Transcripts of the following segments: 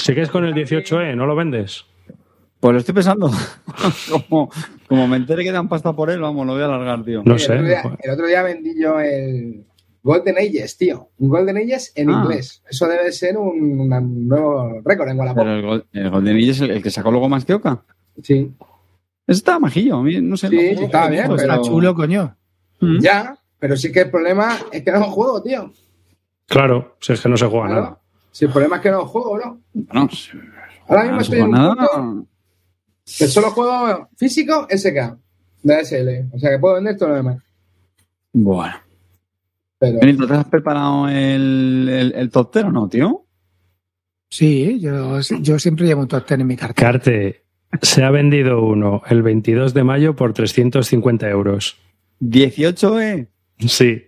¿Sigues con el 18E? ¿No lo vendes? Pues lo estoy pensando. como, como me entere que dan pasta por él, vamos, lo voy a alargar, tío. No el, sé. Otro día, el otro día vendí yo el Golden Ages, tío. Un Golden Ages en Ah. inglés. Eso debe ser un, un nuevo récord en Wallapop. Pero el, Gol- el Golden Age es el, el que sacó luego más que Oca. Sí. Ese estaba majillo, a mí no sé. Sí, no estaba bien, pero... Está chulo, coño. Mm. Ya, pero sí que el problema es que no juego, tío. Claro, si es que no se juega Claro. nada. Si el problema es que no juego, ¿no? Bueno, si- Ahora mismo no estoy en un nada. que solo juego físico SK de SL. O sea que puedo vender todo lo demás. Bueno. Pero Benito, ¿te has preparado el, el, el top 10 o no, tío? Sí, yo, yo siempre llevo un top ten en mi cartera. Carte, se ha vendido uno el 22 de mayo por 350 euros. 18, ¿eh? Sí,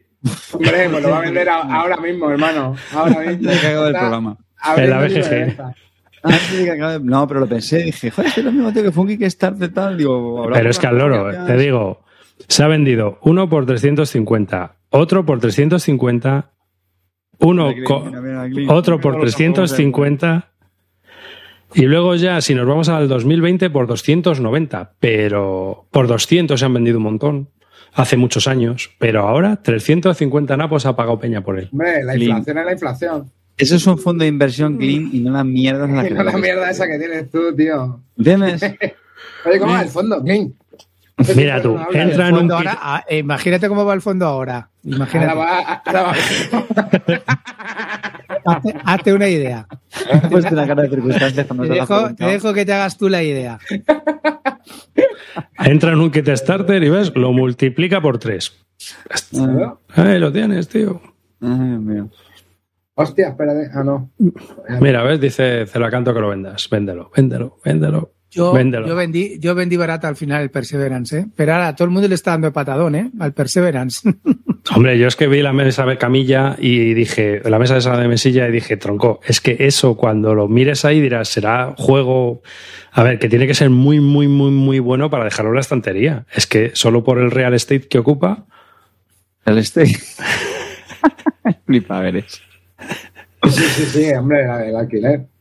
hombre, pues lo va a vender a- ahora mismo, hermano. Ahora mismo. Me he cagado del programa. En la BGG. Ah, sí, No, pero lo pensé, dije, joder, es lo mismo, tío, que fue un Kickstarter tal, digo... habrá pero es que al loro, te digo, se ha vendido uno por 350, otro por 350, uno Mira, co- mira, mira, otro por los ojos, 350 y luego ya, si nos vamos al 2020, por 290, pero por 200 se han vendido un montón. Hace muchos años, pero ahora 350 napos ha pagado Peña por él. Hombre, la inflación es la inflación. Eso es un fondo de inversión clean y no la mierda en la que... No la mierda esa que tienes tú, tío. ¿Entiendes? Oye, ¿cómo va el fondo? ¿Quién? Mira tú, No entra en un ahora, ah, eh, imagínate cómo va el fondo ahora. Imagínate. Ahora va, ahora va. Hazte, hazte una idea. He puesto una cara de circunstancias Te dejo, te dejo que te hagas tú la idea. Entra en un kit starter y ves, lo multiplica por 3. Ah, Ahí lo tienes, tío. mío. Hostia, espérate. Ah, no. Mira, ves, dice Celacanto que lo vendas. Véndelo, véndelo, véndelo. Yo, vendí, yo vendí barata al final el Perseverance, ¿eh? Pero ahora todo el mundo le está dando patadón, ¿eh? Al Perseverance. Hombre, yo es que vi la mesa de camilla y dije, la mesa esa de mesilla y dije, tronco, es que eso cuando lo mires ahí dirás, será juego, a ver, que tiene que ser muy, muy, muy, muy bueno para dejarlo en la estantería. Es que solo por el real estate que ocupa, El este. Flipa, eres. Sí, sí, sí, hombre, la del alquiler.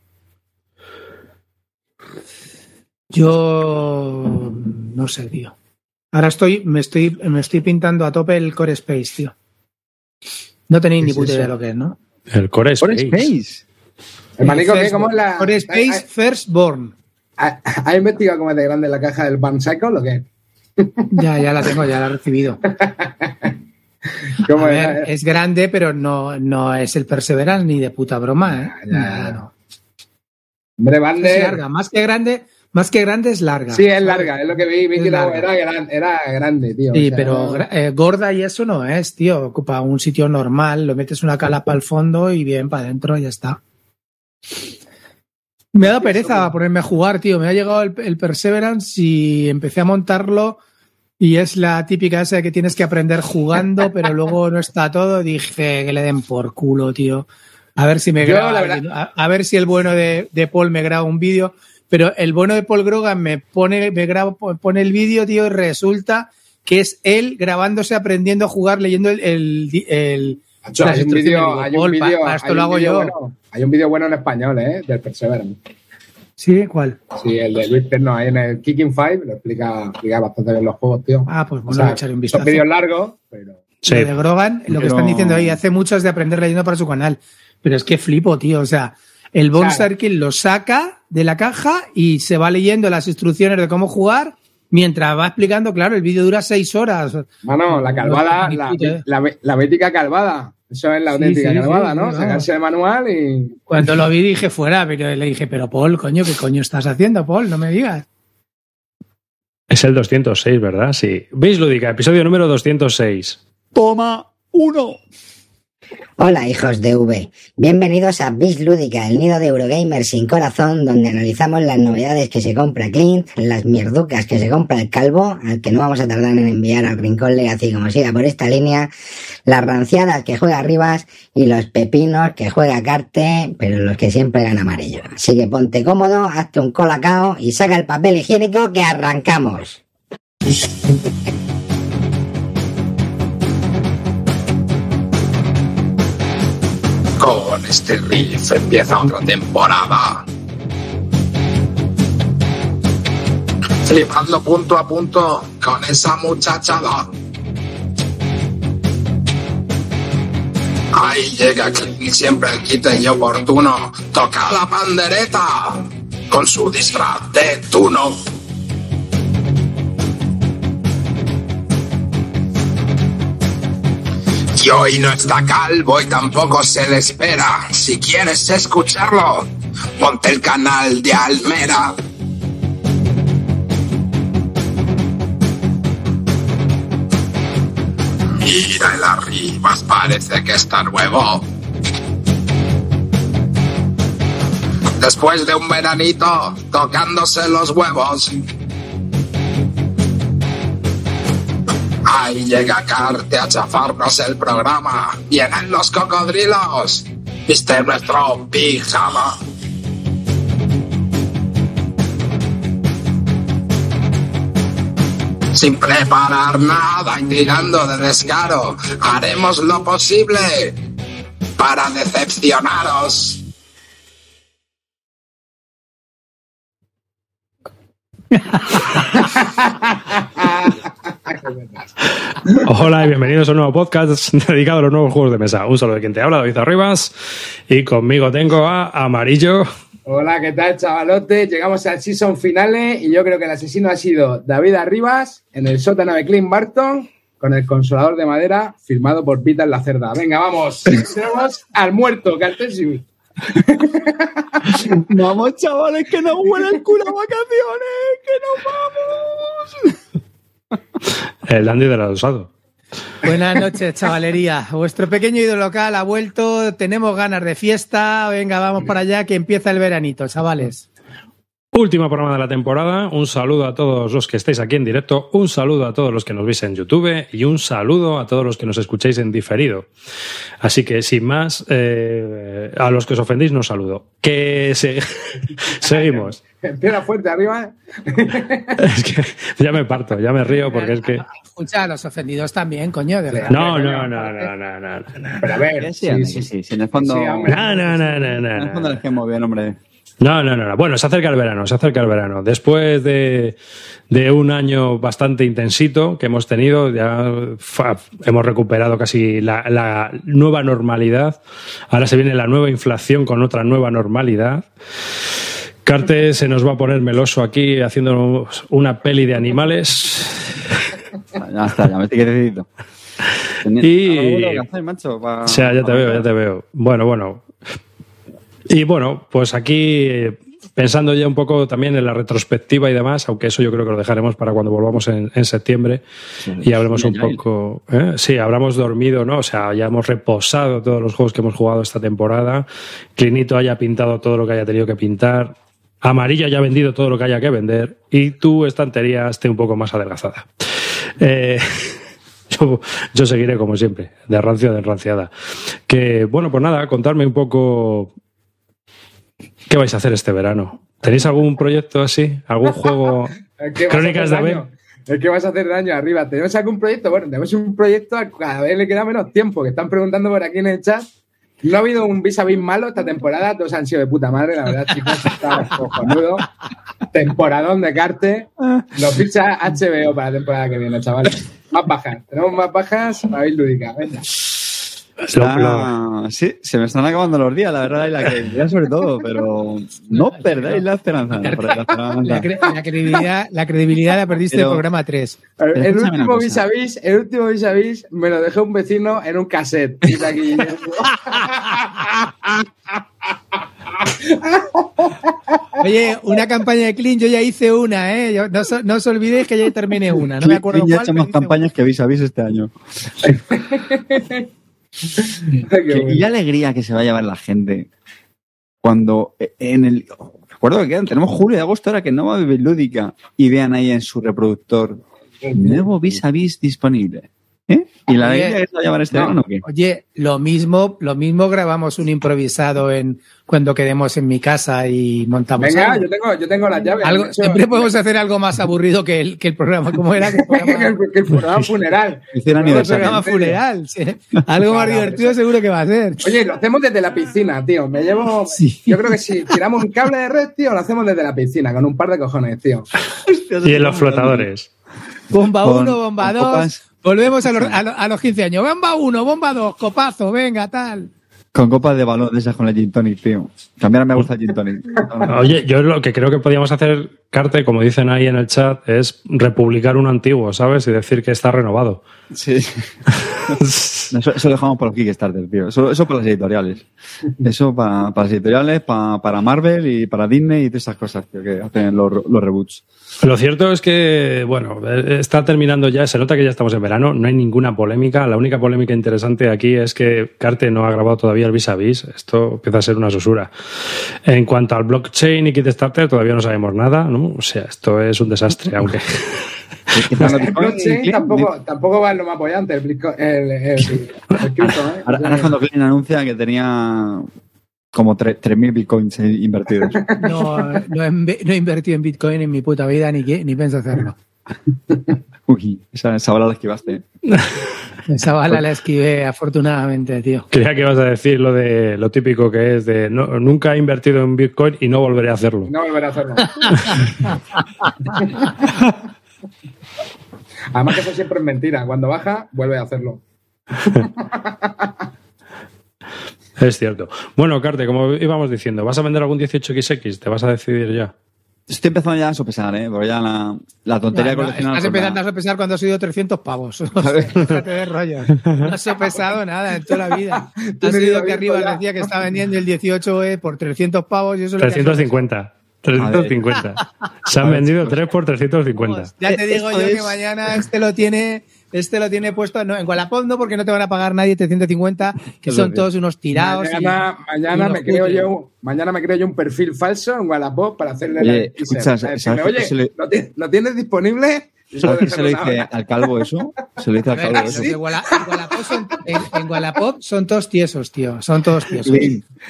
Yo no sé, tío. Ahora estoy, me estoy, me estoy pintando a tope el Core Space, tío. No tenéis ¿Qué ni es puta idea de lo que es, ¿no? el Core Space. Space. El manico, ¿qué? First- ¿Cómo es la...? Core Space Firstborn. ¿Ha, ha investigado cómo es de grande la caja del Van Cycle o qué? Ya, ya la tengo, ya la he recibido. ¿Cómo A es? ver, es grande, pero no, no es el Perseverance ni de puta broma, ¿eh? Ya, ya. No, no. Hombre, Es Bander... larga, más que grande, más que grande es larga. Sí, es larga, es lo que vi. Vi Es que era, larga. era, gran- era grande, tío. Sí, O sea, pero eh, gorda y eso no es, tío. Ocupa un sitio normal, lo metes una calapa al fondo y bien para adentro y ya está. Me ha dado pereza ponerme a jugar, tío. Me ha llegado el, el Perseverance y empecé a montarlo y es la típica esa de que tienes que aprender jugando, pero luego no está todo. Dije que le den por culo, tío. A ver si me Yo, graba, a, a ver si el bueno de, de Paul me graba un vídeo. Pero el bueno de Paul Grogan me pone, me graba, pone el vídeo, tío, y resulta que es él grabándose, aprendiendo a jugar, leyendo el, el, el- Macho, las hay un vídeo, bueno. Hay un vídeo bueno en español, ¿eh? Del Perseverance. ¿Sí? ¿Cuál? Sí, el de Luis Terno, ahí en el Kicking Five, lo explica, explica bastante bien los juegos, tío. Ah, pues O bueno, sea, le echaré un vistazo. son vídeos largos, pero... Sí. Lo de Grogan, lo que están diciendo ahí, hace mucho es de aprender leyendo para su canal. Pero es que flipo, tío. O sea, el Bone Claro. Circle lo saca de la caja y se va leyendo las instrucciones de cómo jugar mientras va explicando, claro, el vídeo dura seis horas. Mano, la calvada, la, idea. la, la mítica calvada. Eso es la auténtica sí, calvada, sí, ¿no? sí, Sacarse el manual y... Cuando lo vi dije fuera, pero le dije, pero Paul, coño, ¿qué coño estás haciendo, Paul? No me digas. Es el 206, ¿verdad? Sí. ¿Veis, Lúdica? Episodio número 206. Toma uno. Hola hijos de V, bienvenidos a Bis Lúdica, el nido de Eurogamer sin corazón, donde analizamos las novedades que se compra Clint, las mierducas que se compra el calvo, al que no vamos a tardar en enviar al rincón Legacy como siga por esta línea, las ranciadas que juega Rivas y los pepinos que juega Carte, pero los que siempre ganan amarillo. Así que ponte cómodo, hazte un colacao y saca el papel higiénico que arrancamos. con este riff empieza otra temporada. Flipando punto a punto con esa muchachada. Ahí llega Clint siempre el quite y oportuno. Toca la pandereta con su disfraz de tuno. Y hoy no está calvo y tampoco se le espera. Si quieres escucharlo, ponte el canal de Almera. Mira el arribas, parece que está nuevo. Después de un veranito tocándose los huevos. Ahí llega Carte a chafarnos el programa. Vienen los cocodrilos. Viste nuestro pijama. Sin preparar nada y tirando de descaro, haremos lo posible para decepcionaros. Hola y bienvenidos a un nuevo podcast dedicado a los nuevos juegos de mesa. Un saludo de quien te habla, David Arribas. Y conmigo tengo a Amarillo. Hola, ¿qué tal, chavalote? Llegamos al season finale y yo creo que el asesino ha sido David Arribas en el sótano de Clint Barton con el consolador de madera firmado por Peter La Cerda. Venga, vamos. Tenemos al muerto, Cartesi. Vamos, chavales, que nos huele el culo a vacaciones, que nos vamos. El Dandy del adosado. Buenas noches, chavalería. Vuestro pequeño ídolo local ha vuelto. Tenemos ganas de fiesta. Venga, vamos para allá que empieza el veranito, chavales. Último programa de la temporada. Un saludo a todos los que estáis aquí en directo. Un saludo a todos los que nos veis en YouTube. Y un saludo a todos los que nos escucháis en diferido. Así que, sin más, eh, a los que os ofendéis, no saludo. Que se- seguimos. Empieza fuerte arriba. Es que ya me parto, ya me río porque es que. Escucha, a los ofendidos también, coño. De verdad. No, no, no, no, no, no. no. Pero a ver, Sí, sí, sí, sí, sí, en el fondo. Sí. No, no, no, no, no, En el fondo les queda muy bien, hombre. No, no, no, no. Bueno, se acerca el verano, se acerca el verano. Después de, de un año bastante intensito que hemos tenido, ya fa- hemos recuperado casi la, la nueva normalidad. Ahora se viene la nueva inflación con otra nueva normalidad. Carte se nos va a poner meloso aquí haciendo una peli de animales. Ya está, ya me estoy quietecito. Tenía- Y- O sea, ya te veo, ya te veo. Bueno, bueno. Y bueno, pues aquí pensando ya un poco también en la retrospectiva y demás, aunque eso yo creo que lo dejaremos para cuando volvamos en, en septiembre y hablemos un ya, ya. poco. ¿eh? Sí, habremos dormido, ¿no? O sea, ya hemos reposado todos los juegos que hemos jugado esta temporada. Clinito haya pintado todo lo que haya tenido que pintar. Amarillo haya vendido todo lo que haya que vender. Y tu estantería esté un poco más adelgazada. Eh, yo, yo seguiré como siempre, de rancio de enranciada. Que, bueno, pues nada, contarme un poco qué vais a hacer este verano. ¿Tenéis algún proyecto así? ¿Algún juego? Crónicas de daño. Es que vas a hacer daño arriba. ¿Tenemos algún proyecto? Bueno, tenemos un proyecto, a cada vez le queda menos tiempo, que están preguntando por aquí en el chat. No ha habido un vis a vis malo esta temporada, todos han sido de puta madre, la verdad, chicos, está cojonudo. Temporadón de Carte. Nos ficha HBO para la temporada que viene, chavales. Más bajas. Tenemos más bajas ir lúdica. Venga. Lo- lo- sí, se me están acabando los días, la verdad, y la credibilidad sobre todo, pero no perdáis la esperanza. la esperanza. La, cre- la credibilidad, la credibilidad la perdiste Pero- en programa 3. El, el último una vis a vis, el último vis a vis me lo dejó un vecino en un cassette. Aquí. Oye, una campaña de Clean, yo ya hice una, ¿eh? Yo- no, so- no os olvidéis que ya terminé una. No me acuerdo ya he cuál. hecho más campañas que vis a vis este año. Qué. Y alegría que se va a llevar la gente cuando eh, en el. Recuerdo que quedan, tenemos julio y agosto ahora que no va a vivir lúdica y vean ahí en su reproductor nuevo vis a vis disponible. ¿Eh? ¿Y la Oye, alegría que se va a llevar este no. verano o qué? Oye, lo mismo, lo mismo grabamos un improvisado en cuando quedemos en mi casa y montamos Venga, algo. yo tengo, yo tengo las llaves. Algo- De hecho, siempre podemos hacer algo más aburrido que el, que el programa. ¿Cómo era? Que el programa, que el programa funeral. El programa funeral. sí. Algo más divertido seguro que va a ser. Oye, lo hacemos desde la piscina, tío. Me llevo. Sí. Yo creo que si tiramos un cable de red, tío, lo hacemos desde la piscina, con un par de cojones, tío. Y en los flotadores. Bomba Con- 1, bomba con 2. copas. Volvemos a los, a, los, a los 15 años. Bomba 1, bomba 2, copazo, venga, tal. Con copas de balón de esas con la gin tonic, tío. También me gusta el gin tonic. Oye, yo lo que creo que podíamos hacer, Carte, como dicen ahí en el chat, es republicar uno antiguo, ¿sabes? Y decir que está renovado. Sí. Eso, eso lo dejamos para los Kickstarter, tío. Eso, eso para las editoriales. Eso para, para las editoriales, para, para Marvel y para Disney y todas esas cosas, tío, que hacen los, los reboots. Lo cierto es que, bueno, está terminando ya, se nota que ya estamos en verano, no hay ninguna polémica. La única polémica interesante aquí es que Carte no ha grabado todavía el vis a vis. Esto empieza a ser una susura. En cuanto al blockchain y Kickstarter, todavía no sabemos nada, ¿no? O sea, esto es un desastre, aunque. El blockchain tampoco, tampoco va en lo más apoyante, el, Bitcoin- el, el, el cripto, ¿eh? Ahora, ahora es cuando Klein anuncia que tenía como tre- 3.000 bitcoins invertidos. No, no, he, no he invertido en Bitcoin en mi puta vida ni, que- ni pienso hacerlo. Uy, esa, esa bala la esquivaste. Esa bala la esquivé afortunadamente, tío. Creía que ibas a decir lo de lo típico que es de no, nunca he invertido en Bitcoin y no volveré a hacerlo. No volveré a hacerlo. Además que eso siempre es mentira. Cuando baja, vuelve a hacerlo. Es cierto. Bueno, Carte, como íbamos diciendo, ¿vas a vender algún 18XX? ¿Te vas a decidir ya? Estoy empezando ya a sopesar, ¿eh? Porque ya la, la tontería No, no, coleccionar. estás empezando a la- sopesar cuando has subido 300 pavos. O sea, déjate de rollos. No has sopesado nada en toda la vida. Has Tienes oído ido que arriba ya. decía que está vendiendo el 18E por 300 pavos y eso es lo que has 350. 350. Se han vendido 3 por 350. Ya te digo Esto yo que es- mañana este lo tiene, este lo tiene puesto no, en Wallapop no, porque no te van a pagar nadie 350, que son todos unos tirados. y- Mañana, y mañana unos me creo yo, mañana me creo yo un perfil falso en Wallapop para hacerle Oye, la teaser. escucha, Para ¿sabes decirme, qué Oye, le- ¿lo, ti- lo tienes disponible? ¿Sabes qué luego se le dice al calvo eso? Se le dice al calvo eso. en Wallapop son, en, en Wallapop son todos tiesos, tío. Son todos tiesos.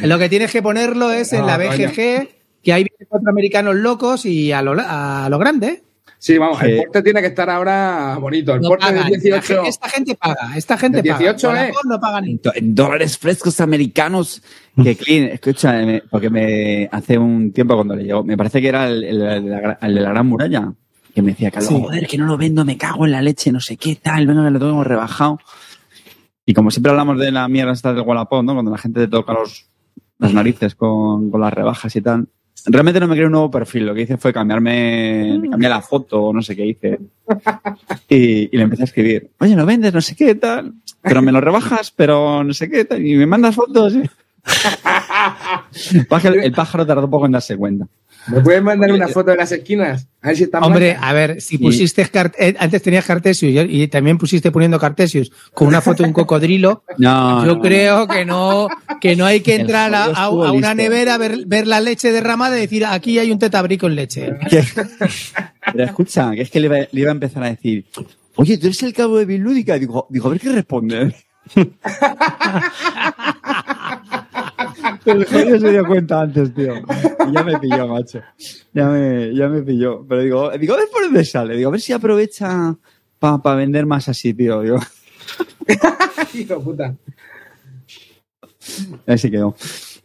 Lo que tienes que ponerlo es en No, la. BGG, que hay cuatro americanos locos y a lo, a lo grande. Sí, vamos, Eh, el porte tiene que estar ahora bonito. El No porte de pagan. 18. La gente- Esta gente paga. Esta gente De 18, paga. eh. Wallapop no paga ni. En, dólares frescos americanos. Que Clean, escucha, me- porque me hace un tiempo cuando le llegó, me parece que era el, el- el de, la, gra- el de la Gran Muralla, que me decía, Carlos, Sí. joder, que no lo vendo, me cago en la leche, no sé qué tal, venga, que lo tengo rebajado. Y como siempre hablamos de la mierda esta del Wallapop, ¿no? Cuando la gente te toca los, las narices con, con las rebajas y tal. Realmente no me creé un nuevo perfil, lo que hice fue cambiarme, me cambié la foto, no sé qué hice. Y, le empecé a escribir, oye, ¿lo vendes? No sé qué tal, pero me lo rebajas, pero no sé qué tal, y me mandas fotos. el, el pájaro tardó poco en darse cuenta. ¿Me puedes mandar una foto de las esquinas? A ver si están Hombre, blancas. a ver, si pusiste Cart- eh, antes tenías Cartesius y, y también pusiste poniendo Cartesius con una foto de un cocodrilo, No, yo no. creo que no, que no hay que entrar a, una listo. nevera, ver, ver la leche derramada y decir aquí hay un tetabrico en leche. Pero escucha, que es que le iba, le iba a empezar a decir, oye, tú eres el cabo de Bilúdica. Digo, digo, a ver qué responde. Pero el jodido se dio cuenta antes, tío. Y ya me pilló, macho. Ya me, ya me pilló. Pero digo, digo, a ver por dónde sale. Digo, a ver si aprovecha para vender más así, tío. Digo, Hijo puta. Ahí se quedó.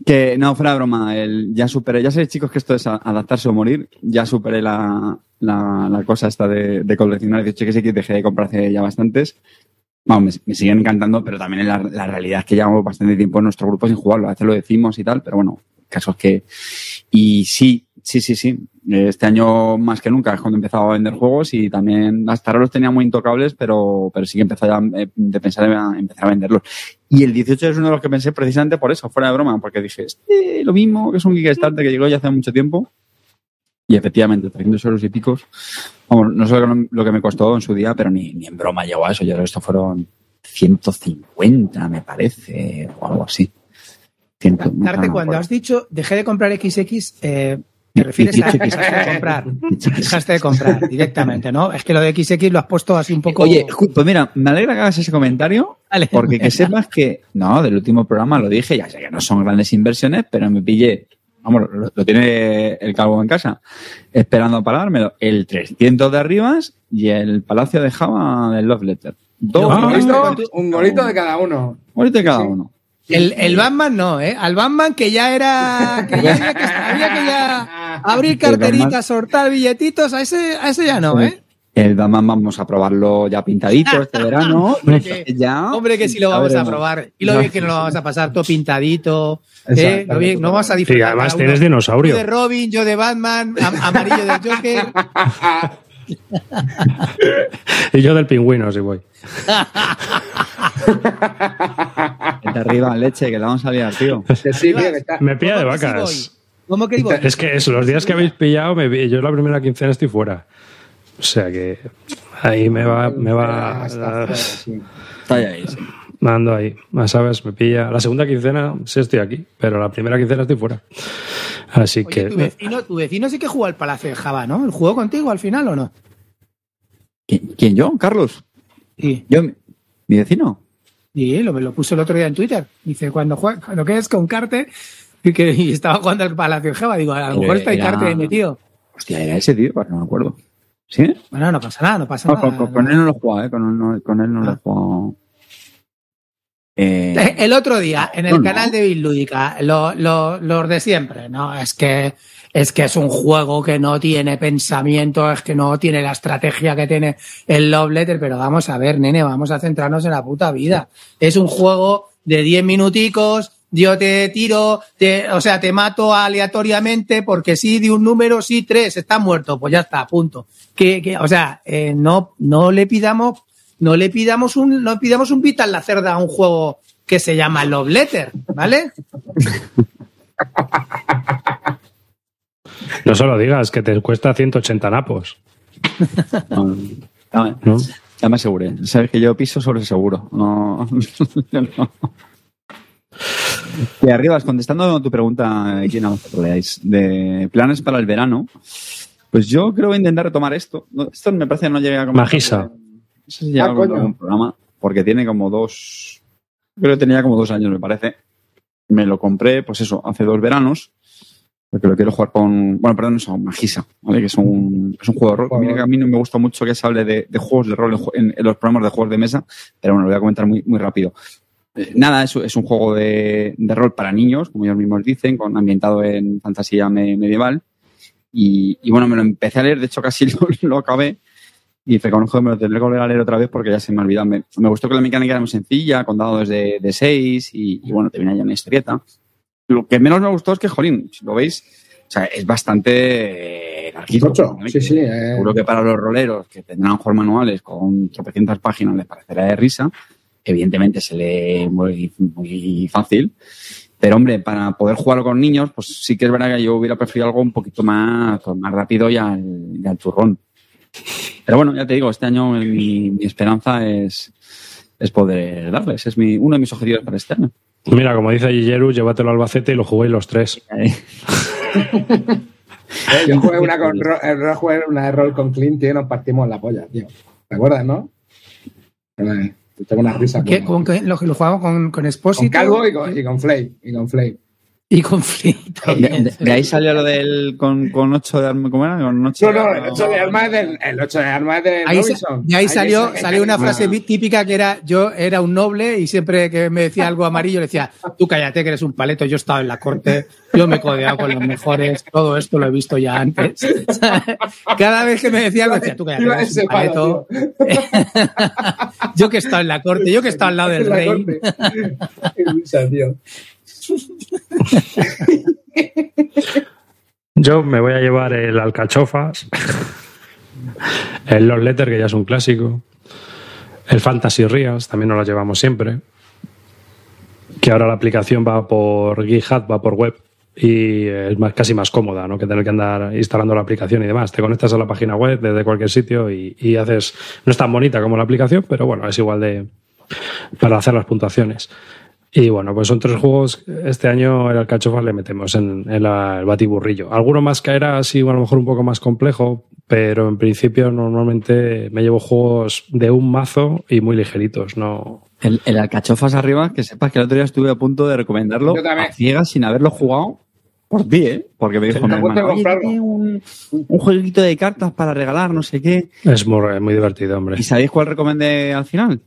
Que no, fuera broma, el, ya superé, ya sabéis chicos que esto es a- adaptarse o morir, ya superé la, la, la cosa esta de, de coleccionar 18 que sí que dejé de comprar hace ya bastantes. Me, siguen encantando, pero también la, la realidad es que llevamos bastante tiempo en nuestro grupo sin jugarlo, a veces lo decimos y tal, pero bueno, casos que... Y sí, sí, sí, sí, este año más que nunca es cuando he empezado a vender juegos y también hasta ahora los tenía muy intocables, pero, pero sí que he empezado ya eh, de pensar en empezar a venderlos. Y el 18 es uno de los que pensé precisamente por eso, fuera de broma, porque dije, este, lo mismo, que es un Kickstarter que llegó ya hace mucho tiempo. Y efectivamente, 300 euros y picos. Vamos, no sé lo que, me costó en su día, pero ni, ni en broma llegó a eso. Yo creo que esto fueron 150, me parece, o algo así. No cuando has dicho dejé de comprar XX, eh, Te refieres a dejaste de comprar. Dejaste de comprar directamente, ¿no? Es que lo de XX lo has puesto así un poco. Oye, pues mira, me alegra que hagas ese comentario, porque que sepas que, no, del último programa lo dije, ya sé que no son grandes inversiones, pero me pillé, vamos, lo, lo tiene el calvo en casa, esperando para dármelo, el 300 de Arribas y el Palacio de Java del Love Letter. Dos Un Ah, golito, un golito de cada uno. bonito de cada Sí. uno. El, el Batman no, ¿eh? Al Batman que ya era. que ya había que, había que ya abrir carteritas, sortar billetitos, a ese, a ese ya no, ¿eh? El Batman vamos a probarlo ya pintadito este verano. Hombre, que- ya. Hombre, que sí lo vamos a probar. Y lo No. bien que nos lo vamos a pasar todo pintadito. Exacto. ¿eh? Lo bien, no vamos a disfrutar. además tienes dinosaurio. de Robin, yo de Batman, am- amarillo del Joker. Y yo del pingüino, si voy. Vete arriba, leche, que la vamos a liar, tío. Sí, Me pilla de ¿Cómo que sí vacas. ¿Cómo que voy? Es que es, los días que habéis pillado, me, yo la primera quincena estoy fuera. O sea que ahí me va, me va Está ahí, sí. ando ahí. Más sabes, me pilla. La segunda quincena sí estoy aquí, pero la primera quincena estoy fuera. Así Oye, que tu vecino, tu vecino sí que jugó al Palacio de Java, ¿no? ¿El jugó contigo al final o no? ¿Quién, quién, yo? ¿Carlos? Sí. ¿Yo? ¿Mi vecino? Y lo, lo puso el otro día en Twitter. Dice, cuando juega, cuando quedes con Carte, y que y estaba jugando al Palacio de Java, digo, a lo mejor está ahí Era- Carte ahí metido. Hostia, era ese tío, pues no me acuerdo. ¿Sí? Bueno, no pasa nada, no pasa No, nada. con, él no lo he jugado, ¿eh? Con él no, con él no lo he Ah. jugado. Eh, Eh, El otro día, en el No, canal de Bill Lúdica, lo- lo- los de siempre, ¿no? Es que, es que es un juego que no tiene pensamiento, es que no tiene la estrategia que tiene el Love Letter, pero vamos a ver, nene, vamos a centrarnos en la puta vida. Es un juego de 10 minuticos, yo te tiro, te, o sea, te mato aleatoriamente porque sí, de un número, sí, tres, está muerto, pues ya está, punto. Que, que, o sea, eh, no, no le pidamos no le pidamos un, no pidamos un Vital la cerda a un juego que se llama Love Letter, ¿vale? no solo digas que te cuesta 180 napos. ¿no? ya me aseguré. Sabes que yo piso sobre seguro. No. no. Y arriba, contestando a tu pregunta, ¿quién a vosotros leáis? De planes para el verano. Pues yo creo que voy a intentar retomar esto. No, Esto me parece que no llegué a comentar. Magisa. No sé si llega Ah, un programa, porque tiene como dos. Creo que tenía como dos años, me parece. Me lo compré, pues eso, hace dos veranos. Porque lo quiero jugar con. Bueno, perdón, eso, Magisa, ¿vale? Que es un, es un juego de rol. Mira que a mí no me gusta mucho que se hable de, de juegos de rol en- en los programas de juegos de mesa, pero bueno, lo voy a comentar muy, muy rápido. Eh, Nada, es, es un juego de, de rol para niños, como ellos mismos dicen, con, ambientado en fantasía me- medieval. Y, y bueno, me lo empecé a leer, de hecho casi lo, lo acabé. Y fue con me lo tendré que volver a leer otra vez porque ya se me ha olvidado. Me, me gustó que la mecánica era muy sencilla, con dados de, de seis y, y bueno, te viene ya una historieta. Lo que menos me gustó es que, jolín, si lo veis, o sea, es bastante eh, larguito. ¿vale? Sí, sí. eh. Seguro que para los roleros que tendrán juegos manuales con tropecientas páginas les parecerá de risa. Evidentemente se lee muy, muy fácil. Pero hombre, para poder jugarlo con niños, pues sí que es verdad que yo hubiera preferido algo un poquito más, pues, más rápido y al, y al turrón. Pero bueno, ya te digo, este año mi, mi esperanza es, es poder darles. Es mi, uno de mis objetivos para este año. Mira, como dice Gigeru, llévatelo al Albacete y lo juguéis los tres. Eh, Yo jugué una, con, ro- eh, jugué una de rol con Clint, tío, y nos partimos la polla, tío. ¿Te acuerdas, no? Tengo una risa. Que, con, con, que- lo, lo jugamos con, con con Expósito Calvo y con, y con Flay. Y con Flay. Y con Flint. de, de- de ahí salió lo del con, con ocho de arma, ¿cómo era? Con ocho No, no, de el 8 de armas es del, el 8 de armas del Ahí, sa- Robinson. y ahí salió, salió una frase típica que era yo era un noble y siempre que me decía algo amarillo le decía tú cállate que eres un paleto, yo he estado en la corte, yo me he codeado con los mejores, todo esto lo he visto ya antes. Cada vez que me decía algo decía tú cállate que eres un paleto, yo que he estado en la corte, yo que he estado al lado del la rey. Yo me voy a llevar el Alcachofas, el Love Letter, que ya es un clásico, el Fantasy Reals, también nos lo llevamos siempre, que ahora la aplicación va por GitHub, va por web y es más, casi más cómoda, ¿no? Que tener que andar instalando la aplicación y demás. Te conectas a la página web desde cualquier sitio y, y haces, no es tan bonita como la aplicación, pero bueno, es igual de para hacer las puntuaciones. Y bueno, pues son tres juegos. Este año el Alcachofas le metemos en, en la- el batiburrillo. Alguno más caerá así, o a lo mejor un poco más complejo, pero en principio normalmente me llevo juegos de un mazo y muy ligeritos. No, El, el alcachofas arriba, que sepas que el otro día estuve a punto de recomendarlo a ciegas sin haberlo jugado por ti, ¿eh? Porque me dijo mi Me gusta hermano, "Oye, comprarlo". tiene un, un jueguito de cartas para regalar, no sé qué. es muy, muy divertido, hombre. ¿Y sabéis cuál recomendé al final?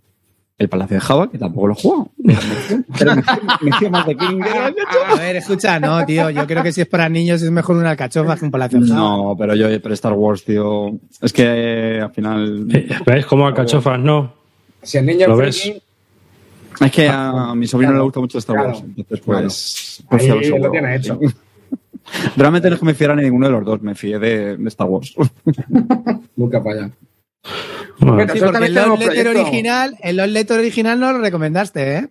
El Palacio de Java, que tampoco lo he jugado. Pero me, me fío más de King que de Alcachofas. A ver, escucha, no, tío. Yo creo que si es para niños es mejor una alcachofa que un palacio. de Java. No, pero yo, pero Star Wars, tío. Es que eh, al final. ¿Veis cómo Alcachofas no? Si el niño ¿Lo es friki, Es que a mi sobrino Claro, le gusta mucho Star claro, Wars. Entonces, pues. Ahí pues ya lo tiene hecho. Realmente no es que me fiara ni ninguno de los dos, me fié de, de Star Wars. nunca falla. Bueno, Bueno, Sí, porque el Love Letter original, el Love Letter original no lo recomendaste, ¿eh?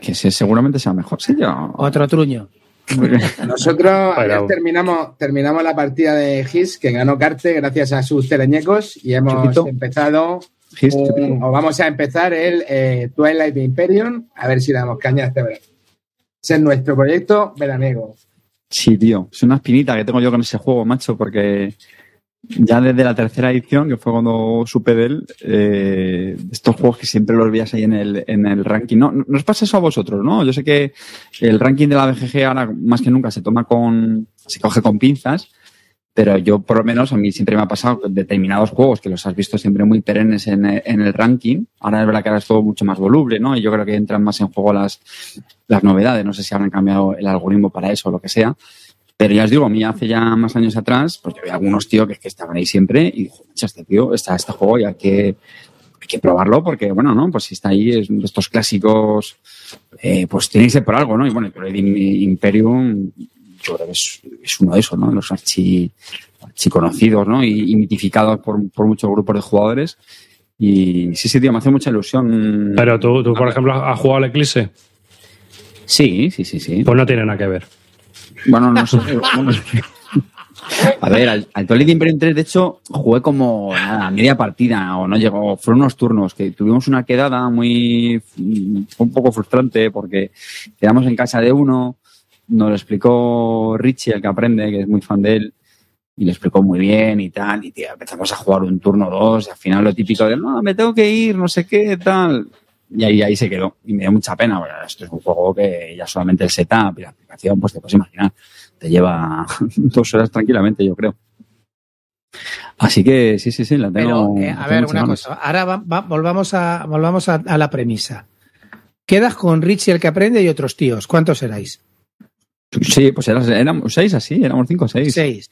Que seguramente sea mejor. Sí, yo. Otro truño. Nosotros terminamos, terminamos la partida de GIS que ganó Carte gracias a sus teleñecos y hemos Chupito. empezado Gis, un- chupito. o vamos a empezar el eh, Twilight Imperium a ver si le damos caña este verano. Ese es nuestro proyecto veraniego. Sí, tío. Es una espinita que tengo yo con ese juego, macho, porque ya desde la tercera edición, que fue cuando supe de él, eh, estos juegos que siempre los veías ahí en el, en el ranking. No, no os pasa eso a vosotros, ¿no? Yo sé que el ranking de la BGG ahora más que nunca se toma con, se coge con pinzas, pero yo por lo menos a mí siempre me ha pasado determinados juegos que los has visto siempre muy perennes en, en el ranking. Ahora es verdad que ahora es todo mucho más voluble, ¿no? Y yo creo que entran más en juego las, las novedades. No sé si habrán cambiado el algoritmo para eso o lo que sea. Pero ya os digo, a mí hace ya más años atrás, pues yo veía algunos tíos que, que estaban ahí siempre y dije, "Macho, este tío, está este juego y hay que, hay que probarlo porque, bueno, ¿no? Pues si está ahí, es de estos clásicos, eh, pues tiene que ser por algo, ¿no? Y bueno, el Im- Imperium, yo creo que es, es uno de esos, ¿no? Los archi, archiconocidos, ¿no? Y, y mitificados por, por muchos grupos de jugadores. Y sí, sí, tío, me hace mucha ilusión. Pero tú, tú, por ejemplo, has jugado al Eclipse. Sí, sí, sí, sí. Pues no tiene nada que ver. Bueno, no sé. A ver, al, al Imperium 3, de hecho, jugué como nada, media partida, o no llegó, fueron unos turnos que tuvimos una quedada muy, fue un poco frustrante porque quedamos en casa de uno, nos lo explicó Richie, el que aprende, que es muy fan de él, y le explicó muy bien y tal, y tío, empezamos a jugar un turno o dos, y al final lo típico de, no, me tengo que ir, no sé qué, tal, y ahí, ahí se quedó, y me dio mucha pena, porque esto es un juego que ya solamente el setup y la aplicación, pues te puedes imaginar, te lleva dos horas tranquilamente, yo creo. Así que sí, sí, sí, la tengo. Pero, eh, a ver, una cosa. Ahora va- va- volvamos, a, volvamos a, a la premisa. Quedas con Richie el que aprende y otros tíos. ¿Cuántos erais? Sí, pues eras- éramos seis así, éramos cinco o seis. Seis.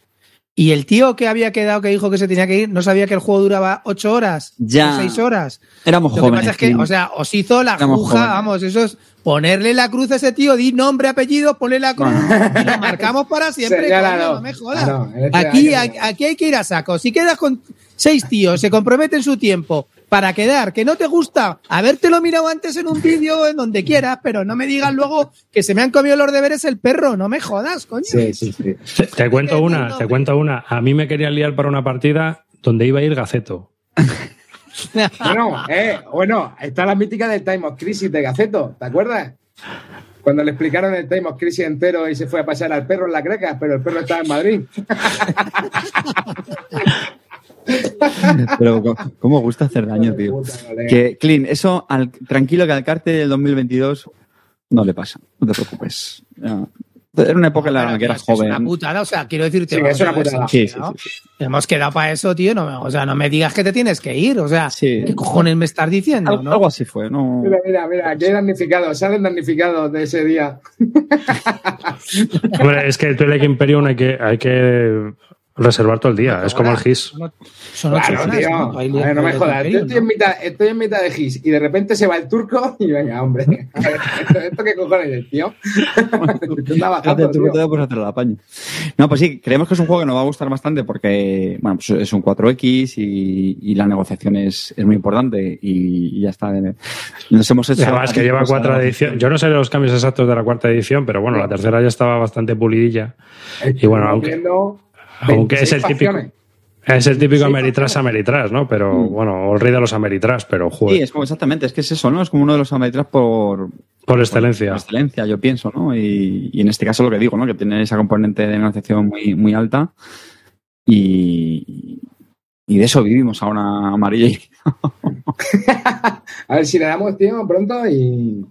Y el tío que había quedado, que dijo que se tenía que ir, no sabía que el juego duraba ocho horas Ya. o seis horas. Éramos Lo que jóvenes. pasa es que, o sea, os hizo la aguja, vamos, eso es ponerle la cruz a ese tío, di nombre, apellido, ponle la cruz y lo marcamos para siempre, coño, no me jodas. Este Aquí, aquí hay que ir a saco. Si quedas con seis tíos, se comprometen su tiempo para quedar, que no te gusta, habértelo mirado antes en un vídeo, en donde quieras, pero no me digas luego que se me han comido los deberes el perro, no me jodas, coño. Sí, sí, sí. Te, te cuento una, te cuento una. A mí me querían liar para una partida donde iba a ir Gaceto. Bueno, eh, bueno, está la mítica del Time of Crisis de Gaceto, ¿te acuerdas? Cuando le explicaron el Time of Crisis entero y se fue a pasar al perro en la creca, pero el perro estaba en Madrid. Pero cómo gusta hacer daño, tío. Que, Clint, eso al, tranquilo que al Carte del 2022 no le pasa. No te preocupes. Ya. Era una época en la Pero, que eras tío, es joven. una putada, o sea, quiero decirte. Sí, es una putada. hemos Sí, sí, quedado- sí, sí. Hemos quedado para eso, tío. No, me- o sea, no me digas que te tienes que ir. O sea, Sí. ¿qué cojones me estás diciendo? Algo, no? algo así fue, ¿no? Mira, mira, mira, aquí hay damnificados, salen damnificados de ese día. Hombre, es que el Twilight Imperium hay que, hay que reservar todo el día. Es como el GIS. Son ocho Claro, horas, tío. ¿no? Ver, no me jodas. Yo estoy en, mitad, estoy en mitad de GIS y de repente se va el turco y venga, hombre. Ver, ¿esto, esto qué cojones es, tío? Bajando, por hacer la paña. No, pues sí, creemos que es un juego que nos va a gustar bastante porque, bueno, pues es un 4X y, y la negociación es, es muy importante y, y ya está. Nos hemos hecho. Además, que lleva pues, cuatro ediciones. Yo no sé los cambios exactos de la cuarta edición, pero bueno, la tercera ya estaba bastante pulidilla. Y bueno, aunque, viendo aunque es el 26 típico. facciones. Es el típico Sí, Ameritrash Ameritrash, ¿no? Pero Mm. bueno, o el rey de los Ameritrash, pero joder, Sí, es como exactamente, es que es eso, ¿no? Es como uno de los Ameritrash por, por excelencia. por excelencia, yo pienso, ¿no? Y, y en este caso lo que digo, ¿no? Que tiene esa componente de negociación muy, muy alta y, y de eso vivimos ahora, Amarillo. y- A ver si le damos, tío, pronto y.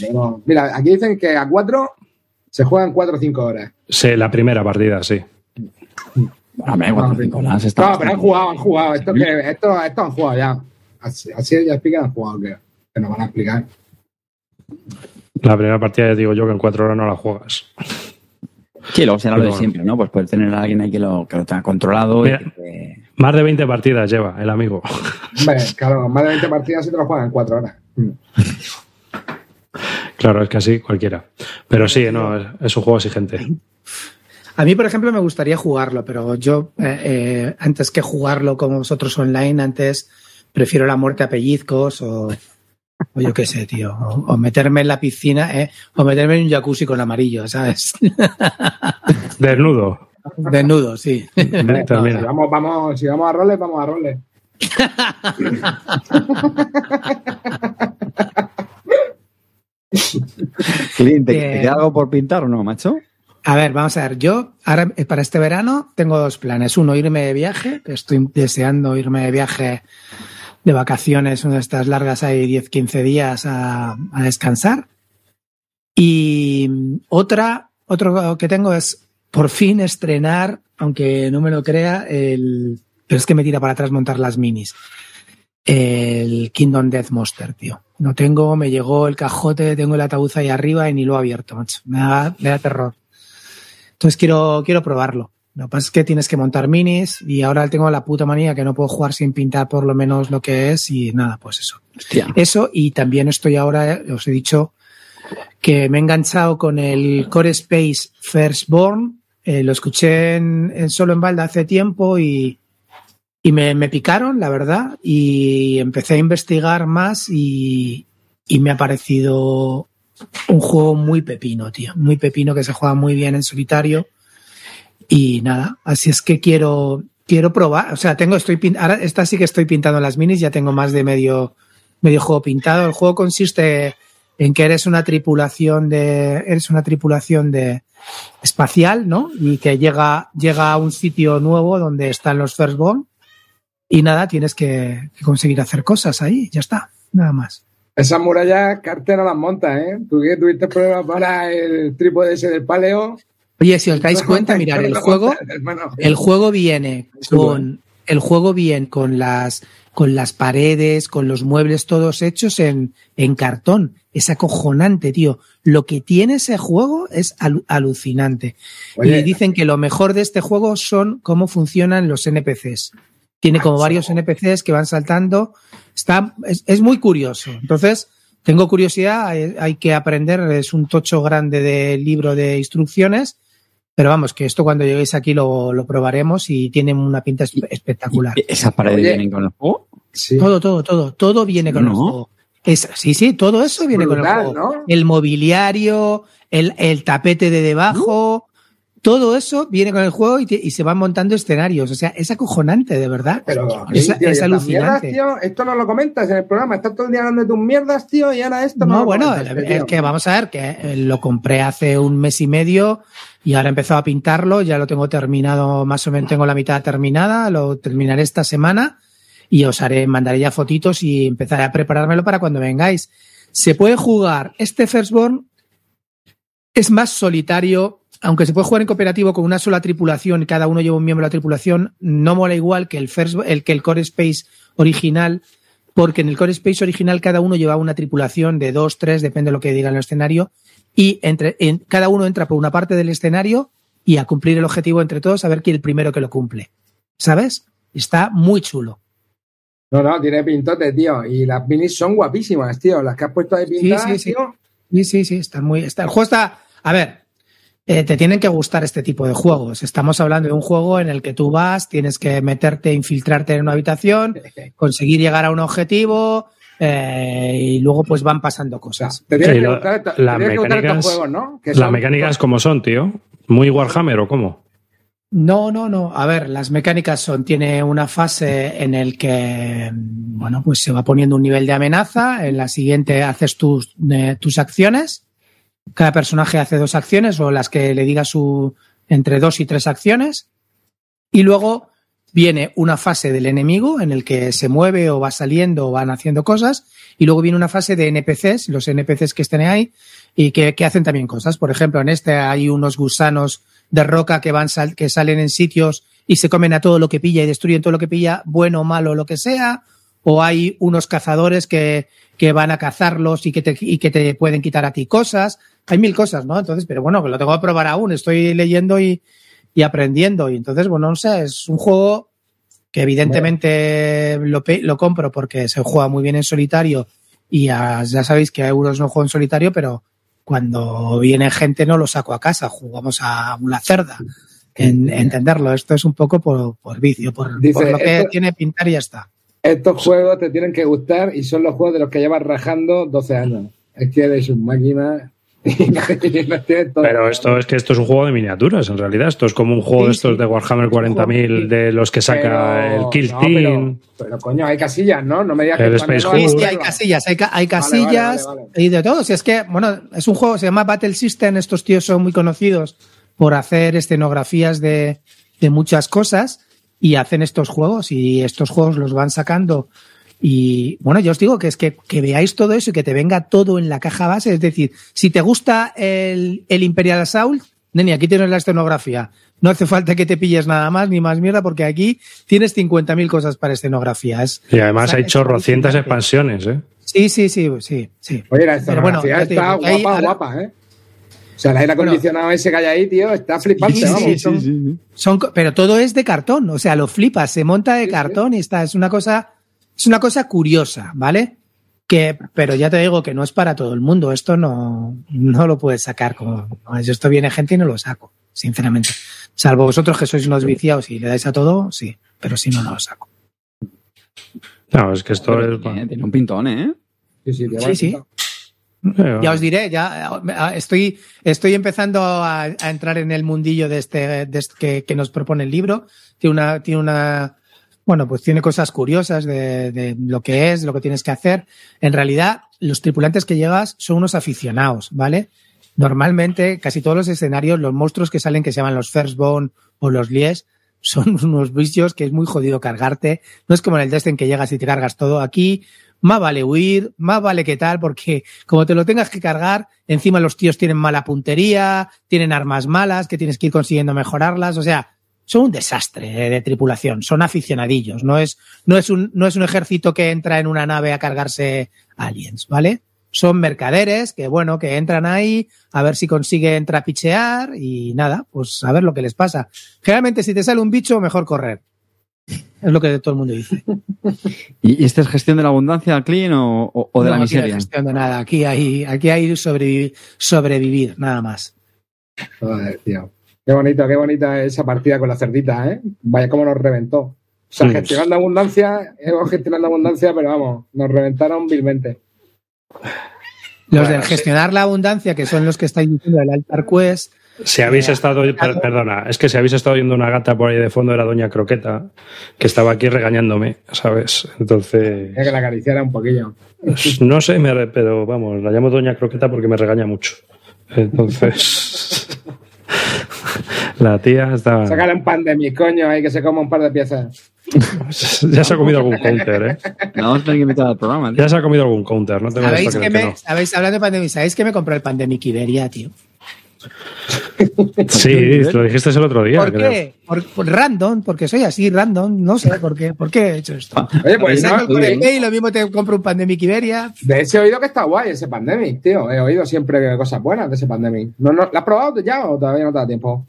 Bueno, mira, aquí dicen que a 4 se juegan 4 o 5 horas. Sí, la primera partida, sí. Bueno, hombre, cuatro o cinco horas está No, pero han jugado, han jugado. Esto, que, esto, esto han jugado ya. Así, así ya explican, han jugado, que, que nos van a explicar. La primera partida, ya digo yo, que en cuatro horas no la juegas. Sí, luego será lo de bueno. siempre, ¿no? Pues poder tener a alguien ahí que lo, que lo tenga controlado. y Mira. que- Más de 20 partidas lleva el amigo. Hombre, claro, más de 20 partidas y te lo juegan en 4 horas. Mm. Claro, es que así cualquiera. Pero sí, no, es, es un juego exigente. A mí, por ejemplo, me gustaría jugarlo, pero yo, eh, eh, antes que jugarlo como vosotros online, antes prefiero la muerte a pellizcos o, o yo qué sé, tío. O, o meterme en la piscina, ¿eh? O meterme en un jacuzzi con amarillo, ¿sabes? Desnudo. Desnudo, sí. Si vamos, vamos, si vamos a roles, vamos a roles. Clint, ¿te, te queda algo por pintar o no, macho? A ver, vamos a ver. Yo, ahora eh, para este verano, tengo dos planes. Uno, irme de viaje, que estoy deseando irme de viaje de vacaciones, una de estas largas ahí 10, 15 días a, descansar. Y otra, otro que tengo es por fin estrenar, aunque no me lo crea, el, pero es que me tira para atrás montar las minis. El Kingdom Death Monster, tío. No tengo, me llegó el cajote, tengo el ataúd ahí arriba y ni lo he abierto, macho. Me da, me da terror. Entonces quiero, quiero probarlo. Lo que pasa es que tienes que montar minis y ahora tengo la puta manía que no puedo jugar sin pintar por lo menos lo que es y nada, pues eso. Hostia. Eso y también estoy ahora, eh, os he dicho que me he enganchado con el Core Space Firstborn. Eh, lo escuché en, en solo en balda hace tiempo y, y me, me picaron, la verdad, y empecé a investigar más y, y me ha parecido un juego muy pepino, tío. Muy pepino que se juega muy bien en solitario. Y nada, así es que quiero, quiero probar. O sea, tengo, estoy ahora esta sí que estoy pintando las minis, ya tengo más de medio, medio juego pintado. El juego consiste en que eres una tripulación de, eres una tripulación de espacial, ¿no? Y que llega, llega a un sitio nuevo donde están los Firstborn. Y nada, tienes que conseguir hacer cosas ahí, ya está, nada más. Esas murallas, Carte no las monta, ¿eh? Tú que tuviste problemas para el trípode ese del paleo. Oye, si os dais cuenta, mirar, el juego. El juego viene con el juego viene con las con las paredes, con los muebles todos hechos en, en cartón. Es acojonante, tío. Lo que tiene ese juego es alu- alucinante. Oye. y dicen que lo mejor de este juego son cómo funcionan los NPCs. Tiene como varios NPCs que van saltando. Está, es, es muy curioso. Entonces, tengo curiosidad, hay, hay que aprender. Es un tocho grande de libro de instrucciones. Pero vamos, que esto cuando lleguéis aquí lo, lo probaremos y tiene una pinta espe- espectacular. ¿Esas paredes vienen con el juego? Sí. Todo, todo, todo, todo viene con el juego. Es, sí, sí, todo eso viene con el juego. ¿no? El mobiliario, el, el tapete de debajo, todo eso viene con el juego y, te- y se van montando escenarios. O sea, es acojonante, de verdad. Pero es, tío, alucinante. mierdas, tío, esto no lo comentas en el programa. Estás todo el día hablando de tus mierdas, tío, y ahora esto no, No, lo bueno, comentas, es que vamos a ver que eh, lo compré hace un mes y medio y ahora he empezado a pintarlo, ya lo tengo terminado, más o menos tengo la mitad terminada, lo terminaré esta semana y os haré, mandaré ya fotitos y empezaré a preparármelo para cuando vengáis. Se puede jugar, este Firstborn es más solitario, aunque se puede jugar en cooperativo con una sola tripulación y cada uno lleva un miembro de la tripulación, no mola igual que el, First, el, que el Core Space original, porque en el Core Space original cada uno lleva una tripulación de dos, tres, depende de lo que diga el escenario, y entre, en, cada uno entra por una parte del escenario y a cumplir el objetivo entre todos, a ver quién es el primero que lo cumple. ¿Sabes? Está muy chulo. No, no, tiene pintote, tío. Y las minis son guapísimas, tío. Las que has puesto de pintadas, sí, sí. tío. Sí, sí, sí, está muy. Está, el juego está. A ver, eh, te tienen que gustar este tipo de juegos. Estamos hablando de un juego en el que tú vas, tienes que meterte, infiltrarte en una habitación, conseguir llegar a un objetivo eh, y luego pues van pasando cosas. Sí, las mecánicas- juegos, mecánicas como son, tío. Muy Warhammer o cómo. No, no, no. A ver, las mecánicas son, tiene una fase en el que, bueno, pues se va poniendo un nivel de amenaza, en la siguiente haces tus, eh, tus acciones, cada personaje hace dos acciones o las que le diga su, entre dos y tres acciones, y luego viene una fase del enemigo en el que se mueve o va saliendo o van haciendo cosas, y luego viene una fase de NPCs, los NPCs que estén ahí, y que, que hacen también cosas. Por ejemplo, en este hay unos gusanos de roca que van sal- que salen en sitios y se comen a todo lo que pilla y destruyen todo lo que pilla, bueno, malo, lo que sea, o hay unos cazadores que, que van a cazarlos y que, te, y que te pueden quitar a ti cosas. Hay mil cosas, ¿no? Entonces, pero bueno, que lo tengo que probar aún, estoy leyendo y, y aprendiendo. Y entonces, bueno, no sé, es un juego que evidentemente lo, lo compro porque se juega muy bien en solitario y a- ya sabéis que a euros no juego en solitario, pero cuando viene gente no lo saco a casa, jugamos a una cerda. En, entenderlo, esto es un poco por, por vicio, por, Dice, por lo que esto- tiene pintar y ya está. Estos juegos te tienen que gustar y son los juegos de los que llevas rajando 12 años. Es que eres un máquina Pero esto es que esto es un juego de miniaturas, en realidad. Esto es como un juego Sí, de estos sí. de Warhammer 40.000, de los que saca Pero- el Kill no, Team. Pero, pero, coño, hay casillas, ¿no? No me digas El que Space no. Sí, hay casillas, hay, ca- hay Vale, casillas vale, vale, y de todo. Si es que, bueno, es un juego, se llama Battle System, estos tíos son muy conocidos por hacer escenografías de, de muchas cosas y hacen estos juegos y estos juegos los van sacando. Y bueno, yo os digo que es que, que veáis todo eso y que te venga todo en la caja base. Es decir, si te gusta el, el Imperial Assault, Neni, aquí tienes la escenografía. No hace falta que te pilles nada más ni más mierda porque aquí tienes 50.000 cosas para escenografía. Es, Y además o sea, hay chorrocientas expansiones, ¿eh? Sí, sí, sí, sí, sí. Oye, la bueno, escenografía está digo, ahí guapa, ahora- guapa, ¿eh? O sea, el aire Bueno. acondicionado ese que hay ahí, tío, está flipante, Sí, sí, vamos. sí, son- pero todo es de cartón, o sea, lo flipas, se monta de Sí, sí. cartón y está, es una cosa, es una cosa curiosa, ¿vale? Que, pero ya te digo que no es para todo el mundo, esto no, no lo puedes sacar como, no, esto viene gente y no lo saco, sinceramente. Salvo vosotros que sois unos viciados y le dais a todo, sí, pero si no, no lo saco. No, es que esto Pero es. tiene, tiene un pintón, ¿eh? Sí, sí, Sí, Ya os diré, ya estoy, estoy empezando a, a entrar en el mundillo de este, de este que, que nos propone el libro. Tiene una, tiene una, bueno, pues tiene cosas curiosas de, de lo que es, lo que tienes que hacer. En realidad, los tripulantes que llevas son unos aficionados, ¿vale? Normalmente, casi todos los escenarios, los monstruos que salen, que se llaman los Firstborn o los Lies, son unos bichos que es muy jodido cargarte. No es como en el Destiny que llegas y te cargas todo. Aquí, más vale huir, más vale que tal, porque como te lo tengas que cargar, encima los tíos tienen mala puntería, tienen armas malas, que tienes que ir consiguiendo mejorarlas. O sea, son un desastre de, de tripulación, son aficionadillos. No es, no, es un, no es un ejército que entra en una nave a cargarse aliens, ¿vale? Son mercaderes que, bueno, que entran ahí a ver si consiguen trapichear y nada, pues a ver lo que les pasa. Generalmente, si te sale un bicho, mejor correr. Es lo que todo el mundo dice. ¿Y, esta es gestión de la abundancia, Clean, o, o- o de No, la aquí no hay miseria? gestión de nada. Aquí hay, aquí hay sobrevivir, sobrevivir, nada más. Joder, tío. Qué bonito, qué bonita esa partida con la cerdita, ¿eh? Vaya cómo nos reventó. O sea, Sí. gestionando abundancia, hemos gestionando abundancia, pero vamos, nos reventaron vilmente. Los Bueno, del sí. gestionar la abundancia, que son los que estáis diciendo del Altar Quest, Si habéis Eh, estado, per- perdona, es que si habéis estado oyendo una gata por ahí de fondo era Doña Croqueta, que estaba aquí regañándome, ¿sabes? Entonces, Hay que la acariciara un poquillo. no sé, me pero vamos, la llamo Doña Croqueta porque me regaña mucho. Entonces, la tía está, Sácale un pan de mi coño ahí que se coma un par de piezas. ya se ha comido algún counter, ¿eh? Vamos a tener que invitar al programa. tío. Ya se ha comido algún counter, no te me ¿sabéis que me, no. sabéis, hablando de Pandemic, ¿sabéis que me compré el Pandemic Iberia, tío? Sí, lo dijiste el otro día. ¿Por creo. qué? Por, por random, porque soy así, random, no sé por qué, por qué he hecho esto. Oye, pues no, el Core Pay, lo mismo te compro un Pandemic Iberia. de ese he oído que está guay ese Pandemic, tío. He oído siempre cosas buenas de ese Pandemic. ¿No, no, ¿Lo has probado ya o todavía no te da tiempo?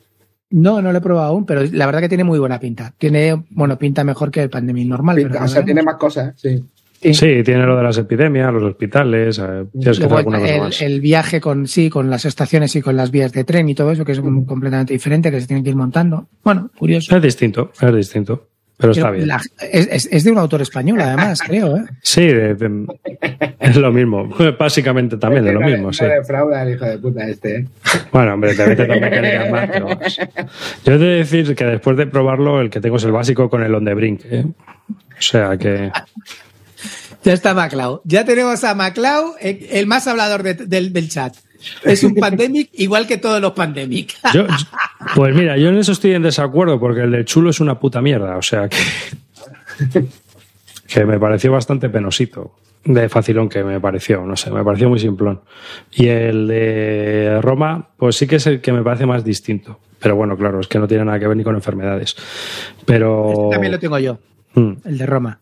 No, no lo he probado aún, pero la verdad que tiene muy buena pinta. Tiene, bueno, pinta mejor que el Pandemic normal. Pinta, pero o sea, tiene más cosas, sí. Sí, tiene lo de las epidemias, los hospitales, eh, tienes que hacer Luego alguna cosa el, más. el viaje con sí, con las estaciones y con las vías de tren y todo eso, que es completamente diferente, que se tienen que ir montando. Bueno, curioso. Es distinto, es distinto. Pero está bien. la- es, es- es de un autor español, además, creo. ¿eh? Sí, de- de- es lo mismo. Básicamente también de lo mismo, no sí. defrauda el hijo de puta este, ¿eh? Bueno, hombre, te metes las mecánicas más, pero. Yo he de decir que después de probarlo, el que tengo es el básico con el on the brink. ¿eh? O sea que. Ya está Maclau. Ya tenemos a Maclau, eh, el más hablador de- del, del chat. Es un pandemic igual que todos los pandemic. Yo, pues mira, yo en eso estoy en desacuerdo porque el del chulo es una puta mierda. O sea que. Que me pareció bastante penosito. De facilón que me pareció, no sé, me pareció muy simplón. Y el de Roma, pues sí que es el que me parece más distinto. Pero bueno, claro, es que no tiene nada que ver ni con enfermedades. Pero. Este también lo tengo yo, Mm. el de Roma.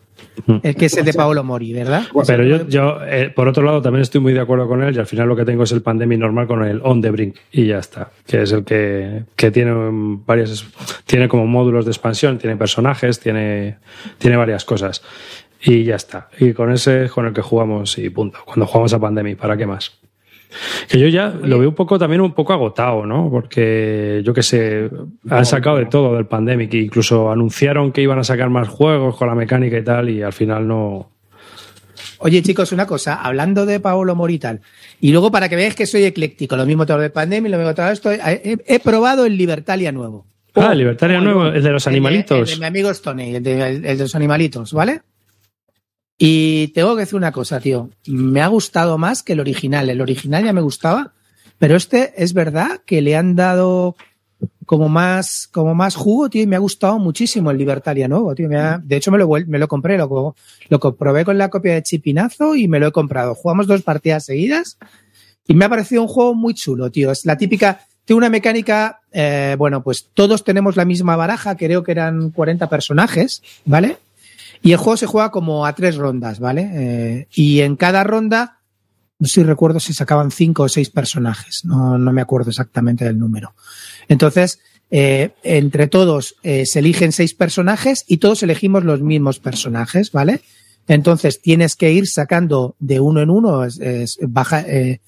El que es el de Paolo Mori, ¿verdad? Pero yo, yo eh, por otro lado, también estoy muy de acuerdo con él y al final lo que tengo es el Pandemic normal con el On the Brink y ya está. Que es el que, que tiene varias, tiene como módulos de expansión, tiene personajes, tiene, tiene varias cosas. Y ya está. Y con ese es con el que jugamos y punto. Cuando jugamos a Pandemic, ¿para qué más? Que yo ya lo veo un poco también un poco agotado, ¿no? Porque yo qué sé, han sacado de todo del Pandemic, incluso anunciaron que iban a sacar más juegos con la mecánica y tal, y al final no. Oye, chicos, una cosa, hablando de Paolo Mori y luego para que veáis que soy ecléctico, lo mismo todo de pandemia, lo mismo todo esto, he, probado el Libertalia nuevo. Ah, el Libertalia nuevo, el de los El de- animalitos. El de, mi amigo Stoney, el de, el de los animalitos, ¿vale? Y tengo que decir una cosa, tío. Me ha gustado más que el original. El original ya me gustaba, pero este es verdad que le han dado como más, como más jugo, tío, y me ha gustado muchísimo el Libertalia nuevo, tío. Me ha- de hecho, me lo, vuel- me lo compré, lo, lo comprobé con la copia de Chipinazo y me lo he comprado. Jugamos dos partidas seguidas y me ha parecido un juego muy chulo, tío. Es la típica, tiene una mecánica, eh, bueno, pues todos tenemos la misma baraja, creo que eran 40 personajes, ¿vale? Y el juego se juega como a tres rondas, ¿vale? Eh, y en cada ronda, no sé si recuerdo si sacaban cinco o seis personajes, no, no me acuerdo exactamente del número. Entonces, eh, entre todos eh, se eligen seis personajes y todos elegimos los mismos personajes, ¿vale? Entonces tienes que ir sacando de uno en uno, es- baja, eh,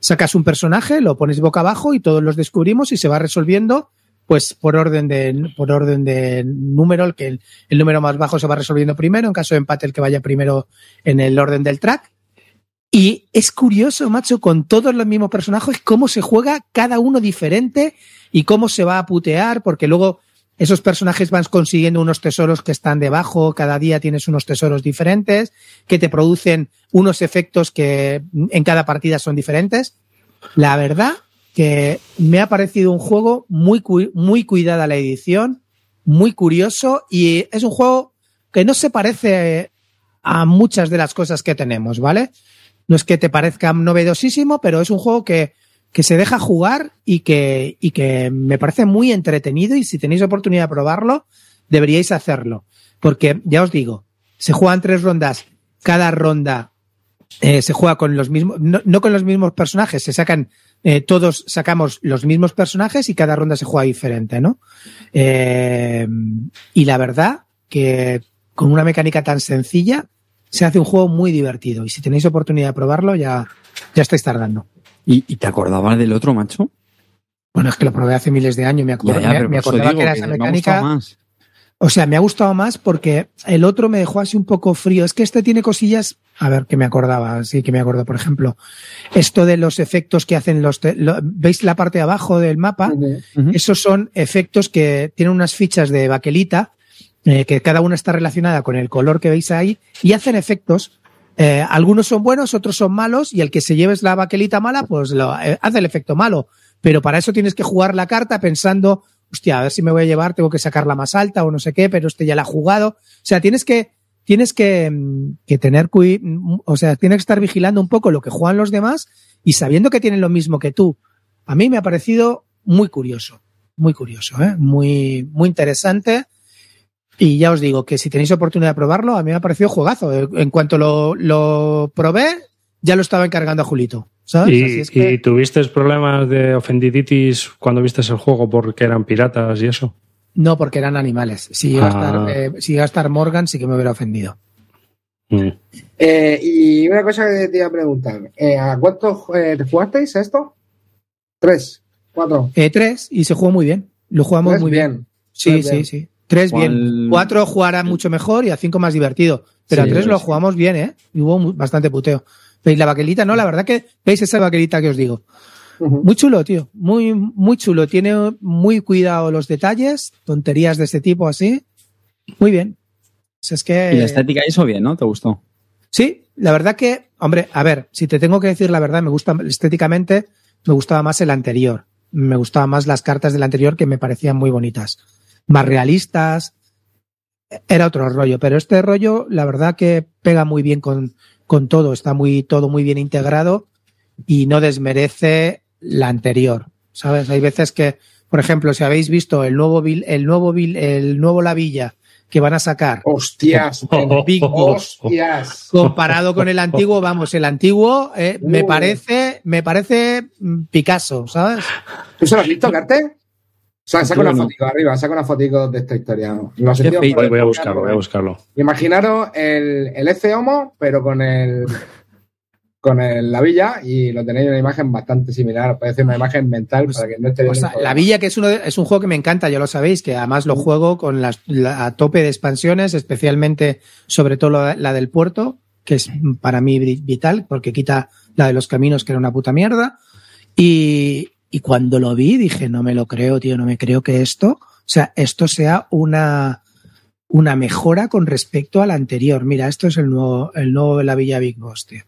sacas un personaje, lo pones boca abajo y todos los descubrimos y se va resolviendo pues por orden de por orden de número, el que el, el número más bajo se va resolviendo primero, en caso de empate el que vaya primero en el orden del track. Y es curioso, macho, con todos los mismos personajes, cómo se juega cada uno diferente y cómo se va a putear, porque luego esos personajes van consiguiendo unos tesoros que están debajo, cada día tienes unos tesoros diferentes, que te producen unos efectos que en cada partida son diferentes. La verdad que me ha parecido un juego muy, cu- muy cuidada la edición, muy curioso y es un juego que no se parece a muchas de las cosas que tenemos, ¿vale? No es que te parezca novedosísimo, pero es un juego que, que se deja jugar y que, y que me parece muy entretenido y si tenéis oportunidad de probarlo, deberíais hacerlo. Porque ya os digo, se juegan tres rondas, cada ronda eh, se juega con los mismos, no, no con los mismos personajes, se sacan, eh, todos sacamos los mismos personajes y cada ronda se juega diferente, ¿no? Eh, y la verdad que con una mecánica tan sencilla se hace un juego muy divertido y si tenéis oportunidad de probarlo ya, ya estáis tardando. ¿Y, y te acordabas del otro, macho? Bueno, es que lo probé hace miles de años, me, acuerdo, Ya, ya, me- acordaba digo que era esa mecánica. O sea, me ha gustado más porque el otro me dejó así un poco frío. Es que este tiene cosillas, a ver, que me acordaba, sí que me acuerdo, por ejemplo, esto de los efectos que hacen los, te- lo- ¿veis la parte de abajo del mapa? Esos son efectos que tienen unas fichas de baquelita, eh, que cada una está relacionada con el color que veis ahí, y hacen efectos. Eh, algunos son buenos, otros son malos, y el que se lleve es la baquelita mala, pues lo, eh, hace el efecto malo. Pero para eso tienes que jugar la carta pensando, hostia, a ver si me voy a llevar, tengo que sacarla más alta o no sé qué, pero este ya la ha jugado. O sea, tienes que, tienes que, mm, que tener, mm, o sea, tienes que estar vigilando un poco lo que juegan los demás y sabiendo que tienen lo mismo que tú. A mí me ha parecido muy curioso, muy curioso, ¿eh? muy, muy interesante. Y ya os digo que si tenéis oportunidad de probarlo, a mí me ha parecido juegazo. En cuanto lo, lo probé, ya lo estaba encargando a Julito. ¿sabes? ¿Y, Así es que- y tuviste problemas de ofendiditis cuando viste el juego porque eran piratas y eso? No, porque eran animales. Si iba, a Ah. estar, eh, si iba a estar Morgan, sí que me hubiera ofendido. Mm. Eh, y una cosa que te iba a preguntar. eh, ¿A cuántos eh, jugasteis a esto? Tres, cuatro. Eh, tres, y se jugó muy bien. Lo jugamos Tres, muy bien. Sí, Tres, sí, bien. sí. 3 ¿Cuál? bien. 4 jugará mucho mejor y a 5 más divertido. Pero Sí, a 3 eso lo jugamos bien, ¿eh? Y hubo bastante puteo. ¿Veis la baquelita? No, la verdad que veis esa baquelita que os digo. Muy chulo, tío. Muy, muy chulo. Tiene muy cuidado los detalles, tonterías de este tipo así. Muy bien. Pues es que. Y la estética hizo bien, ¿no? ¿Te gustó? Sí, la verdad que, hombre, a ver, si te tengo que decir la verdad, me gusta estéticamente, me gustaba más el anterior. Me gustaban más las cartas del anterior que me parecían muy bonitas. Más realistas. Era otro rollo, pero este rollo, la verdad que pega muy bien con, con todo. Está muy, todo muy bien integrado y no desmerece la anterior. ¿Sabes? Hay veces que, por ejemplo, si habéis visto el nuevo, Vil- el nuevo, Vil- el nuevo La Villa que van a sacar, Hostias, Oh, Big hostias. comparado con el antiguo, vamos, el antiguo eh, me Uh. parece, me parece mm, Picasso, ¿sabes? ¿Tú se lo has visto, Carte? O sea, saca una no. fotico arriba, saca una fotico de esta historia. Lo. Voy, voy a buscarlo, voy a buscarlo. Imaginaros el, el Ece Homo, pero con el con el, la villa y lo tenéis en una imagen bastante similar. Parece una imagen mental Pues- para que no esté O sea, la Villa, que es, uno de- es un juego que me encanta, ya lo sabéis, que además lo juego con las, la- a tope de expansiones, especialmente sobre todo la, la del puerto, que es para mí vi- vital, porque quita la de los caminos, que era una puta mierda. Y, y cuando lo vi, dije, no me lo creo, tío, no me creo que esto, o sea, esto sea una, una mejora con respecto al anterior. Mira, esto es el nuevo, el nuevo de la Villa Big Boss, tío.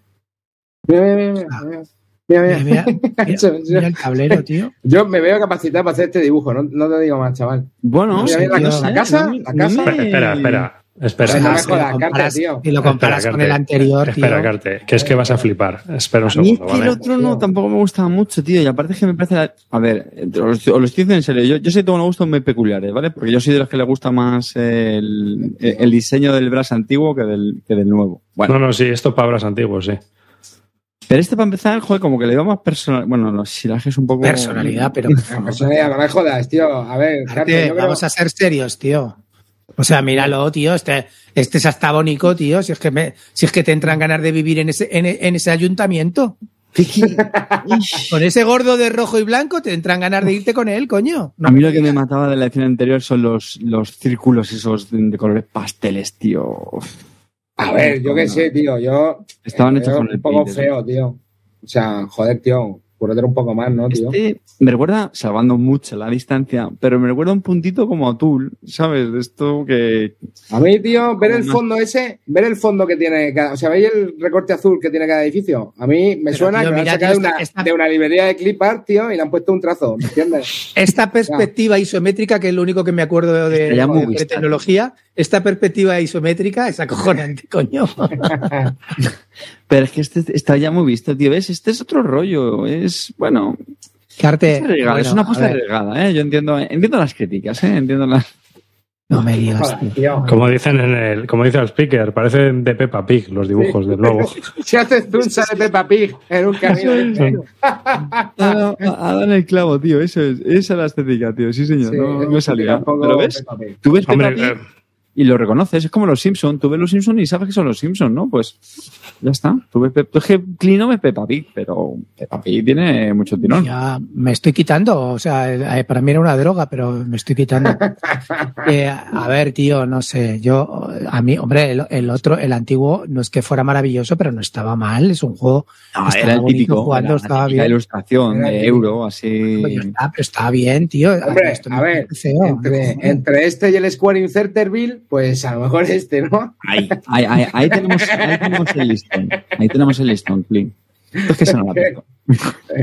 Mira, mira, mira, mira, mira. Mira, mira. El tablero, tío. Yo me veo capacitado para hacer este dibujo, no, no te digo más, chaval. Bueno, Mira, mira, no la sé, casa, la no casa. me- Espera, espera, espera. No me si lo Carte, comparas, tío. si lo comparas Espera, con Carte. el anterior, Espera, tío. Carte, que es que vas a flipar. Espera un A mí es segundo, que el otro no, tampoco me gustaba mucho, tío. Y aparte es que me parece... la- A ver, os, lo estoy diciendo en serio. Yo, yo sí tengo unos gustos muy peculiares, ¿vale? Porque yo soy de los que le gusta más el, el diseño del Brass antiguo que del, que del nuevo. Bueno, No, no, sí, esto palabras antiguos, sí. Pero este para empezar, joder, como que le da más personal... Bueno, los silajes un poco... Personalidad, pero. Personalidad, no me jodas, tío. A ver, Carte, Arte, creo- vamos a ser serios, tío. O sea, míralo, tío. Este, este es hasta bonito, tío. Si es que me, si es que te entran ganas de vivir en ese, en, en ese ayuntamiento. Con ese gordo de rojo y blanco te entran ganas de irte con él, coño. No A mí lo que me mataba de la edición anterior son los, los círculos esos de, de colores pasteles, tío. A ver, yo qué sé, tío. Yo. Estaban hechos el Un poco feo, tío. O sea, joder, tío. Currete un poco más, ¿no, tío? Este me recuerda, salvando mucho la distancia, pero me recuerda un puntito como a Tool, ¿sabes? De Esto que... A mí, tío, ver el fondo ese, ver el fondo que tiene cada. O sea, ¿veis el recorte azul que tiene cada edificio? A mí me Pero, suena tío, que lo han mira, sacado tío, una, esta- de una librería de clip art, tío, y le han puesto un trazo, ¿me entiendes? Esta perspectiva isométrica, que es lo único que me acuerdo de, muy tecnología, esta perspectiva isométrica es acojonante, coño. Pero es que este está ya muy visto, tío. ¿Ves? Este es otro rollo. Es, bueno, Carte, es, arriesgada, bueno, es una apuesta arriesgada, ¿eh? Yo entiendo, entiendo las críticas, ¿eh? Entiendo las... No me digas, tío. Como dicen en el, como dice el speaker, parecen de Peppa Pig los dibujos del lobo. Si haces zoom, sale Peppa Pig en un camino. Ha dado ha dado en el clavo, tío. Eso es, esa es la estética, tío. Sí, señor. Sí, no, me salía. ¿Pero ves? Peppa. Tú ves Peppa Hombre, Pig eh, y lo reconoces. Es como los Simpsons. Tú ves los Simpsons y sabes que son los Simpsons, ¿no? Pues ya está. Tú ves Es que Peppa Pig, pero Peppa Pig tiene mucho tirón. Ya me estoy quitando, o sea, eh, para mí era una droga, pero me estoy quitando. Eh, a ver, tío, no sé, yo, a mí, hombre, el, el otro, el antiguo, no es que fuera maravilloso, pero no estaba mal, es un juego, No, estaba era el bonito típico. jugando, era la estaba típica bien. ilustración de euro, así. Está, pero estaba bien, tío. Hombre, Esto me a ver, entre, entre este y el Square Inserterville, pues a lo mejor este, ¿no? Ahí, ahí, ahí, ahí tenemos, ahí tenemos el listón. Ahí tenemos el listón, Clint. Esto es que se nos la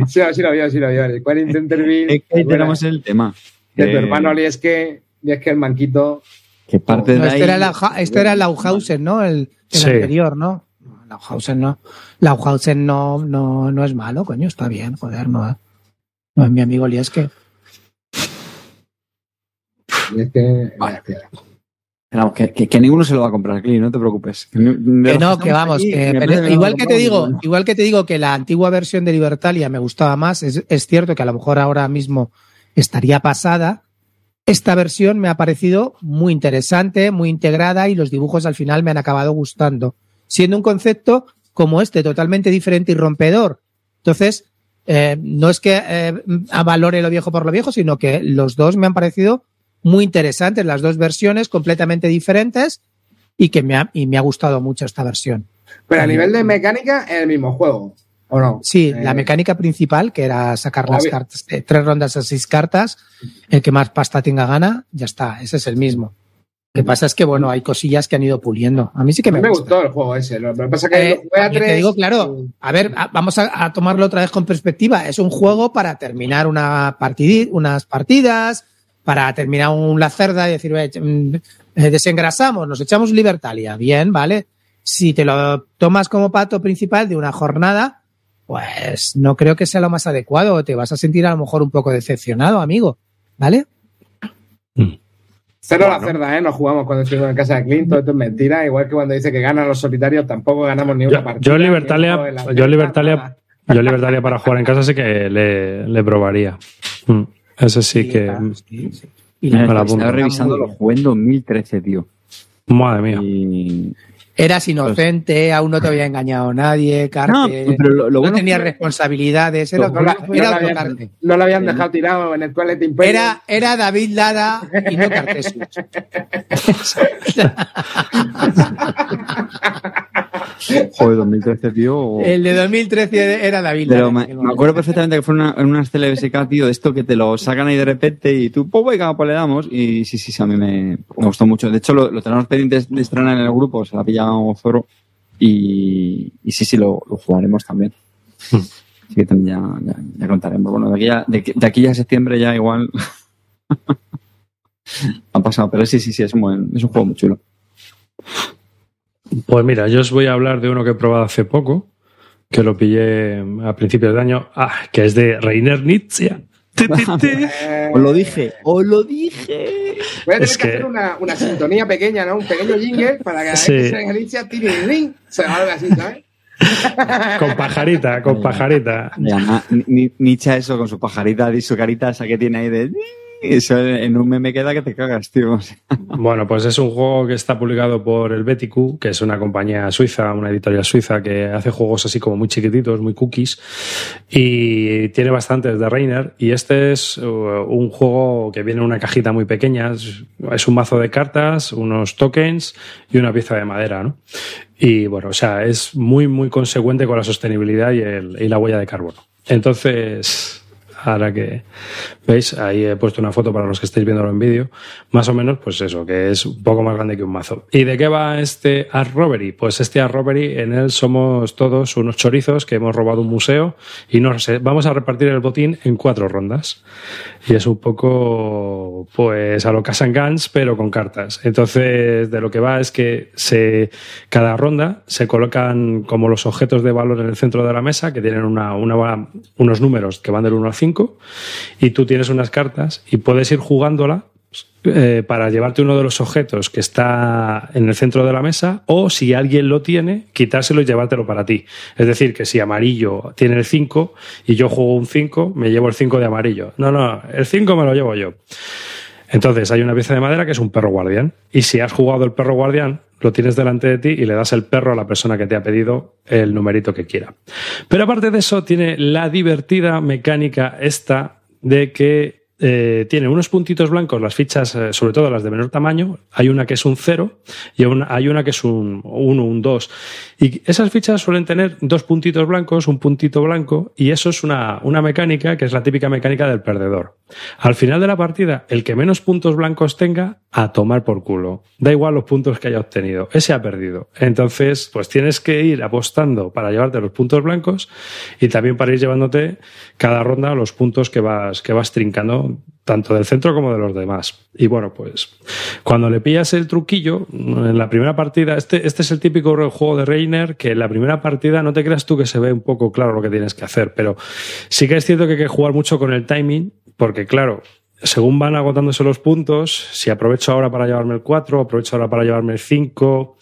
Sí, sí lo vio, sí lo vio. El Square Inserterville. Es que ahí bueno, tenemos el tema. de tu Eh, hermano y es que, y es que el manquito. Que parte No, de este ahí. era, la, este era Lauhausen, ¿no? El, el Sí. anterior, ¿no? Lauhausen no. Lauhausen no, no, no es malo, coño, está bien, joder, no. No es mi amigo Lieske. Y es que. Vale. Vamos, que, que, que ninguno se lo va a comprar, Clint, no te preocupes. Que, no, que vamos, aquí, que- me pero igual que te digo, igual que te digo que la antigua versión de Libertalia me gustaba más, es, es cierto que a lo mejor ahora mismo estaría pasada. Esta versión me ha parecido muy interesante, muy integrada y los dibujos al final me han acabado gustando, siendo un concepto como este, totalmente diferente y rompedor. Entonces, eh, no es que eh, valore lo viejo por lo viejo, sino que los dos me han parecido muy interesantes las dos versiones, completamente diferentes, y que me ha, y me ha gustado mucho esta versión. Pero a nivel de mecánica, es el mismo juego. ¿O no? Sí, Eh, la mecánica principal, que era sacar las obvio. cartas, de tres rondas a seis cartas, el que más pasta tenga gana, ya está, ese es el mismo. Lo que pasa es que, bueno, hay cosillas que han ido puliendo. A mí sí que me, me gusta. gustó el juego ese. Lo que pasa es que Eh, lo a yo te tres. digo, claro, a ver, a- vamos a, a tomarlo otra vez con perspectiva. Es un juego para terminar una partidi- unas partidas, para terminar un la cerda y decir, "Oye, mm, eh, desengrasamos, nos echamos Libertalia. Bien, ¿vale? Si te lo tomas como pato principal de una jornada, pues no creo que sea lo más adecuado. Te vas a sentir a lo mejor un poco decepcionado, amigo. ¿Vale? Cero la cerda, ¿eh? Nos jugamos cuando estuvimos en casa de Clint, todo esto es mentira. Igual que cuando dice que ganan los solitarios, tampoco ganamos ni una Yo, partida. yo Libertalia, yo Libertalia, yo Libertalia para jugar en casa sí que le, le probaría. Mm, Ese sí que. está, sí, sí. Y la estaba apunto. revisando, lo jugué en 2013, tío. Madre mía. Y... Eras inocente, aún no te había engañado nadie, Carte. No, pero lo, lo no bueno tenías fue- responsabilidades, era, No otro- no era la otro habían, Carte. no la habían dejado tirado en el Twilight Imperium. Era, era David Lara y no Cartesius. Joder, 2013, tío. El de 2013 era David. Pero me, acuerdo perfectamente que fue una, en unas CLBSK, tío, de esto que te lo sacan ahí de repente y tú, pues venga, pues le damos. Y sí, sí, sí, a mí me, me gustó mucho. De hecho, lo, lo tenemos pendientes de estrenar en el grupo, se la ha pillado Zoro. Y, y sí, sí, lo, lo jugaremos también. Hmm. Así que también ya, ya, ya contaremos. Bueno, de aquí, ya, de, de aquí ya a septiembre ya igual. ha pasado, pero sí, sí, sí, es un, buen, es un juego muy chulo. Pues mira, yo os voy a hablar de uno que he probado hace poco, que lo pillé a principios de año, ah, que es de Reiner Nietzsche. Os lo dije, os lo dije. Voy a tener Es que, que- hacer una, una sintonía pequeña, ¿no? Un pequeño jingle para que a Sí. se inicia tirin se algo así, ¿sabes? Con pajarita, con pajarita. Nietzsche eso con su pajarita y su carita esa que tiene ahí de... En un meme queda que te cagas, tío. Bueno, pues es un juego que está publicado por el Beticu, que es una compañía suiza, una editorial suiza que hace juegos así como muy chiquititos, muy cookies, y tiene bastantes de Reiner. Y este es uh, un juego que viene en una cajita muy pequeña, es, un mazo de cartas, unos tokens y una pieza de madera, ¿no? Y bueno, o sea, es muy, muy consecuente con la sostenibilidad y la huella de carbono. Entonces, ahora que veis, ahí he puesto una foto para los que estáis viéndolo en vídeo, más o menos, pues eso, que es un poco más grande que un mazo. ¿Y de qué va este Art Robbery? Pues este Art Robbery, en él somos todos unos chorizos que hemos robado un museo y nos vamos a repartir el botín en cuatro rondas. Y es un poco, pues, a lo Casan Guns, pero con cartas. Entonces, de lo que va es que se, cada ronda se colocan como los objetos de valor en el centro de la mesa, que tienen una, una- unos números que van del 1 al 5, y tú tienes unas cartas y puedes ir jugándola eh, para llevarte uno de los objetos que está en el centro de la mesa o si alguien lo tiene, quitárselo y llevártelo para ti. Es decir, que si amarillo tiene el 5 y yo juego un 5, me llevo el 5 de amarillo. No, no, el 5 me lo llevo yo. Entonces hay una pieza de madera que es un perro guardián y si has jugado el perro guardián, lo tienes delante de ti y le das el perro a la persona que te ha pedido el numerito que quiera. Pero aparte de eso, tiene la divertida mecánica esta de que eh, tiene unos puntitos blancos, las fichas, eh, sobre todo las de menor tamaño. Hay una que es un 0 y hay una que es un 1, un 2. Y esas fichas suelen tener dos puntitos blancos, un puntito blanco, y eso es una, una mecánica que es la típica mecánica del perdedor. Al final de la partida, el que menos puntos blancos tenga, a tomar por culo. Da igual los puntos que haya obtenido, ese ha perdido. Entonces, pues tienes que ir apostando para llevarte los puntos blancos y también para ir llevándote cada ronda los puntos que vas, que vas trincando, tanto del centro como de los demás. Y bueno, pues cuando le pillas el truquillo, en la primera partida, este, este es el típico juego de Reiner, que en la primera partida no te creas tú que se ve un poco claro lo que tienes que hacer, pero sí que es cierto que hay que jugar mucho con el timing, porque claro, según van agotándose los puntos, si aprovecho ahora para llevarme el 4, aprovecho ahora para llevarme el 5,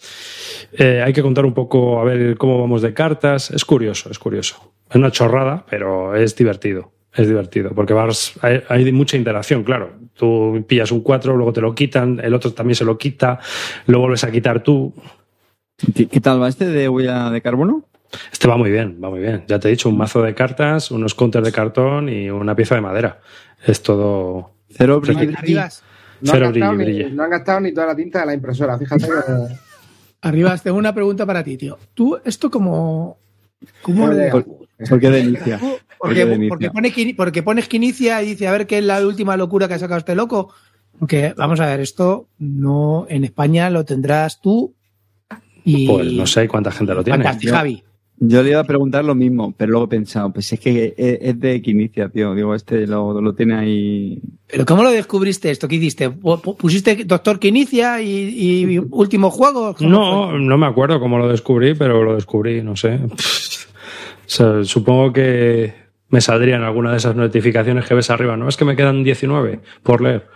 eh, hay que contar un poco a ver cómo vamos de cartas. Es curioso, es curioso. Es una chorrada, pero es divertido. Es divertido, porque vas, hay, hay mucha interacción, claro. Tú pillas un 4, luego te lo quitan, el otro también se lo quita, lo vuelves a quitar tú. ¿Qué, qué tal va este de huella de carbono? Este va muy bien, va muy bien. Ya te he dicho, un mazo de cartas, unos counters de cartón y una pieza de madera. Es todo. Cero. Arribas. No Cero han, gastado ni, brilli. no han gastado ni toda la tinta de la impresora, fíjate. que- Arriba, tengo una pregunta para ti, tío. ¿Tú esto como... ¿Cómo le- Por- Porque de inicia. Porque, inicia. porque, pone, que- porque pones que inicia y dice, a ver qué es la última locura que ha sacado este loco. Aunque, vamos a ver, esto no en España lo tendrás tú y Pues no sé cuánta gente lo tiene. Fantastic Javi. Yo le iba a preguntar lo mismo, pero luego he pensado, pues es que es, es de que inicia, tío. Digo, este lo, lo tiene ahí. ¿Pero cómo lo descubriste esto? ¿Qué hiciste? ¿Pu- pu- ¿Pusiste Doctor que inicia y, y último juego? ¿Cómo No, fue? no me acuerdo cómo lo descubrí, pero lo descubrí, no sé. O sea, supongo que me saldrían alguna de esas notificaciones que ves arriba. No es que me quedan 19 por leer.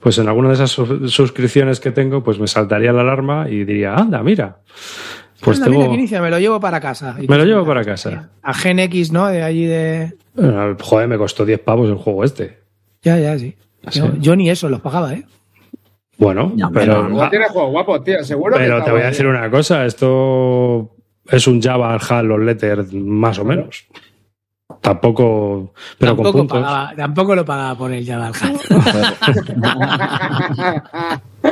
Pues en alguna de esas sus- suscripciones que tengo, pues me saltaría la alarma y diría, anda, mira. Pues Anda, mira tengo. inicia, me lo llevo para casa. Y Me lo llevo para casa. A Gen X, ¿no? De allí de... Eh, Joder, me costó 10 pavos el juego este. Ya, ya, sí. Sí. Yo, yo ni eso los pagaba, ¿eh? Bueno, Ya, pero, Luego tiene juegos guapos, tío, seguro. pero te voy a decir una cosa, esto es un Java al HAL los letters más o menos. Tampoco, pero con tampoco, puntos. pagaba, tampoco lo pagaba por el Java al Hat.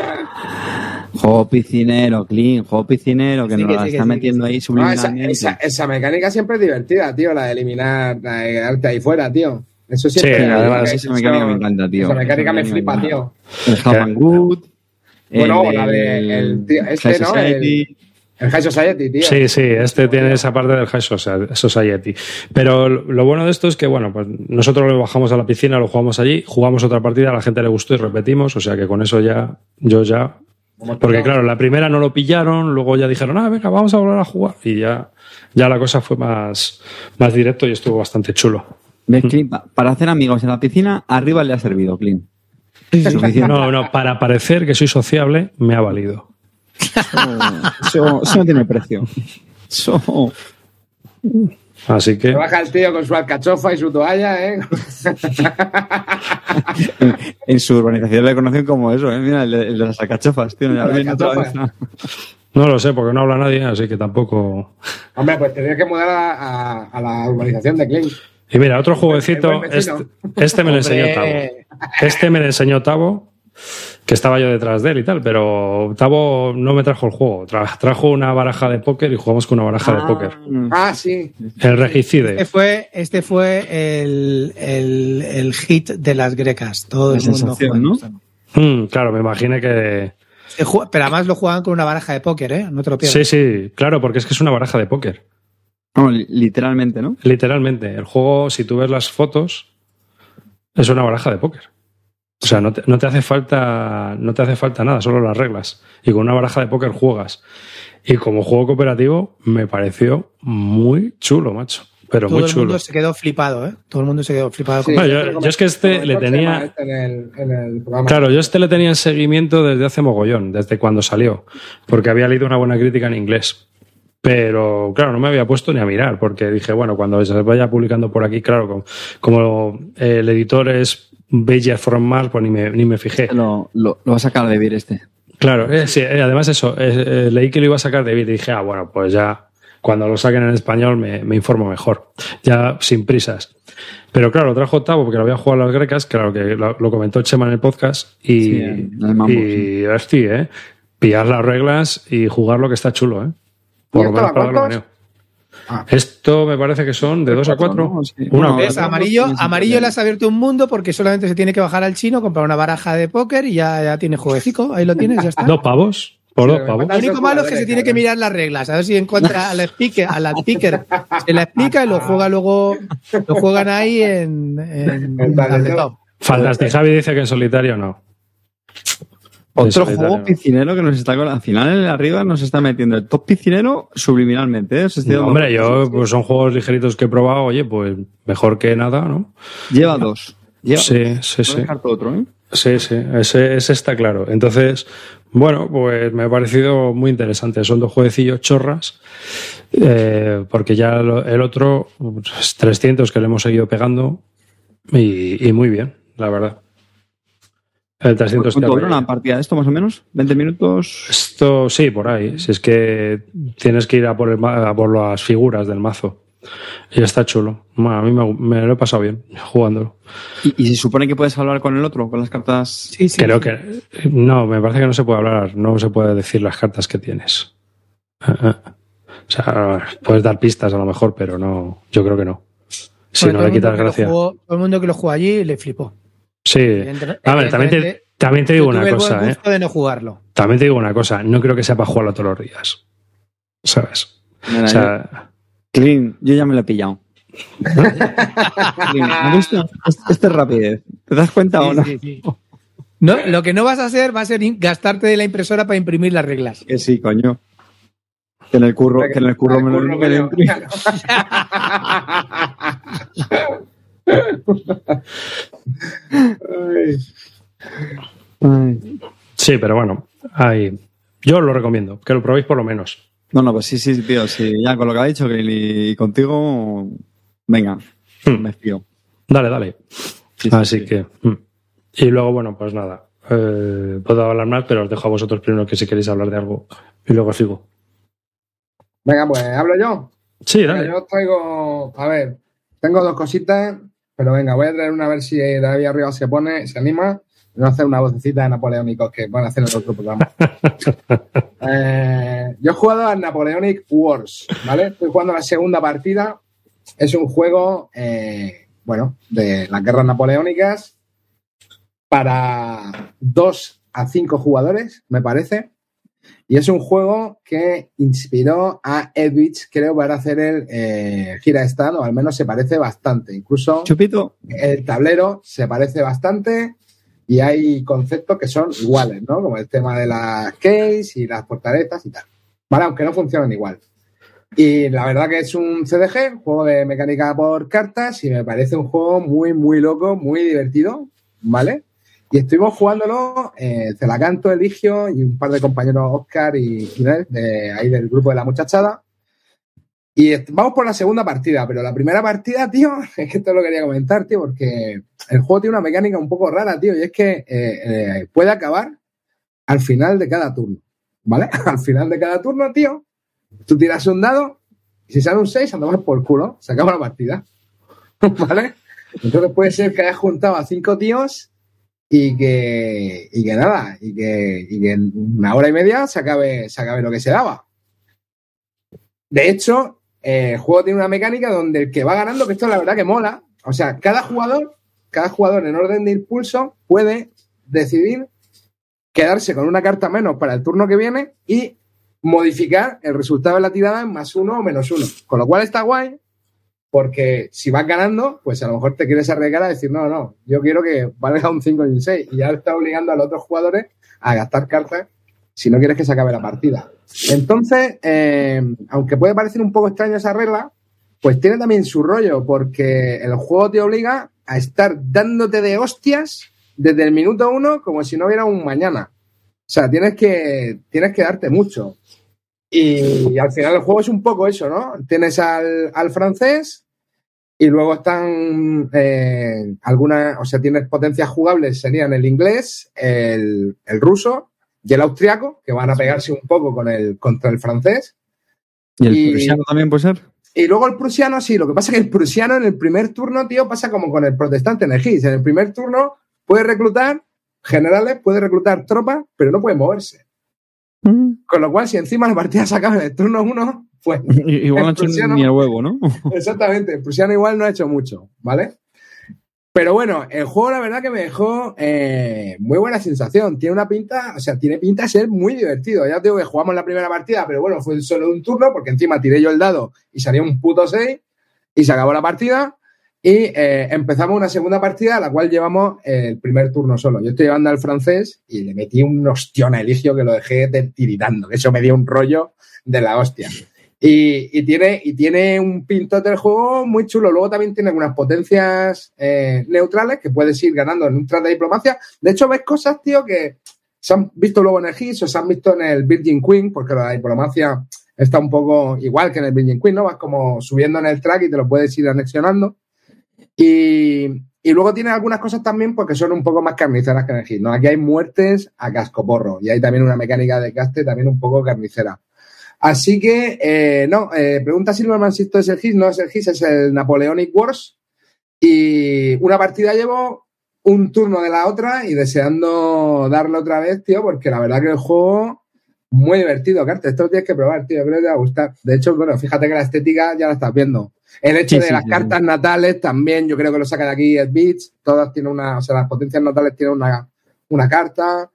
Juego piscinero, clean, juego piscinero, que Sí, nos que la sí, que está sí, metiendo ahí No, esa, subliminalmente. esa, esa mecánica siempre es divertida, tío, la de eliminar, la de quedarte ahí fuera, tío. Eso siempre. Sí, además, eso- esa mecánica me encanta, tío. Esa mecánica me flipa, me tío. El and Good. Bueno, el la de- el tío- este, ¿no? Society. El High Society, tío. Sí, sí, este tiene esa parte del High Society. Pero lo bueno de esto es que, bueno, pues nosotros lo bajamos a la piscina, lo jugamos allí, jugamos otra partida, a la gente le gustó y repetimos, o sea que con eso ya, yo ya. Porque claro, la primera no lo pillaron, luego ya dijeron, ah, venga, vamos a volver a jugar. Y ya, ya la cosa fue más, más directo y estuvo bastante chulo. ¿Ves, Clint? Pa- Para hacer amigos en la piscina, arriba le ha servido, Clint. Suficiente. No, no, para parecer que soy sociable, me ha valido. Eso, eso no tiene precio. Eso. Así que. Se baja el tío con su alcachofa y su toalla, ¿eh? En su urbanización le conocen como eso, ¿eh? Mira, el de, el de las alcachofas, tío. Ya. No lo sé, porque no habla nadie, así que tampoco. Hombre, pues tendrías que mudar a, a- a la urbanización de Klein. Y mira, otro jueguecito. Este, este me lo enseñó Tavo. Este me lo enseñó Tavo, que estaba yo detrás de él y tal, pero Tavo no me trajo el juego. Tra- trajo una baraja de póker y jugamos con una baraja de póker. Ah, sí. El regicide. Este fue, este fue el, el, el hit de las grecas. Todo La el mundo. Mm, claro, me imaginé que. Pero además lo jugaban con una baraja de póker, ¿eh? No te lo pierdas. Sí, sí, claro, porque es que es una baraja de póker. No, literalmente, ¿no? Literalmente. El juego, si tú ves las fotos, es una baraja de póker. O sea, no te, no te hace falta. No te hace falta nada, solo las reglas. Y con una baraja de póker juegas. Y como juego cooperativo, me pareció muy chulo, macho. Pero Todo muy el chulo. mundo se quedó flipado, ¿eh? Todo el mundo se quedó flipado. Sí, Bueno, yo- yo es que este le tenía- este En el, en el programa. Claro, yo este le tenía en seguimiento desde hace mogollón, desde cuando salió, porque había leído una buena crítica en inglés. Pero claro, no me había puesto ni a mirar, porque dije, bueno, cuando se vaya publicando por aquí, claro, como, como el editor es From Mars, pues ni me, ni me fijé. Lo, lo, lo va a sacar de vir este. Claro, eh, sí, eh, además eso, eh, eh, leí que lo iba a sacar de vídeo y dije, ah, bueno, pues ya cuando lo saquen en español me, me informo mejor, ya sin prisas. Pero claro, lo trajo octavo porque lo había jugado a las grecas, claro que lo, lo comentó Chema en el podcast y, Sí, en el mambo, y hostia, eh, pillar las reglas y jugar lo que está chulo, eh. Por ¿Y lo esto menos a para darlo. Ah. Esto me parece que son de 2 a 4. ¿no? Sí. Una. ¿Ves? Amarillo, amarillo le has abierto un mundo porque solamente se tiene que bajar al chino, comprar una baraja de póker y ya, ya tiene jueguecico. Ahí lo tienes, ya está. Dos pavos, por dos pavos. Lo único malo es es que se tiene que mirar las reglas, a ver si encuentra al speaker, a la speaker, se la explica y lo juega luego, lo juegan ahí en, en, En tabletop. Fantastic Javi dice que en solitario no. Otro juego piscinero que nos está con al final arriba nos está metiendo el top piscinero subliminalmente. ¿eh? No, hombre, yo, pues son juegos ligeritos que he probado, oye, pues mejor que nada, ¿no? Lleva dos. Lleva Sí, sí, sí. otro, ¿eh? Sí, sí, ese, ese está claro. Entonces, bueno, pues me ha parecido muy interesante. Son dos jueguecillos chorras, eh, porque ya lo- el otro, pues, 300 que le hemos seguido pegando, y, y muy bien, la verdad. El 300 ¿Cuánto dura una partida de esto más o menos? ¿20 minutos? Esto sí, por ahí. Si es que tienes que ir a por, el, ma- a por las figuras del mazo. Y está chulo. Bueno, a mí me, me lo he pasado bien jugándolo. ¿Y, y se supone que puedes hablar con el otro, con las cartas? Sí, sí. Creo que. No, me parece que no se puede hablar, no se puede decir las cartas que tienes. Ah, ah. O sea, puedes dar pistas a lo mejor, pero no. Yo creo que no. Si Bueno, no le quitas gracia. jugó- todo el mundo que lo jugó allí le flipó. Sí. A ver, también te, evidentemente, también te digo yo tuve una el buen cosa, ¿eh? gusto de no jugarlo. También te digo una cosa. No creo que sea para jugarlo todos los días. ¿Sabes? Mira, O sea, Clean, yo ya me lo he pillado. Clean, ¿has visto? Es- Esto es rapidez. ¿Te das cuenta o no? Sí, sí, sí. No, lo que no vas a hacer va a ser gastarte de la impresora para imprimir las reglas. Que sí, coño. Que en el curro, que en el curro me lo me lo imprimo. Ay. Sí, pero bueno. Ahí. Yo lo recomiendo. Que lo probéis por lo menos. No, no, pues sí, sí, tío. Sí, ya con lo que ha dicho Grill y contigo, venga, Hmm. me fío. Dale, dale. Sí, sí, Así sí. que. mm. Y luego, bueno, pues nada. Eh, puedo hablar más, pero os dejo a vosotros primero que si queréis hablar de algo. Y luego sigo. Venga, pues hablo yo. Sí, Venga, dale. yo os traigo, a ver, tengo dos cositas, pero venga, voy a traer una a ver si David arriba se pone, se anima. No hacer una vocecita de napoleónicos que van a hacer en el otro programa. Eh, yo he jugado al Napoleonic Wars, ¿vale? Estoy jugando la segunda partida. Es un juego, eh, bueno, de las guerras napoleónicas para dos a cinco jugadores, me parece. Y es un juego que inspiró a Edwidge, creo, para hacer el eh, Gira Stand, o al menos se parece bastante. Incluso Chupito, el tablero se parece bastante y hay conceptos que son iguales, ¿no? Como el tema de las keys y las portaletas y tal. Vale, aunque no funcionan igual. Y la verdad que es un CDG, un juego de mecánica por cartas, y me parece un juego muy, muy loco, muy divertido, ¿vale? Y estuvimos jugándolo, eh, Celacanto, Eligio y un par de compañeros, Oscar y ahí del grupo de la muchachada. Y vamos por la segunda partida, pero la primera partida, tío, es que esto lo quería comentar, tío, porque el juego tiene una mecánica un poco rara, tío, y es que eh, eh, puede acabar al final de cada turno, ¿vale? al final de cada turno, tío, tú tiras un dado y si sale un 6, andamos por culo, se acaba la partida, ¿vale? Entonces puede ser que hayas juntado a cinco tíos y que, y que nada, y que, y que en una hora y media se acabe, se acabe lo que se daba. De hecho, eh, el juego tiene una mecánica donde el que va ganando, que esto la verdad que mola, o sea, cada jugador, cada jugador en orden de impulso puede decidir quedarse con una carta menos para el turno que viene y modificar el resultado de la tirada en más uno o menos uno. Con lo cual está guay, porque si vas ganando, pues a lo mejor te quieres arriesgar a decir, no, no, yo quiero que valga un 5 y un 6. Y ya está obligando a los otros jugadores a gastar cartas si no quieres que se acabe la partida. Entonces, eh, aunque puede parecer un poco extraño esa regla, pues tiene también su rollo, porque el juego te obliga a estar dándote de hostias desde el minuto uno como si no hubiera un mañana. O sea, tienes que, tienes que darte mucho. Y, al final el juego es un poco eso, ¿no? Tienes al, al francés y luego están eh, algunas, o sea, tienes potencias jugables, serían el inglés, el, el ruso y el austriaco, que van a pegarse un poco con el, contra el francés. ¿Y el Y- prusiano también puede ser? Y luego el prusiano, sí, lo que pasa es que el prusiano en el primer turno, tío, pasa como con el protestante en el GIS. En el primer turno puede reclutar generales, puede reclutar tropas, pero no puede moverse. Con lo cual, si encima la partida se acaba en el turno uno, pues Igual no ha hecho prusiano- ni el huevo, ¿no? Exactamente, el prusiano igual no ha hecho mucho, ¿vale? Pero bueno, el juego la verdad que me dejó eh, muy buena sensación. Tiene una pinta, o sea, tiene pinta de ser muy divertido. Ya te digo que jugamos la primera partida, pero bueno, fue solo un turno porque encima tiré yo el dado y salió un puto 6 y se acabó la partida. Y eh, empezamos una segunda partida, a la cual llevamos el primer turno solo. Yo estoy llevando al francés y le metí un ostión a Eligio que lo dejé de- tiritando. que Eso me dio un rollo de la hostia. Y, tiene, un pintote del juego muy chulo. Luego también tiene algunas potencias eh, neutrales que puedes ir ganando en un tras de diplomacia. De hecho, ves cosas, tío, que se han visto luego en el GIS o se han visto en el Virgin Queen, porque la diplomacia está un poco igual que en el Virgin Queen, ¿no? Vas como subiendo en el track y te lo puedes ir anexionando. Y, luego tiene algunas cosas también porque son un poco más carniceras que en el GIS, ¿no? Aquí hay muertes a cascoporro y hay también una mecánica de caste también un poco carnicera. Así que, eh, no, eh, pregunta Silverman si es el GIS. No es el GIS, es el Napoleonic Wars. Y una partida llevo un turno de la otra y deseando darle otra vez, tío, porque la verdad que el juego muy divertido, Carter. Esto lo tienes que probar, tío. Creo que te va a gustar. De hecho, bueno, fíjate que la estética ya la estás viendo. El hecho Sí, de sí, las sí, cartas natales también, yo creo que lo saca de aquí el Beats. Todas tienen una, o sea, las potencias natales tienen una, una carta.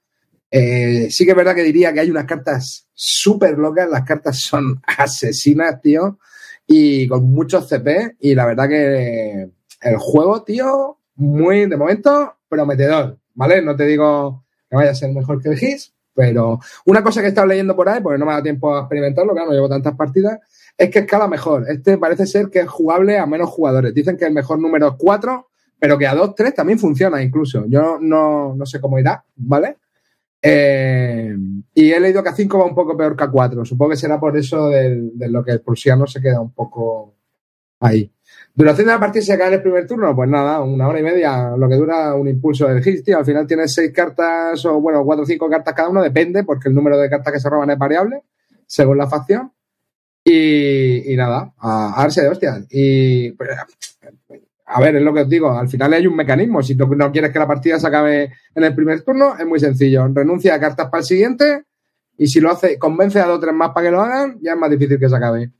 Eh, sí que es verdad que diría que hay unas cartas súper locas. Las cartas son asesinas, tío. Y con muchos CP. Y la verdad que el juego, tío, muy, de momento, prometedor. ¿Vale? No te digo que vaya a ser mejor que el GIS, pero una cosa que he estado leyendo por ahí, porque no me dado tiempo a experimentarlo, claro, no llevo tantas partidas, es que escala mejor. Este parece ser que es jugable a menos jugadores. Dicen que el mejor número es 4, pero que a 2, 3 también funciona incluso. Yo no, no sé cómo irá, ¿vale? Eh, y he leído que a 5 va un poco peor que a 4. Supongo que será por eso del- de, lo que el prusiano se queda un poco ahí. Duración de la partida se acaba en el primer turno, pues nada, una hora y media, lo que dura un impulso del hit, tío. Al final tienes seis cartas, o bueno, cuatro o cinco cartas cada uno, depende, porque el número de cartas que se roban es variable, según la facción. Y, nada, a, darse de hostias. Y pues, a ver, es lo que os digo, al final hay un mecanismo. Si tú no quieres que la partida se acabe en el primer turno, es muy sencillo. Renuncia a cartas para el siguiente, y si lo hace, convence a dos o tres más para que lo hagan, ya es más difícil que se acabe.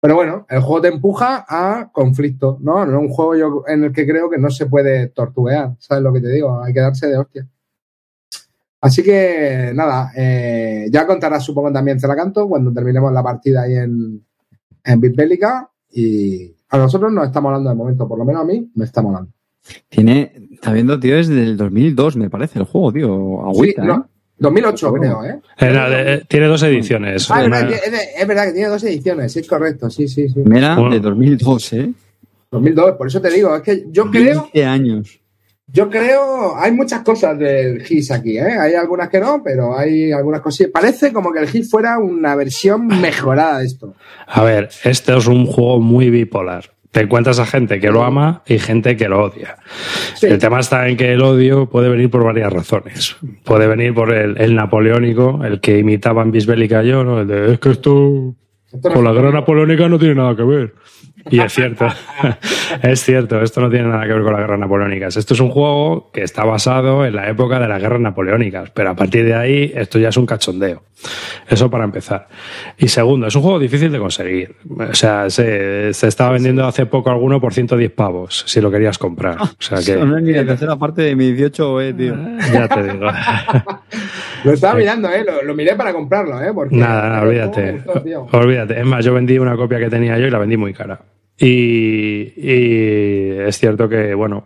Pero bueno, el juego te empuja a conflicto, ¿no? No es un juego yo en el que creo que no se puede tortuguear, ¿sabes lo que te digo? Hay que darse de hostia. Así que nada, eh, ya contarás supongo también Celacanto cuando terminemos la partida ahí en, en Bitbélica y a nosotros nos está molando de momento, por lo menos a mí me está molando. Tiene, está viendo, tío, desde el 2002, me parece, el juego, tío. Agüita, Sí, no, ¿eh? 2008 Bueno. creo, ¿eh? No, de- tiene dos ediciones. Ah, es Una- verdad, es de- es verdad que tiene dos ediciones, es correcto, sí, sí, sí. Mira, Bueno. de 2002, ¿eh? 2002, por eso te digo, es que yo creo 20 años. Yo creo, hay muchas cosas del GIS aquí, ¿eh? Hay algunas que no, pero hay algunas cosillas. Parece como que el GIS fuera una versión mejorada de esto. A ver, este es un juego muy bipolar. Te encuentras a gente que lo ama y gente que lo odia. Sí. El tema está en que el odio puede venir por varias razones. Puede venir por el, el napoleónico, el que imitaba en Bisbélica yo, ¿no? El de, es que esto con la guerra napoleónica no tiene nada que ver. Y es cierto, es cierto, esto no tiene nada que ver con las guerras napoleónicas. Esto es un juego que está basado en la época de las guerras napoleónicas, pero a partir de ahí esto ya es un cachondeo. Eso para empezar. Y segundo, es un juego difícil de conseguir. O sea, se, se estaba vendiendo hace poco alguno por 110 pavos, si lo querías comprar. O sea que... No es ni la tercera parte de mi 18, eh, tío. Ya te digo. Lo estaba mirando, ¿eh? Lo, lo miré para comprarlo, ¿eh? Porque Nada, nada, olvídate. Olvídate. Es más, yo vendí una copia que tenía yo y la vendí muy cara. Y, y es cierto que, bueno,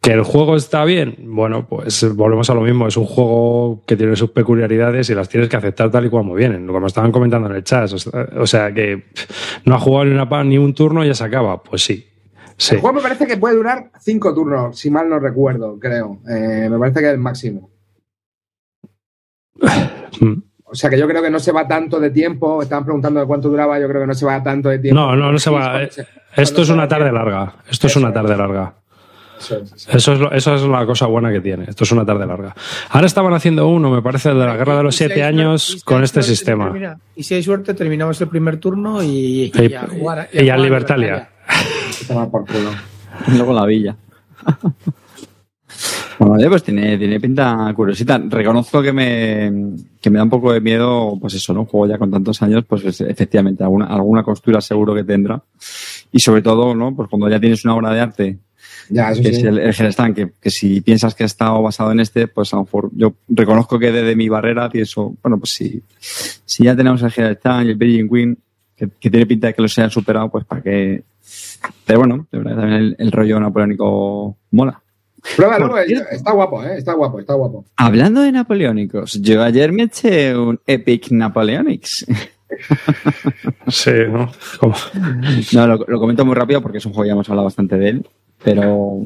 que el juego está bien. Bueno, pues volvemos a lo mismo. Es un juego que tiene sus peculiaridades y las tienes que aceptar tal y como vienen. Como estaban comentando en el chat. O sea, que no ha jugado ni, una, ni un turno y ya se acaba. Pues sí. Sí. El juego me parece que puede durar cinco turnos, si mal no recuerdo, creo. Eh, me parece que es el máximo. O sea que yo creo que no se va tanto de tiempo. Estaban preguntando de cuánto duraba. Yo creo que no se va tanto de tiempo. No, no, no se va. Esto cuando es una tarde larga. Esto es una tarde larga. Eso es, sí. Eso es, lo- eso es la cosa buena que tiene. Esto es una tarde larga. Ahora estaban haciendo uno, me parece, el de la guerra de los si siete suerte- años si con este suerte, sistema. termina- y si hay suerte, terminamos el primer turno y, Y, y a jugar. a y jugar al a Libertalia. Toma por culo. Y luego la villa. bueno, oye, pues tiene, tiene pinta curiosita. Reconozco que me, que me da un poco de miedo, pues eso, ¿no? Un juego ya con tantos años, pues es- efectivamente, alguna, alguna costura seguro que tendrá. Y sobre todo, ¿no? Pues cuando ya tienes una obra de arte, Ya, eso que sí. es el, el que, que si piensas que ha estado basado en este, pues a lo mejor yo reconozco que desde mi barrera pienso, bueno, pues si, si ya tenemos el Gerestan y el Beijing Queen, que, que tiene pinta de que los hayan superado, pues para que... Pero bueno, de verdad, también el, el rollo napoleónico mola. Pruébalo, está guapo, ¿eh? Está guapo, está guapo. Hablando de napoleónicos, yo ayer me eché un Epic Napoleonics. Sí, ¿no? Como- No, lo, lo comento muy rápido porque es un juego que ya hemos hablado bastante de él, pero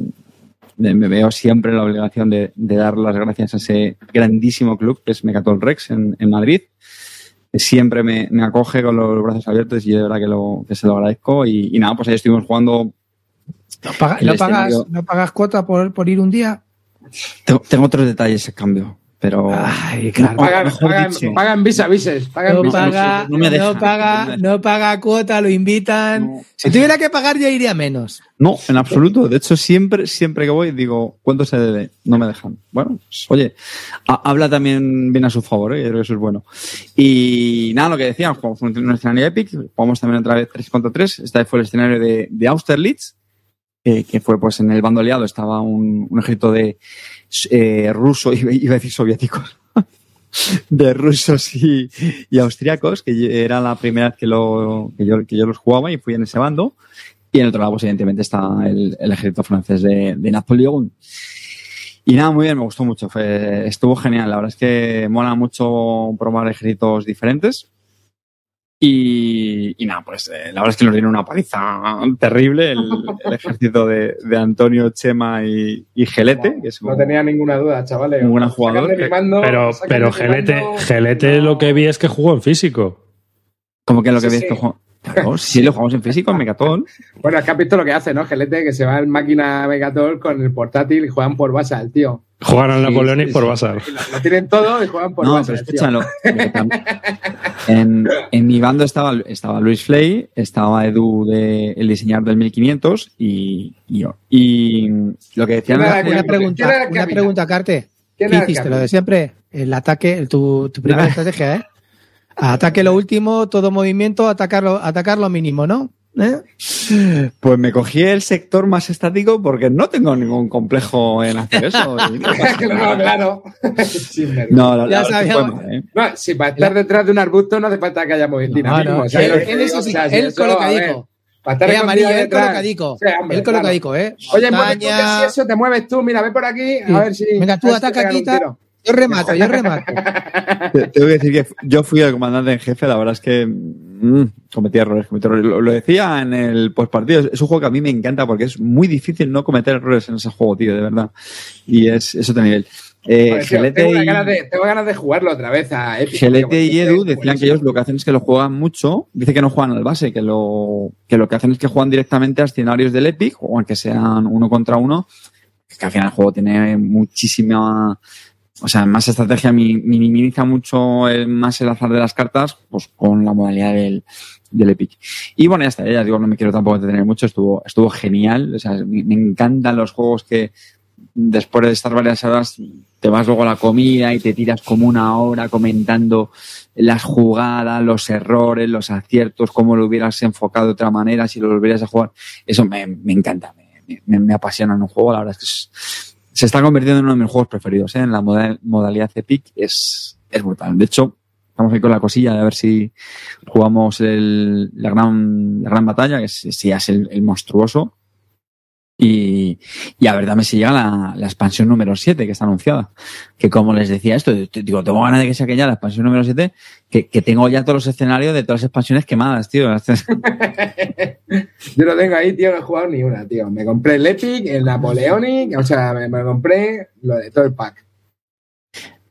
me, me veo siempre en la obligación de, de dar las gracias a ese grandísimo club que es Mecatol Rex en, en Madrid. que Siempre me, me acoge con los brazos abiertos y de verdad que, lo, que se lo agradezco. Y, y nada, pues ahí estuvimos jugando. ¿No, paga- El no pagas, ¿No pagas cuota por, por ir un día? Tengo, tengo otros detalles a cambio. pero Ay, claro. Pagan, visa vises. Pagan No visa paga, no me dejan, no paga, no cuota, lo invitan. No. Si tuviera que pagar, ya iría menos. No, en absoluto. De hecho, siempre, siempre que voy, digo, ¿cuánto se debe? No me dejan. Bueno, pues, oye, ha- habla también bien a su favor, ¿eh? Yo creo que eso es bueno. Y nada, lo que decía, jugamos un un escenario Epic, jugamos también otra vez 3 contra 3. Esta vez fue el escenario de, de Austerlitz, eh, que fue pues en el bando aliado, estaba un, ejército de eh, ruso, iba a decir soviéticos, de rusos y, austriacos, que era la primera vez que, lo, que, yo, que yo los jugaba y fui en ese bando. Y en el otro lado, pues evidentemente está el, ejército francés de, de Napoleón. Y nada, muy bien, me gustó mucho. Estuvo genial. La verdad es que mola mucho probar ejércitos diferentes. Y, y nada, pues eh, la verdad es que nos dieron una paliza terrible el, el ejército de, de Antonio Chema y, y Gelete, que es No tenía ninguna duda, chavales. Un gran jugador. Mando, Pero, pero Gelete, mando. Gelete lo que vi es que jugó en físico. como que lo que Sí, ves sí. que juego- Claro, sí, lo jugamos en físico, en Megatol. Bueno, es que has visto lo que hace, ¿no? Gelete, que se va en máquina Megatol con el portátil y juegan por Basal, tío. Jugaron al Sí, Napoleonic sí, por sí. Y Lo, lo tienen todo y juegan por No, Basal, pero tío. escúchalo. En, en mi bando estaba, estaba Luis Flay, estaba Edu, de, el diseñador del 1500 y, y yo. Y lo que decían ¿Quién era era- el Una capitán? pregunta, ¿Quién era el una pregunta, Carte. ¿Quién ¿Qué hiciste? Lo de siempre. El ataque, el- tu, tu primera estrategia, ¿eh? Ataque lo último, todo movimiento, atacarlo, atacar lo mínimo, ¿no? ¿Eh? Pues me cogí el sector más estático porque no tengo ningún complejo en hacer eso. No claro. Vergüenza. No, la, Ya verdad es que sabíamos. ¿eh? No, si para estar detrás de un arbusto no hace falta que haya No, dinamismo. no, ¿sabes él, sí, colocadico. para estar Eh, amarillo, él colocadico. Sí, hombre, él claro. colocadico, ¿eh? Oye, Montaña. si eso te mueves tú, mira, ve por aquí, Sí. a ver si. Venga, tú ataca aquí. Yo remato, yo remato. Te- Tengo que decir que yo fui el comandante en jefe, la verdad es que mm, cometí errores, cometí errores. Lo, lo decía en el postpartido, es un juego que a mí me encanta porque es muy difícil no cometer errores en ese juego, tío, de verdad. Y es, es otro nivel. Eh, tío, tengo, y- ganas de, tengo ganas de jugarlo otra vez a Epic. Gelete y Edu decían que ellos lo que hacen es que lo juegan mucho. Dice que no juegan al base, que lo que, lo que hacen es que juegan directamente a escenarios del Epic, o aunque sean uno contra uno, que al final el juego tiene muchísima, o sea, más estrategia, mi- minimiza mucho el, más el azar de las cartas, pues con la modalidad del, Epic. Y bueno, ya está, ya digo, no me quiero tampoco detener mucho, estuvo, estuvo genial, o sea, me, encantan los juegos que después de estar varias horas te vas luego a la comida y te tiras como una hora comentando las jugadas, los errores, los aciertos, cómo lo hubieras enfocado de otra manera, si lo volvieras a jugar. Eso me, me encanta, me, me- me apasiona en un juego. La verdad es que es- se está convirtiendo en uno de mis juegos preferidos. ¿eh? En la moda- modalidad Epic es, es brutal. De hecho, estamos ahí con la cosilla de a ver si jugamos el, la, gran, la gran batalla, que es, si es el, el monstruoso. Y, y a ver, dame si llega la, la expansión número 7 que está anunciada. Que como les decía esto, digo, tengo ganas de que saque ya la expansión número 7, que, que tengo ya todos los escenarios de todas las expansiones quemadas, tío. Yo lo tengo ahí, tío, no he jugado ni una, tío. Me compré el Epic, el Napoleonic, o sea, me, me compré lo de todo el pack.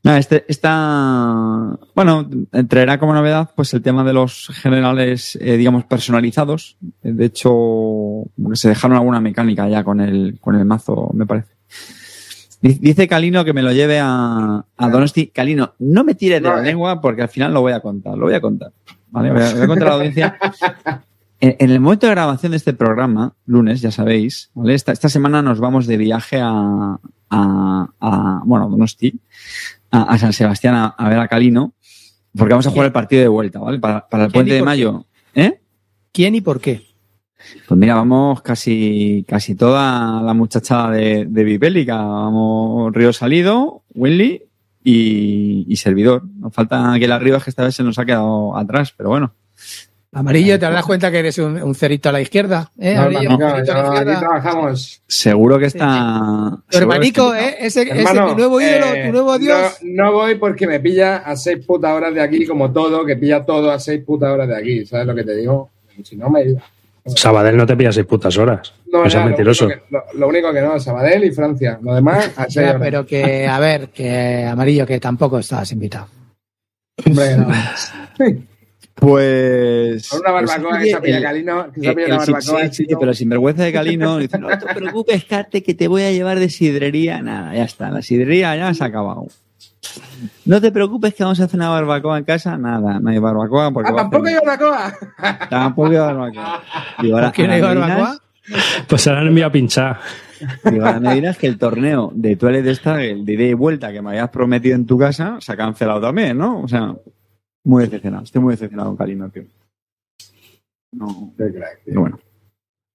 No, este, esta, bueno, traerá como novedad pues el tema de los generales, eh, digamos, personalizados. De hecho, se dejaron alguna mecánica ya con el, con el mazo, me parece. Di- Dice Calino que me lo lleve a, a Donosti. Calino, no me tires de No, la eh. lengua porque al final lo voy a contar, lo voy a contar. ¿Vale? Voy a, voy a contar a la audiencia. En, en el momento de grabación de este programa, lunes, ya sabéis, ¿vale? Esta, esta semana nos vamos de viaje a, a, a bueno, Donosti, a, a San Sebastián a, a ver a Calino, porque vamos a jugar el partido de vuelta, ¿vale? Para, para el ¿Quién puente de qué? mayo. ¿Eh? ¿Quién y por qué? Pues mira, vamos casi, casi toda la muchachada de, de Bibélica. Vamos Río Salido, Winley y, y servidor. Nos falta que la Rivas que esta vez se nos ha quedado atrás, pero bueno. Amarillo, te darás cuenta que eres un, un cerito a la izquierda. ¿eh? No, Amarillo, no, trabajamos. Seguro que está. Tu hermanico, está- ¿eh? Ese, ese Hermano, tu nuevo ídolo, eh, tu nuevo dios. No, no voy porque me pilla a seis putas horas de aquí, como todo, que pilla todo a seis putas horas de aquí. ¿Sabes lo que te digo? Si no me iba. Sabadell no te pilla seis putas horas. No, No seas ya, lo mentiroso. único que- Lo, lo único que no, Sabadell y Francia. Lo demás, a seis Ya, horas. pero que, a ver, que amarillo, que tampoco estabas invitado. Hombre, no. Pues. Con una barbacoa pues, que se ha pillado el- Calino, que se Eh, una el- sí, barbacoa. sí, sí, chico. pero sin vergüenza de Calino dice, no te preocupes, Carte, que te voy a llevar de sidrería. Nada, ya está, la sidrería ya se ha acabado. No te preocupes que vamos a hacer una barbacoa en casa. Nada, no hay barbacoa porque Ah, tampoco hay barbacoa. tampoco hay barbacoa. Digo, ahora, ¿Por qué no hay ahora me barbacoa? Pues se la han enviado a pinchar. digo, ahora me dirás que el torneo de Twilight Star, el de ida y vuelta que me habías prometido en tu casa, se ha cancelado también, ¿no? O sea, muy decepcionado. Estoy muy decepcionado con Calino, tío. No, pero bueno.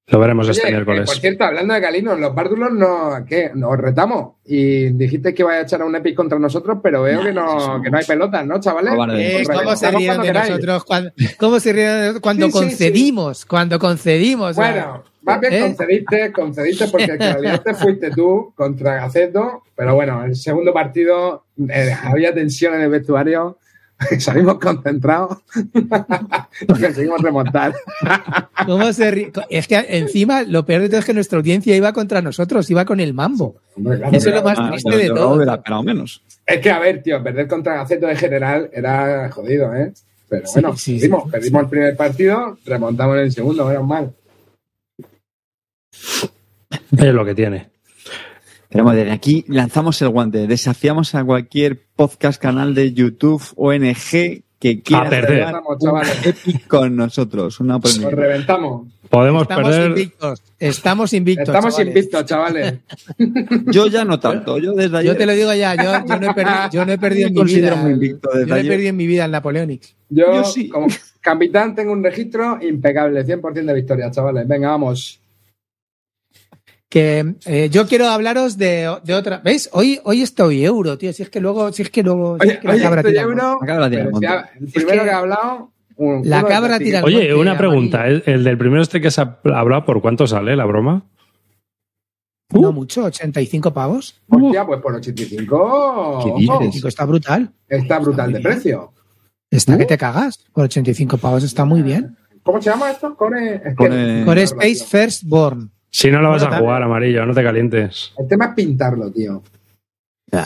Lo veremos este Oye, eh, miércoles. por cierto, hablando de Galinos, los bárdulos no, ¿qué? Nos retamos. Y dijiste que iba a echar a un Epic contra nosotros, pero veo que, no, que no hay pelotas, ¿no, chavales? Eh, Os ¿Cómo se de queráis. nosotros cuando, cómo se ríen de nosotros cuando Sí, sí, sí. concedimos? Cuando concedimos. Bueno, más bien ¿Eh? concediste, concediste porque en realidad te fuiste tú contra Gaceto, pero bueno, el segundo partido eh, había tensión en el vestuario, salimos concentrados y conseguimos remontar. ¿Cómo se ríe? Es que encima lo peor de todo es que nuestra audiencia iba contra nosotros, iba con el mambo. Hombre, claro, Eso es lo más Ah, triste de todo. menos. Es que, a ver, tío, perder contra Gaceto de general era jodido, ¿eh? Pero Sí, bueno, sí, perdimos, sí. perdimos el primer partido, remontamos en el segundo, menos mal. Es lo que tiene. Pero desde aquí lanzamos el guante. Desafiamos a cualquier podcast, canal de YouTube, ONG que quiera perder. Vamos, chavales. Epic con nosotros. Una Nos reventamos. Podemos Estamos perder. invictos. Estamos invictos. Estamos chavales. invictos, chavales. Yo ya no tanto. Yo desde ayer Yo te lo digo ya, yo, yo no he perdido, yo no he perdido en mi vida. considero muy invicto desde Yo no he ayer. perdido en mi vida el Napoleonics. Yo, Yo sí. como capitán, tengo un registro impecable, 100% de victoria, chavales. Venga, vamos. Que eh, yo quiero hablaros de, de otra. ¿Veis? Hoy, hoy estoy euro, tío. Si es que luego, si es que luego. si Oye, es que la oye, cabra tira el euro, La cabra tira el pero si monte. ha- el primero que que, ha hablado... un- la cabra tira Oye, monte una pregunta. ¿El, el del primero este que se ha hablado, ¿por cuánto sale la broma? No mucho, 85 pavos. Hostia, pues por 85... ¿Qué dices? Chico, está brutal. Está brutal de precio. Está Uh. que te cagas. Por 85 pavos está muy bien. ¿Cómo se llama esto? Core... Core- Core Space Firstborn. Si no lo vas a jugar, amarillo, no te calientes. El tema es pintarlo, tío.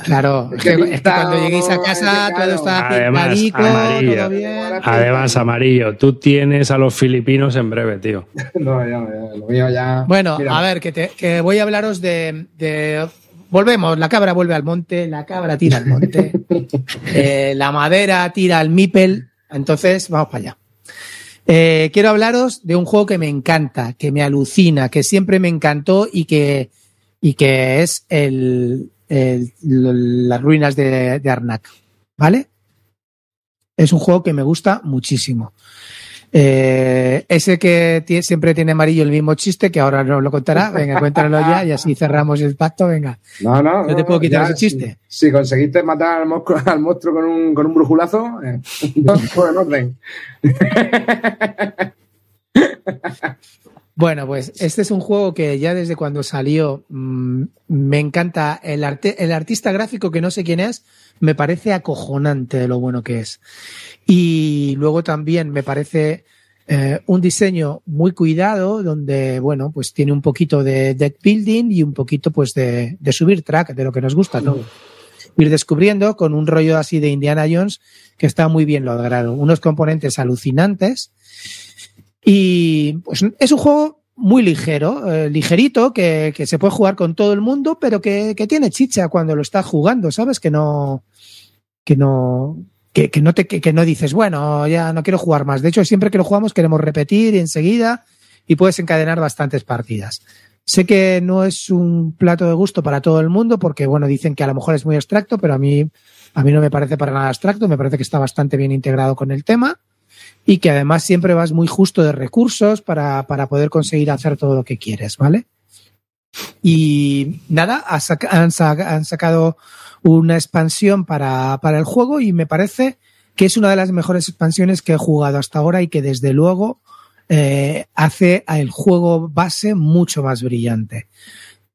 Claro, es Es que, que es que cuando lleguéis a casa todo está Además, pintadico, amarillo. todo bien. Además, amarillo, tú tienes a los filipinos en breve, tío. No, ya, ya, lo mío ya... Bueno, Mira, a ver, que, te- que voy a hablaros de, de- Volvemos, la cabra vuelve al monte, la cabra tira al monte, eh, la madera tira al mipel, entonces vamos para allá. Eh, quiero hablaros de un juego que me encanta, que me alucina, que siempre me encantó y que, y que es el, las ruinas de, de Arnak, ¿vale? Es un juego que me gusta muchísimo. Eh, ese que siempre tiene amarillo el mismo chiste, que ahora no lo contará. Venga, cuéntanoslo ya y así cerramos el pacto. Venga. No, no, No te puedo quitar ya, ese chiste. Si, si conseguiste matar al monstruo, al monstruo con, un, con un brujulazo, eh, todo en orden. Bueno, pues este es un juego que ya desde cuando salió mm, me encanta. El, arte, el artista gráfico, que no sé quién es, me parece acojonante de lo bueno que es. Y luego también me parece eh, un diseño muy cuidado, donde, bueno, pues tiene un poquito de deck building y un poquito pues de, de subir track, de lo que nos gusta todo. Ir descubriendo con un rollo así de Indiana Jones que está muy bien logrado. Unos componentes alucinantes. Y pues es un juego muy ligero, eh, ligerito, que, se puede jugar con todo el mundo, pero que, tiene chicha cuando lo estás jugando, ¿sabes? Que no, que no, que, no te, que no dices, bueno, ya no quiero jugar más. De hecho, siempre que lo jugamos queremos repetir y enseguida y puedes encadenar bastantes partidas. Sé que no es un plato de gusto para todo el mundo porque, bueno, dicen que a lo mejor es muy abstracto, pero a mí, a mí no me parece para nada abstracto, me parece que está bastante bien integrado con el tema y que además siempre vas muy justo de recursos para, para poder conseguir hacer todo lo que quieres, ¿vale? Y nada, han sacado una expansión para, para el juego y me parece que es una de las mejores expansiones que he jugado hasta ahora y que desde luego eh, hace al juego base mucho más brillante,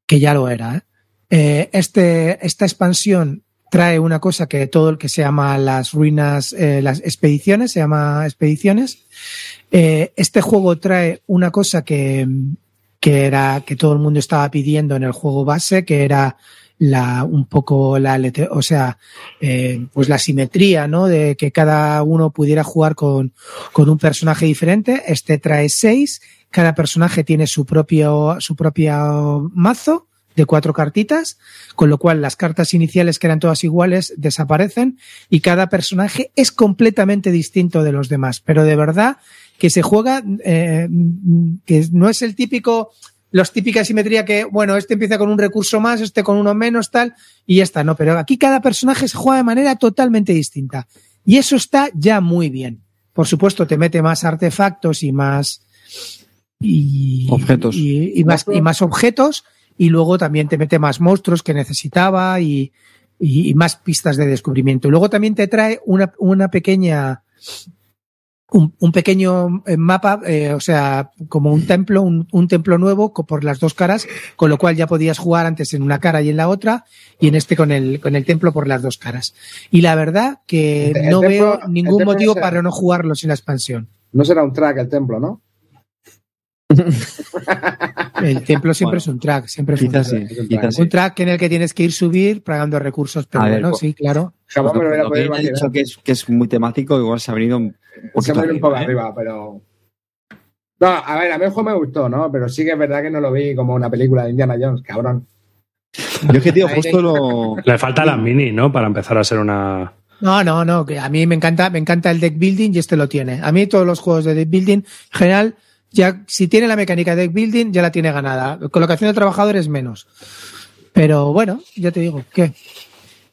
que ya lo era. ¿eh? Eh, este, esta expansión trae una cosa que todo el que se llama las ruinas, eh, las expediciones, se llama expediciones. Eh, este juego trae una cosa que, que era que todo el mundo estaba pidiendo en el juego base, que era la un poco la o sea eh, pues la simetría no de que cada uno pudiera jugar con, con un personaje diferente este trae seis cada personaje tiene su propio su propio mazo de cuatro cartitas, con lo cual las cartas iniciales que eran todas iguales desaparecen y cada personaje es completamente distinto de los demás. Pero de verdad que se juega, eh, que no es el típico, los típica simetría que, bueno, este empieza con un recurso más, este con uno menos, tal, y ya está, no, pero aquí cada personaje se juega de manera totalmente distinta. Y eso está ya muy bien. Por supuesto, te mete más artefactos y más. Y, Objetos. Y, y más, y más objetos. Y luego también te mete más monstruos que necesitaba y, y- y más pistas de descubrimiento. Y luego también te trae una, una pequeña. Un, un pequeño eh, mapa, eh, o sea, como un templo, un, un templo nuevo por las dos caras, con lo cual ya podías jugar antes en una cara y en la otra, y en este con el, con el templo por las dos caras. Y la verdad que El- el no templo- veo ningún motivo será- para no jugarlo sin la expansión. No será un track el templo, ¿no? El templo siempre Bueno, es un track, siempre fue un track. sí, quizás sí. Un track en el que tienes que ir subir pagando recursos, pero bueno, pues- sí, claro. Jamás me lo hubiera Lo que podido él ha imaginar. dicho que es, que es muy temático, igual se ha venido un Se poco arriba, ¿eh? arriba, pero. No, a ver, a mí el juego me gustó, ¿no? Pero sí que es verdad que no lo vi como una película de Indiana Jones, cabrón. Yo es que, tío, justo lo... Le falta la mini, ¿no? Para empezar a ser una. No, no, no, que a mí me encanta, me encanta el deck building y este lo tiene. A mí todos los juegos de deck building, en general, ya si tiene la mecánica de deck building, ya la tiene ganada. Colocación de trabajadores menos. Pero bueno, ya te digo, ¿qué?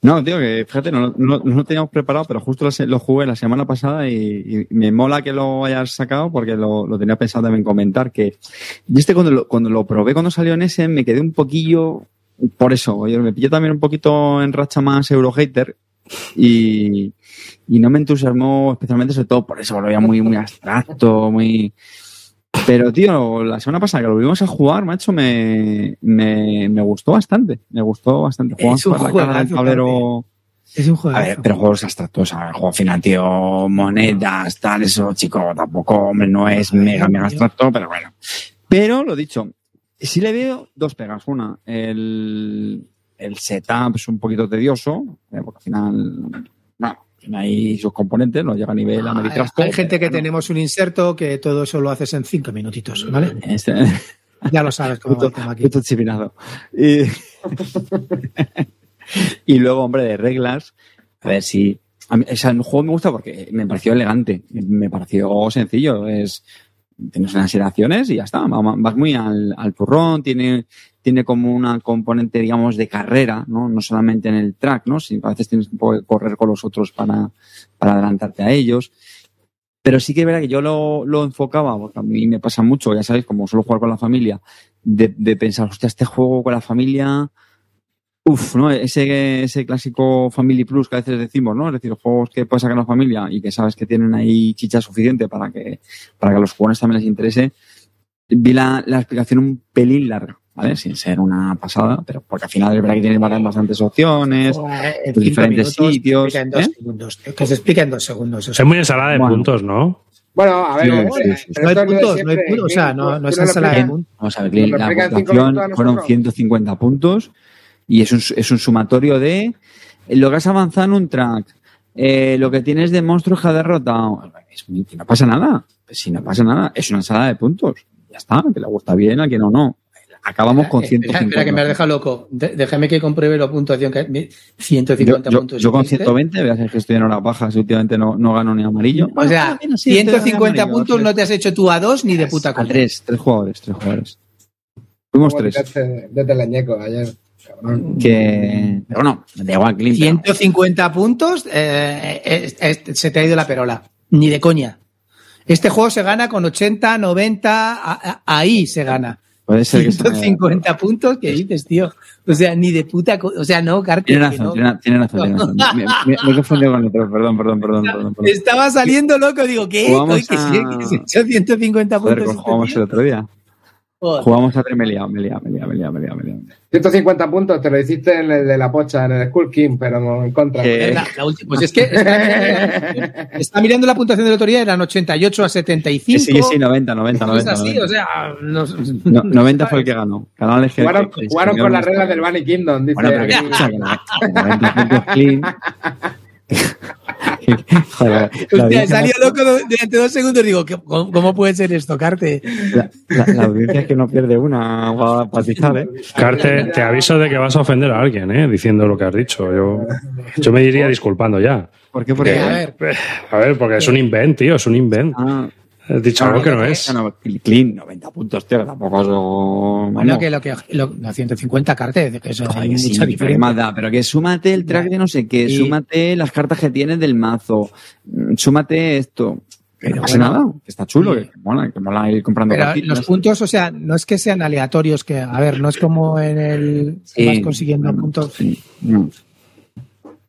No, tío, que fíjate, no, no- no lo teníamos preparado, pero justo lo, jugué la semana pasada y, me mola que lo hayas sacado porque lo, lo tenía pensado también comentar. Que yo este cuando lo, cuando lo probé cuando salió en ese me quedé un poquillo, por eso, oye, me pillé también un poquito en racha más Eurohater y, y no me entusiasmó especialmente sobre todo por eso, lo veía muy, muy abstracto, muy... Pero, tío, la semana pasada que lo vimos a jugar, macho, me, me, me gustó bastante. Me gustó bastante. Jugamos Es un juegazo, tablero. Es un juego. A ver, pero juegos abstractos, a ver, juego final, tío, monedas, tal, eso, chico, tampoco, hombre, no es mega, mega abstracto, pero bueno. Pero, lo dicho, sí le veo dos pegas. Una, el, el setup es un poquito tedioso, eh, porque al final, tiene ahí sus componentes, no llega a nivel ameritrasto. hay gente que tenemos un inserto que todo eso lo haces en cinco minutitos, ¿vale? este- Ya lo sabes cómo va Puto, el tema aquí. Y, y luego, hombre, de reglas, a ver si. a mí- o sea, el juego me gusta porque me pareció elegante, me pareció sencillo. Es, tienes unas iteraciones y ya está. va- va- Vas muy al, al turrón, tiene, tiene como una componente, digamos, de carrera, ¿no? No solamente en el track, ¿no? Si a veces tienes que correr con los otros para, para adelantarte a ellos. Pero sí que es verdad que yo lo, lo enfocaba, porque a mí me pasa mucho, ya sabéis, como suelo jugar con la familia, de, de pensar, hostia, este juego con la familia, uff, ¿no? Ese, ese clásico Family Plus que a veces decimos, ¿no? Es decir, juegos que puedes sacar la familia y que sabes que tienen ahí chicha suficiente para que, para que a los jugadores también les interese. Vi la, la explicación un pelín larga, ¿vale? Sin ser una pasada, pero porque al final es verdad que tiene bastantes opciones, En de diferentes minutos, sitios, se explica en dos ¿eh? segundos. Que se explica en dos segundos. eso. Es muy ensalada de Bueno. puntos, ¿no? Bueno, a ver, Sí, eh, sí, sí. pero No hay puntos, no hay puntos, o sea, no, es ensalada de puntos. Vamos a ver, Clint, la en a fueron nosotros. 150 puntos y es un, es un sumatorio de lo que has avanzado en un track, eh, lo que tienes de monstruos que has derrotado. Es no pasa nada. Si no pasa nada, es una ensalada de puntos. Ya está, que le gusta bien, a que no, no. Acabamos con Eh, Espera, 150. Espera, que me has dejado loco. De- déjame que compruebe la puntuación. Que, yo, 150 yo- puntos. yo con ¿hiciste? 120, veas que estoy en horas bajas y últimamente no, no gano ni amarillo. O sea, 150 puntos no te has hecho tú a dos ni de puta A coña. tres, tres jugadores, tres jugadores. Fuimos tres. tiraste De teleñeco ayer. Que, pero no, da igual, Clint. pero- 150 puntos, eh, eh, eh, se te ha ido la perola. Ni de coña. Este juego se gana con 80, 90, a- a- ahí se gana. Puede ser que se me- 150 puntos, ¿qué dices, tío? O sea, ni de puta O sea, no, Carti. Tiene que razón, no. tiene, tiene razón, tiene razón. Me, me- me he confundido con otro, perdón, perdón, perdón, perdón. perdón. Estaba saliendo loco, digo, ¿qué? Que, sí, a- que echó 150 Joder, puntos. este jugamos el otro día. Joder. Jugamos a tres, me liado, me liado, me liado, me he liado, me he liado, me he liado. 150 puntos te lo hiciste en el de la pocha, en el Skull King, pero en contra. Es la- la última- Pues es que está, está mirando la puntuación del otro día, eran 88 a 75. Sí, sí, sí, 90, 90, Es 90. así, 90. o sea, no- No, 90 fue el que ganó. Jugaron, que- que- jugaron que- con las reglas del Bunny Kingdom, dice. Bueno, pero no- que 90 puntos clean. Joder, la Hostia, audiencia salió loco durante dos segundos. Digo, ¿qué- ¿cómo, cómo puede ser esto, Carte? La, la- la audiencia es que no pierde una para patizar, ¿eh? Carte, te aviso de que vas a ofender a alguien, ¿eh? Diciendo lo que has dicho. Yo, yo me iría disculpando ya. ¿Por qué? Porque, A ver, A ver, porque es un invent, tío, es un invent. Ah, dicho algo que no es. no, clean, 90 puntos, tío, que tampoco es lo... bueno, que lo que lo, no, 150 Carte, que eso Ay, hay sí, mucha diferencia. da, pero que súmate el track de no sé qué, Y- súmate las cartas que tienes del mazo, súmate esto. Que Pero no pasa bueno. nada, que está chulo, Sí. que mola, que mola ir comprando Pero cartitas. los puntos, o sea, no es que sean aleatorios, que, a ver, no es como en el Sí. vas consiguiendo puntos. Sí, no.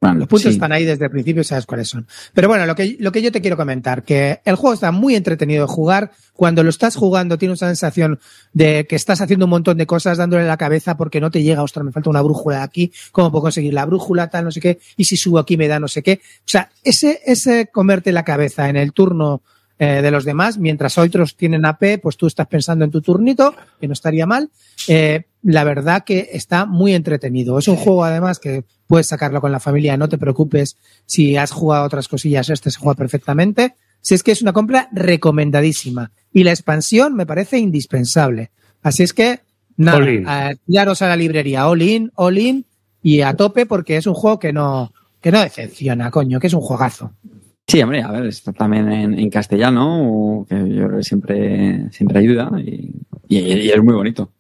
Bueno, Los puntos sí. están ahí desde el principio, sabes cuáles son. Pero bueno, lo que, lo que yo te quiero comentar, que el juego está muy entretenido de jugar. Cuando lo estás jugando, tienes una sensación de que estás haciendo un montón de cosas dándole la cabeza porque no te llega, ostras, me falta una brújula aquí, ¿cómo puedo conseguir la brújula, tal, no sé qué? Y si subo aquí me da no sé qué. O sea, ese, ese comerte la cabeza en el turno eh, de los demás, mientras otros tienen AP, pues tú estás pensando en tu turnito, que no estaría mal. Eh, la verdad que está muy entretenido. Es un juego además que puedes sacarlo con la familia, no te preocupes si has jugado otras cosillas, este se juega perfectamente. Si es que es una compra recomendadísima. Y la expansión me parece indispensable. Así es que, nada, tiraros a la librería, all in, all in y a tope porque es un juego que no, que no decepciona, coño, que es un juegazo. Sí, hombre, a ver, está también en, en castellano, que yo creo que siempre, siempre ayuda y, y- y es muy bonito.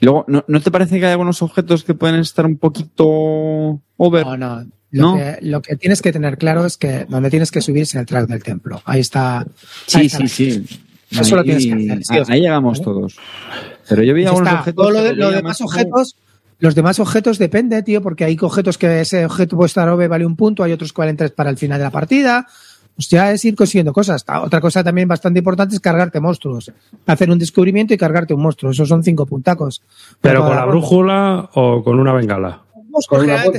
Y luego, ¿no, ¿no te parece que hay algunos objetos que pueden estar un poquito over? No, no. Lo, ¿No? Que, lo que tienes que tener claro es que donde tienes que subir es el track del templo. Ahí está. ahí sí, está sí, la- sí. Eso lo Ahí- tienes que hacer, sí. Ahí llegamos ¿Vale? todos. Pero yo vi Pues algunos está. objetos. Todo lo, de- lo demás objetos, los demás objetos depende, tío, porque hay objetos que ese objeto puede estar OV vale un punto, hay otros que valen tres para el final de la partida. Pues ya es ir consiguiendo cosas. Ta- Otra cosa también bastante importante es cargarte monstruos. Hacer un descubrimiento y cargarte un monstruo. Esos son cinco puntacos. ¿Pero con la ronda. brújula o con una bengala? Pues Con una se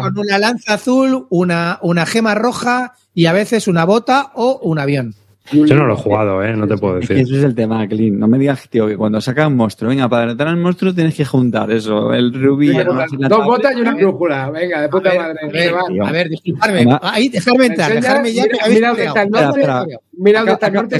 con una lanza azul, una, una gema roja y a veces una bota o un avión. Yo no lo he jugado, ¿eh? No te puedo Es que decir. eso es el tema, Clean. No me digas, tío, que cuando sacas un monstruo, venga, para derrotar al monstruo tienes que juntar eso, el rubí, no la Dos botas y una brújula. Venga, de puta A ver, madre. a ver, a disculpadme. Venga. Ahí, dejarme entrar, dejarme ya. mira- dónde está el norte. Espera, espera. Mira dónde está el Acá- norte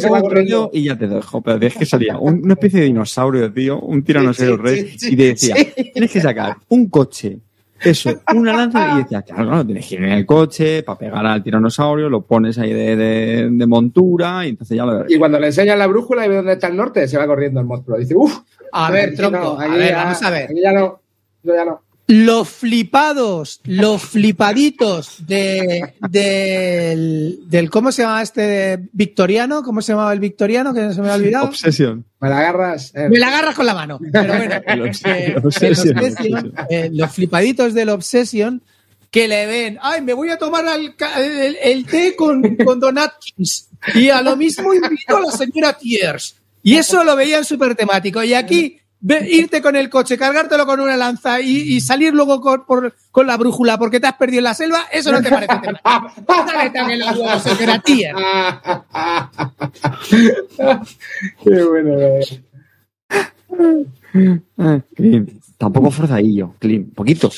y ya te dejo, pero es que salía un- una especie de dinosaurio, tío, un tiranosaurio Sí, rey, y te decía, sí. tienes que sacar un coche, eso, una lanza, y decía, claro, no, tienes que ir en el coche para pegar al tiranosaurio, lo pones ahí de, de- de montura, y entonces ya lo Y cuando le enseñan la brújula y ve dónde está el norte, se va corriendo el monstruo. Dice, uff. A ver, tronco, a ver, vamos a ver. Aquí ya no. Yo ya no. Los flipados, los flipaditos de, del, del, ¿cómo se llama este victoriano? ¿Cómo se llamaba el victoriano? Que se me ha olvidado. Obsesión. Me la agarras. eh. Me la agarras con la mano. Pero bueno, eh, Obsession, eh, los flipaditos del Obsession que le ven, ay, me voy a tomar el, ca- el- el té con, con Don Atkins y a lo mismo invito a la señora Tiers. Y eso lo veían súper temático. Y aquí, irte con el coche, cargártelo con una lanza y, y salir luego con, por- con la brújula porque te has perdido en la selva, eso no te parece. Dale también los huevos, señora Tiers. Qué bueno. eh. Clean. Tampoco forzadillo, Clean, poquito.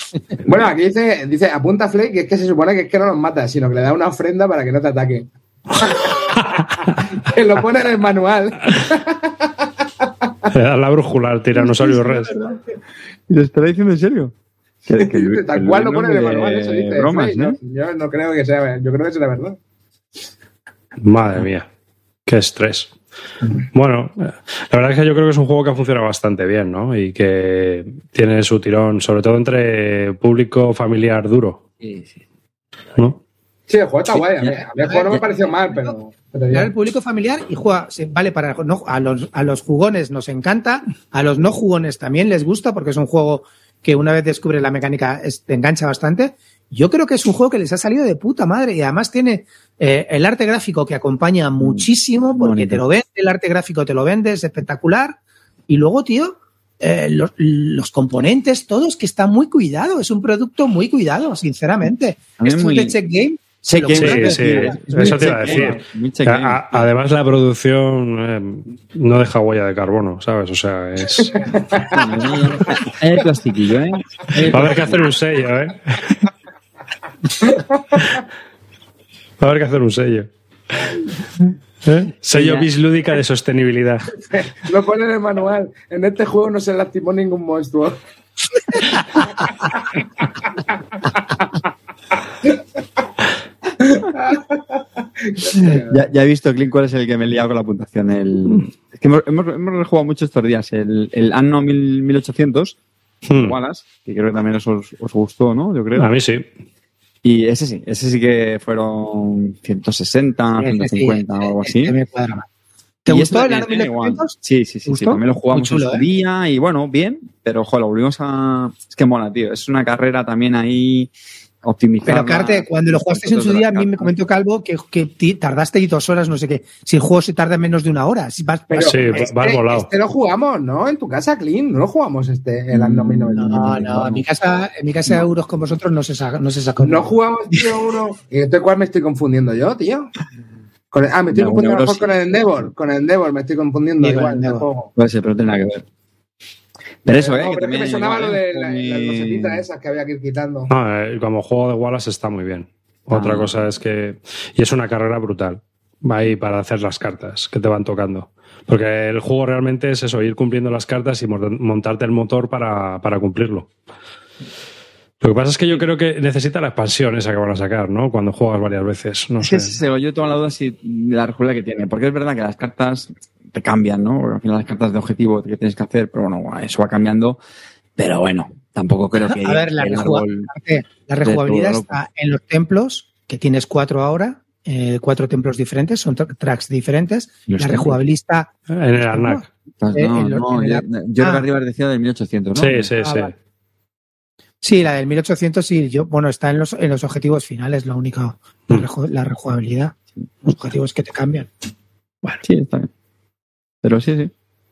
Bueno, aquí dice, dice apunta Flake que es que se supone que es que no los mata, sino que le da una ofrenda para que no te ataque. que lo pone en el manual. Le das la brújula al tiranosaurio res. ¿Y lo estará diciendo en serio? Que- que Luis- Tal cual lo pone en el no manual, de eso dice. bromas, ¿no? ¿no? Yo no creo que sea, yo creo que será verdad. Madre mía, qué estrés. Bueno, la verdad es que yo creo que es un juego que ha funcionado bastante bien, ¿no? Y que tiene su tirón, sobre todo entre público familiar duro, Sí, sí. ¿no? Sí, el juego está Sí, guay. A mí, ya. a mí el juego no me pareció mal, pero. pero ya. el público familiar y juega, vale para no, a los a los jugones nos encanta, a los no jugones también les gusta porque es un juego que una vez descubres la mecánica es- te engancha bastante. Yo creo que es un juego que les ha salido de puta madre y además tiene eh, el arte gráfico que acompaña muchísimo porque bonito. te lo vende, el arte gráfico te lo vende, es espectacular. Y luego, tío, eh, los, los componentes, todos que está muy cuidado, es un producto muy cuidado, sinceramente. Esto muy- de Check Game. Se. Sí, sí, es eso te iba a decir. A- además, la producción eh, no deja huella de carbono, ¿sabes? O sea, es. El plastiquillo, ¿eh? Va a haber que hacer un sello, ¿eh? Va a haber que hacer un sello. ¿Eh? Sello bislúdica de sostenibilidad. Lo pone en el manual. En este juego no se lastimó ningún monstruo. Ya, ya he visto, Clint, cuál es el que me he liado con la puntuación. El... Es que hemos, hemos, hemos rejugado mucho estos días. El, el Anno 1000 1800, Hmm. Wallace, que creo que también os, os gustó, ¿no? Yo creo. A mí sí. Y ese sí, ese sí que fueron 160, Ese sí, 150 o algo así. me cuadra. ¿Te Y gustó esto el Anno en igual. 1800? Sí, sí, sí, sí. ¿Gustó? También lo jugamos su ¿eh? día y bueno, bien, pero joder, lo volvimos a. Es que mola, tío. Es una carrera también ahí optimizada. Pero Carte, cuando lo jugaste en su día, a mí me comentó Calvo que, que tardaste ahí dos horas, no sé qué. Si el juego se tarda menos de una hora. Si vas, Pero Sí, este, vas volado. este lo jugamos, ¿no? En tu casa, Clean. No lo jugamos este, el Anno 1900. no, no, en mi casa, en mi casa de euros con vosotros no se, saca- no se sacó. No jugamos, tío, uno. ¿Y este cuál me estoy confundiendo yo, tío? Con el- ah, me estoy No, confundiendo mejor con el Endeavor. Con el Endeavor me estoy confundiendo Sí, igual. el de Endeavor. juego. Puede ser, pero no tiene nada que ver. Pero eso, No, ¿eh? que pero que también me sonaba igual, lo de ¿eh? la- las esas que había que ir quitando. No, eh, como juego de Wallace está muy bien. Otra Ah. cosa es que. Y es una carrera brutal. Va ahí para hacer las cartas que te van tocando. Porque el juego realmente es eso, ir cumpliendo las cartas y mo- montarte el motor para, para cumplirlo. Lo que pasa es que yo creo que necesita la expansión esa que van a sacar, ¿no? Cuando juegas varias veces. No Es que sé. el- yo tengo la duda si de la regularidad que tiene. Porque es verdad que las cartas te cambian, ¿no? Porque al final las cartas de objetivo que tienes que hacer, pero bueno, eso va cambiando. Pero bueno, tampoco creo que A ver, la, rejugabilidad- la está en los templos, que tienes cuatro ahora, eh, cuatro templos diferentes, son tra- tracks diferentes. Los La templos. rejugabilidad En el Arnak. Pues eh, no, en lo- no, en yo, el- yo creo que Ah. arriba decía del 1800, ¿no? Sí, sí, Ah, sí. vale. Sí, la del 1800 sí, yo, bueno, está en los, en los objetivos finales, lo único, la, Mm. la rejugabilidad. Los objetivos que te cambian. Sí, está bien. Pero sí, sí.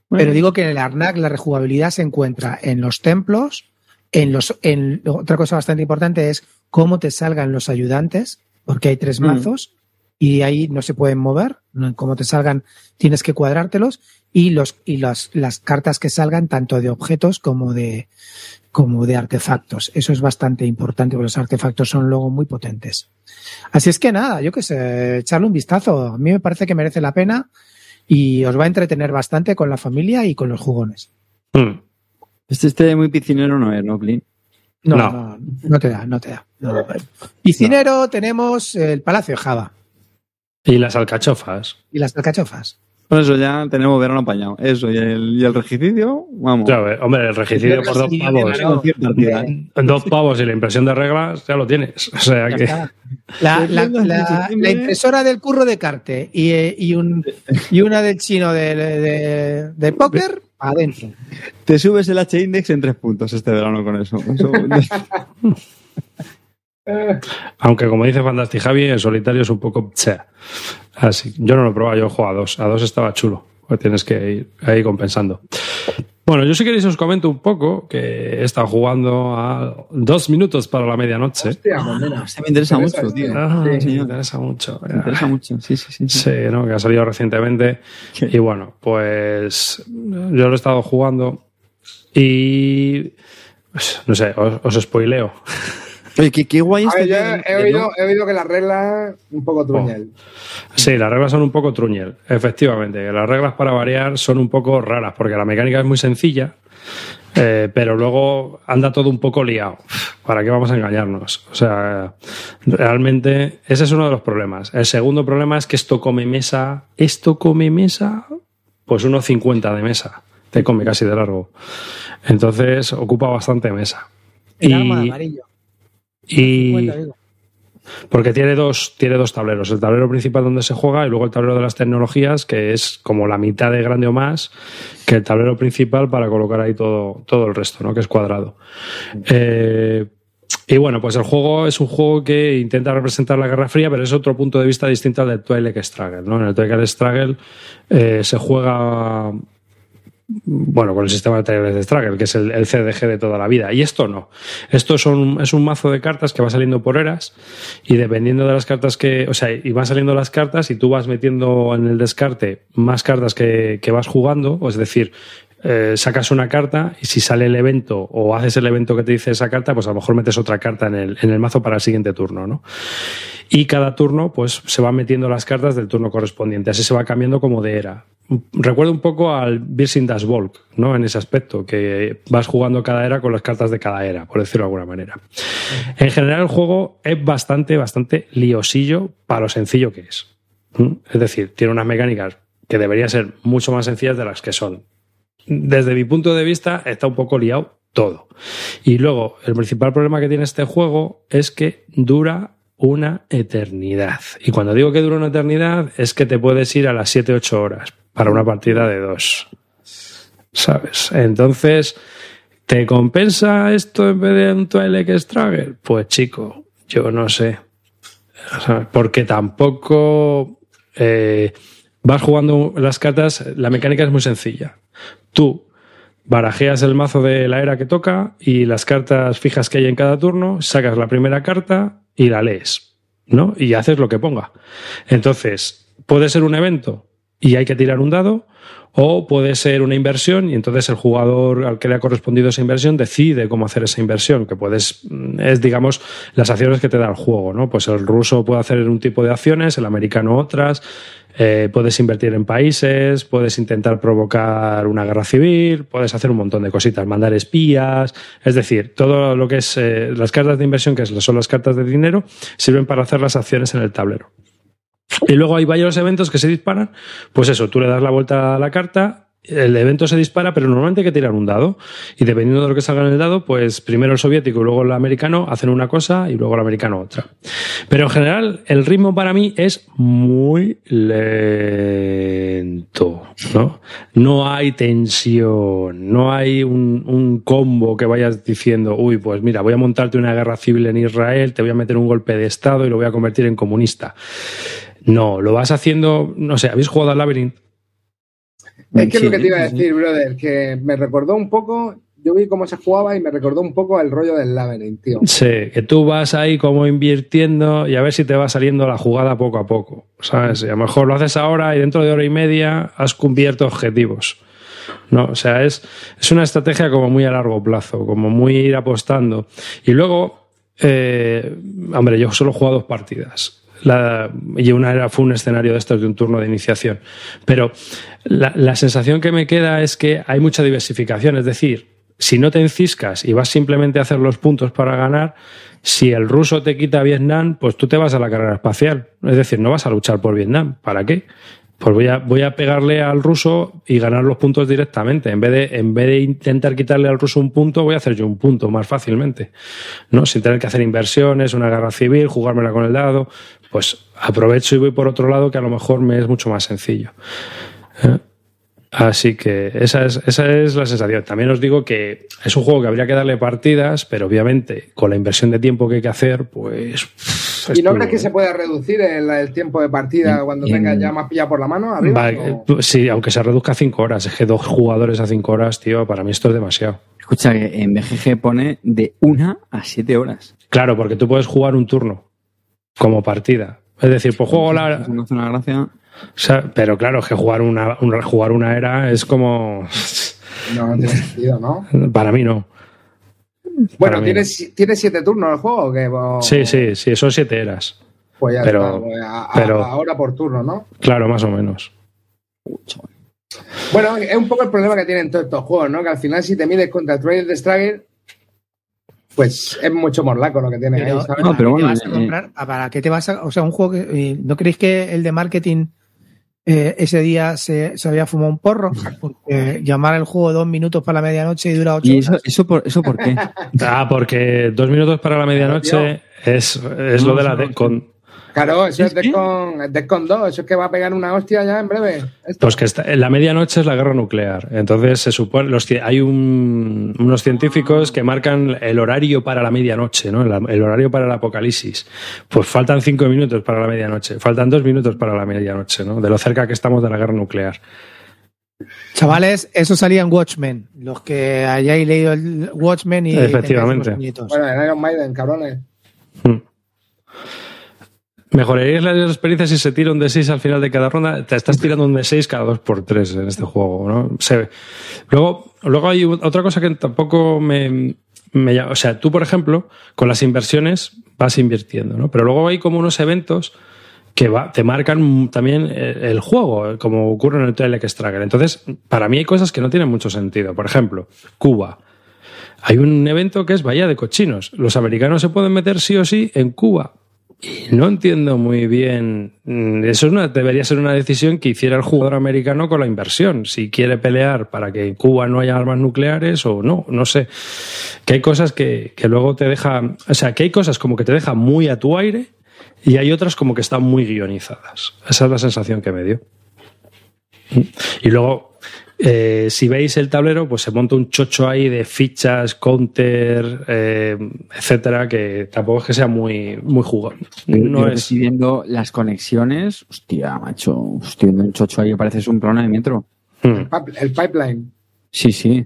Bueno. Pero digo que en el Arnak la rejugabilidad se encuentra en los templos, en los, en otra cosa bastante importante es cómo te salgan los ayudantes, porque hay tres Mm. mazos y ahí no se pueden mover, cómo te salgan tienes que cuadrártelos y los y las, las cartas que salgan tanto de objetos como de como de artefactos. Eso es bastante importante porque los artefactos son luego muy potentes. Así es que nada, yo qué sé, echarle un vistazo. A mí me parece que merece la pena y os va a entretener bastante con la familia y con los jugones. Mm. Este, este muy piscinero no es, ¿no, Clint? No, No. no, no, te da, no te da. No. Piscinero tenemos el Palacio de Java Y las alcachofas. y las alcachofas. Con eso ya tenemos verano apañado. Eso y el, y el regicidio, vamos. Ya ves, hombre, el regicidio por dos pavos. dos pavos y la impresión de reglas, ya lo tienes. O sea que. La, la- la- la impresora del curro de Carte y, eh, y, un, y una del chino de, de, de póker, adentro. Te subes el H-index en tres puntos este verano con eso. Eso- Aunque como dice Fantastic Javi, el solitario es un poco. tse. Así. Yo no lo he probado, yo he jugado a dos. A dos estaba chulo. Pues tienes que ir ahí compensando. Bueno, yo si queréis os comento un poco que he estado jugando a dos minutos para la medianoche. Hostia, pues. Este me interesa mucho, tío. Ah, Sí, me interesa mucho. Me interesa mucho. Sí, sí, sí. sí. Sí, ¿no? que ha salido recientemente. Y bueno, pues yo lo he estado jugando y pues, no sé, os, os spoileo. Oye, qué, qué guay este ver, yo tío, he, oído, ¿no? he oído que las reglas un poco truñel. Sí, las reglas son un poco truñel, efectivamente. Las reglas para variar son un poco raras porque la mecánica es muy sencilla, eh, pero luego anda todo un poco liado. ¿Para qué vamos a engañarnos? O sea, realmente ese es uno de los problemas. El segundo problema es que esto come mesa, esto come mesa, pues unos 50 de mesa. Te come casi de largo. Entonces ocupa bastante mesa. El Y- arma de amarillo. Y, 50, digo. porque tiene dos, tiene dos tableros. El tablero principal donde se juega y luego el tablero de las tecnologías, que es como la mitad de grande o más que el tablero principal para colocar ahí todo, todo el resto, ¿no? Que es cuadrado. Eh, y bueno, pues el juego es un juego que intenta representar la Guerra Fría, pero es otro punto de vista distinto al de Twilight Struggle, ¿no? En el Twilight Struggle eh, se juega bueno, con el sistema de Twilight Struggle, que es el, el CDG de toda la vida. Y esto no. Esto son, es un mazo de cartas que va saliendo por eras y dependiendo de las cartas que, o sea, y van saliendo las cartas y tú vas metiendo en el descarte más cartas que, que vas jugando, o es decir, eh, sacas una carta y si sale el evento o haces el evento que te dice esa carta, pues a lo mejor metes otra carta en el, en el mazo para el siguiente turno, ¿no? Y cada turno, pues se van metiendo las cartas del turno correspondiente. Así se va cambiando como de era. Recuerdo un poco al Birsing Das Volk, ¿no? En ese aspecto, que vas jugando cada era con las cartas de cada era, por decirlo de alguna manera. En general, el juego es bastante, bastante liosillo para lo sencillo que es. Es decir, tiene unas mecánicas que deberían ser mucho más sencillas de las que son. Desde mi punto de vista, está un poco liado todo. Y luego, el principal problema que tiene este juego es que dura una eternidad. Y cuando digo que dura una eternidad, es que te puedes ir a las 7-8 horas para una partida de dos. ¿Sabes? Entonces, ¿te compensa esto en vez de un Twilight Struggle? Pues chico, yo no sé. Porque tampoco eh, vas jugando las cartas, la mecánica es muy sencilla. Tú barajeas el mazo de la era que toca y las cartas fijas que hay en cada turno, sacas la primera carta y la lees, ¿no? Y haces lo que ponga. Entonces, puede ser un evento y hay que tirar un dado, o puede ser una inversión y entonces el jugador al que le ha correspondido esa inversión decide cómo hacer esa inversión, que puedes, es digamos las acciones que te da el juego, ¿no? Pues el ruso puede hacer un tipo de acciones, el americano otras, eh, puedes invertir en países, puedes intentar provocar una guerra civil, puedes hacer un montón de cositas, mandar espías, es decir, todo lo que es eh, las cartas de inversión, que son las cartas de dinero, sirven para hacer las acciones en el tablero. Y luego hay varios eventos que se disparan, pues eso, tú le das la vuelta a la carta el evento se dispara, pero normalmente hay que tirar un dado. Y dependiendo de lo que salga en el dado, pues primero el soviético y luego el americano hacen una cosa y luego el americano otra. Pero en general, el ritmo para mí es muy lento, ¿no? No hay tensión, no hay un, combo que vayas diciendo, uy, pues mira, voy a montarte una guerra civil en Israel, te voy a meter un golpe de Estado y lo voy a convertir en comunista. No, lo vas haciendo, no sé, ¿habéis jugado al Labyrinth? Es que es lo que te iba a decir, brother, que me recordó un poco, yo vi cómo se jugaba y me recordó un poco el rollo del Labyrinth, tío. Sí, que tú vas ahí como invirtiendo y a ver si te va saliendo la jugada poco a poco, ¿sabes? Y a lo mejor lo haces ahora y dentro de hora y media has cubierto objetivos. No, o sea, es, es una estrategia como muy a largo plazo, como muy ir apostando. Y luego, eh, hombre, yo solo he jugado dos partidas. La, y una era, fue un escenario de estos de un turno de iniciación. Pero la, la sensación que me queda es que hay mucha diversificación. Es decir, si no te enciscas y vas simplemente a hacer los puntos para ganar, si el ruso te quita Vietnam, pues tú te vas a la carrera espacial. Es decir, no vas a luchar por Vietnam. ¿Para qué? Pues voy a, voy a pegarle al ruso y ganar los puntos directamente. En vez, de, en vez de intentar quitarle al ruso un punto, voy a hacer yo un punto más fácilmente. ¿no? Sin tener que hacer inversiones, una guerra civil, jugármela con el dado. Pues aprovecho y voy por otro lado que a lo mejor me es mucho más sencillo. ¿Eh? Así que esa es, esa es la sensación. También os digo que es un juego que habría que darle partidas, pero obviamente con la inversión de tiempo que hay que hacer, pues. ¿Y no crees que se puede reducir el, el tiempo de partida cuando en- tengas ya más pillado por la mano? Arriba, Vale, o- sí, aunque se reduzca a cinco horas. Es que dos jugadores a cinco horas, tío, para mí esto es demasiado. Escucha, que en BGG pone de una a siete horas. Claro, porque tú puedes jugar un turno como partida. Es decir, pues juego la. Una gracia. o sea, pero claro, es que jugar una, una- jugar una era es como. No, no tiene sentido, ¿no? Para mí no. Bueno, mí ¿tienes, ¿tienes siete turnos el juego? O- Sí, sí, sí, son siete eras. Pues ya pero- está, pues a- pero- ahora por turno, ¿no? Claro, más o menos. Bueno, es un poco el problema que tienen todos estos juegos, ¿no? Que al final si te mides contra el Trail de Struggle, pues es mucho morlaco lo que tiene Pero, ahí, ¿sabes? No, pero ¿para qué bueno, te vas a eh, comprar? ¿Para qué te vas a.? O sea, un juego que. eh, ¿No creéis que el de marketing eh, ese día se, se había fumado un porro? Porque llamar el juego dos minutos para la medianoche y dura ocho ¿Y eso, horas. eso, por, eso por qué? Ah, porque dos minutos para la medianoche es, es lo de la Deadcon. Claro, eso es es Deadcon 2, eso es que va a pegar una hostia ya en breve. Esto. Pues que está, en la medianoche es la guerra nuclear. Entonces se supone, los, hay un- unos científicos que marcan el horario para la medianoche, ¿no? El, el horario para el apocalipsis. Pues faltan cinco minutos para la medianoche, faltan dos minutos para la medianoche, ¿no? De lo cerca que estamos de la guerra nuclear. Chavales, eso salía en Watchmen. Los que hayáis leído el Watchmen y. Efectivamente. Bueno, en Iron Maiden, cabrones. Mm. ¿Mejorarías la experiencia si se tira un D6 al final de cada ronda? Te estás tirando un D6 cada 2x3 en este juego, ¿no? Se- luego, luego hay otra cosa que tampoco me, me. O sea, tú, por ejemplo, con las inversiones vas invirtiendo, ¿no? Pero luego hay como unos eventos que va- te marcan también el, el juego, como ocurre en el Twilight Struggle. Entonces, para mí hay cosas que no tienen mucho sentido. Por ejemplo, Cuba. Hay un evento que es Bahía de Cochinos. Los americanos se pueden meter sí o sí en Cuba. Y no entiendo muy bien. mm, Eso es una, debería ser una decisión que hiciera el jugador americano con la inversión. Si quiere pelear para que en Cuba no haya armas nucleares o no, no sé. Que hay cosas que, que luego te dejan. O sea, que hay cosas como que te dejan muy a tu aire y hay otras como que están muy guionizadas. Esa es la sensación que me dio. Y luego, eh, si veis el tablero, pues se monta un chocho ahí de fichas, counter, eh, etcétera, que tampoco es que sea muy, muy jugón. No Yo es. estoy viendo las conexiones. Hostia, macho. Estoy viendo un chocho ahí que parece un programa de metro. Hmm. El pipeline. Sí, sí.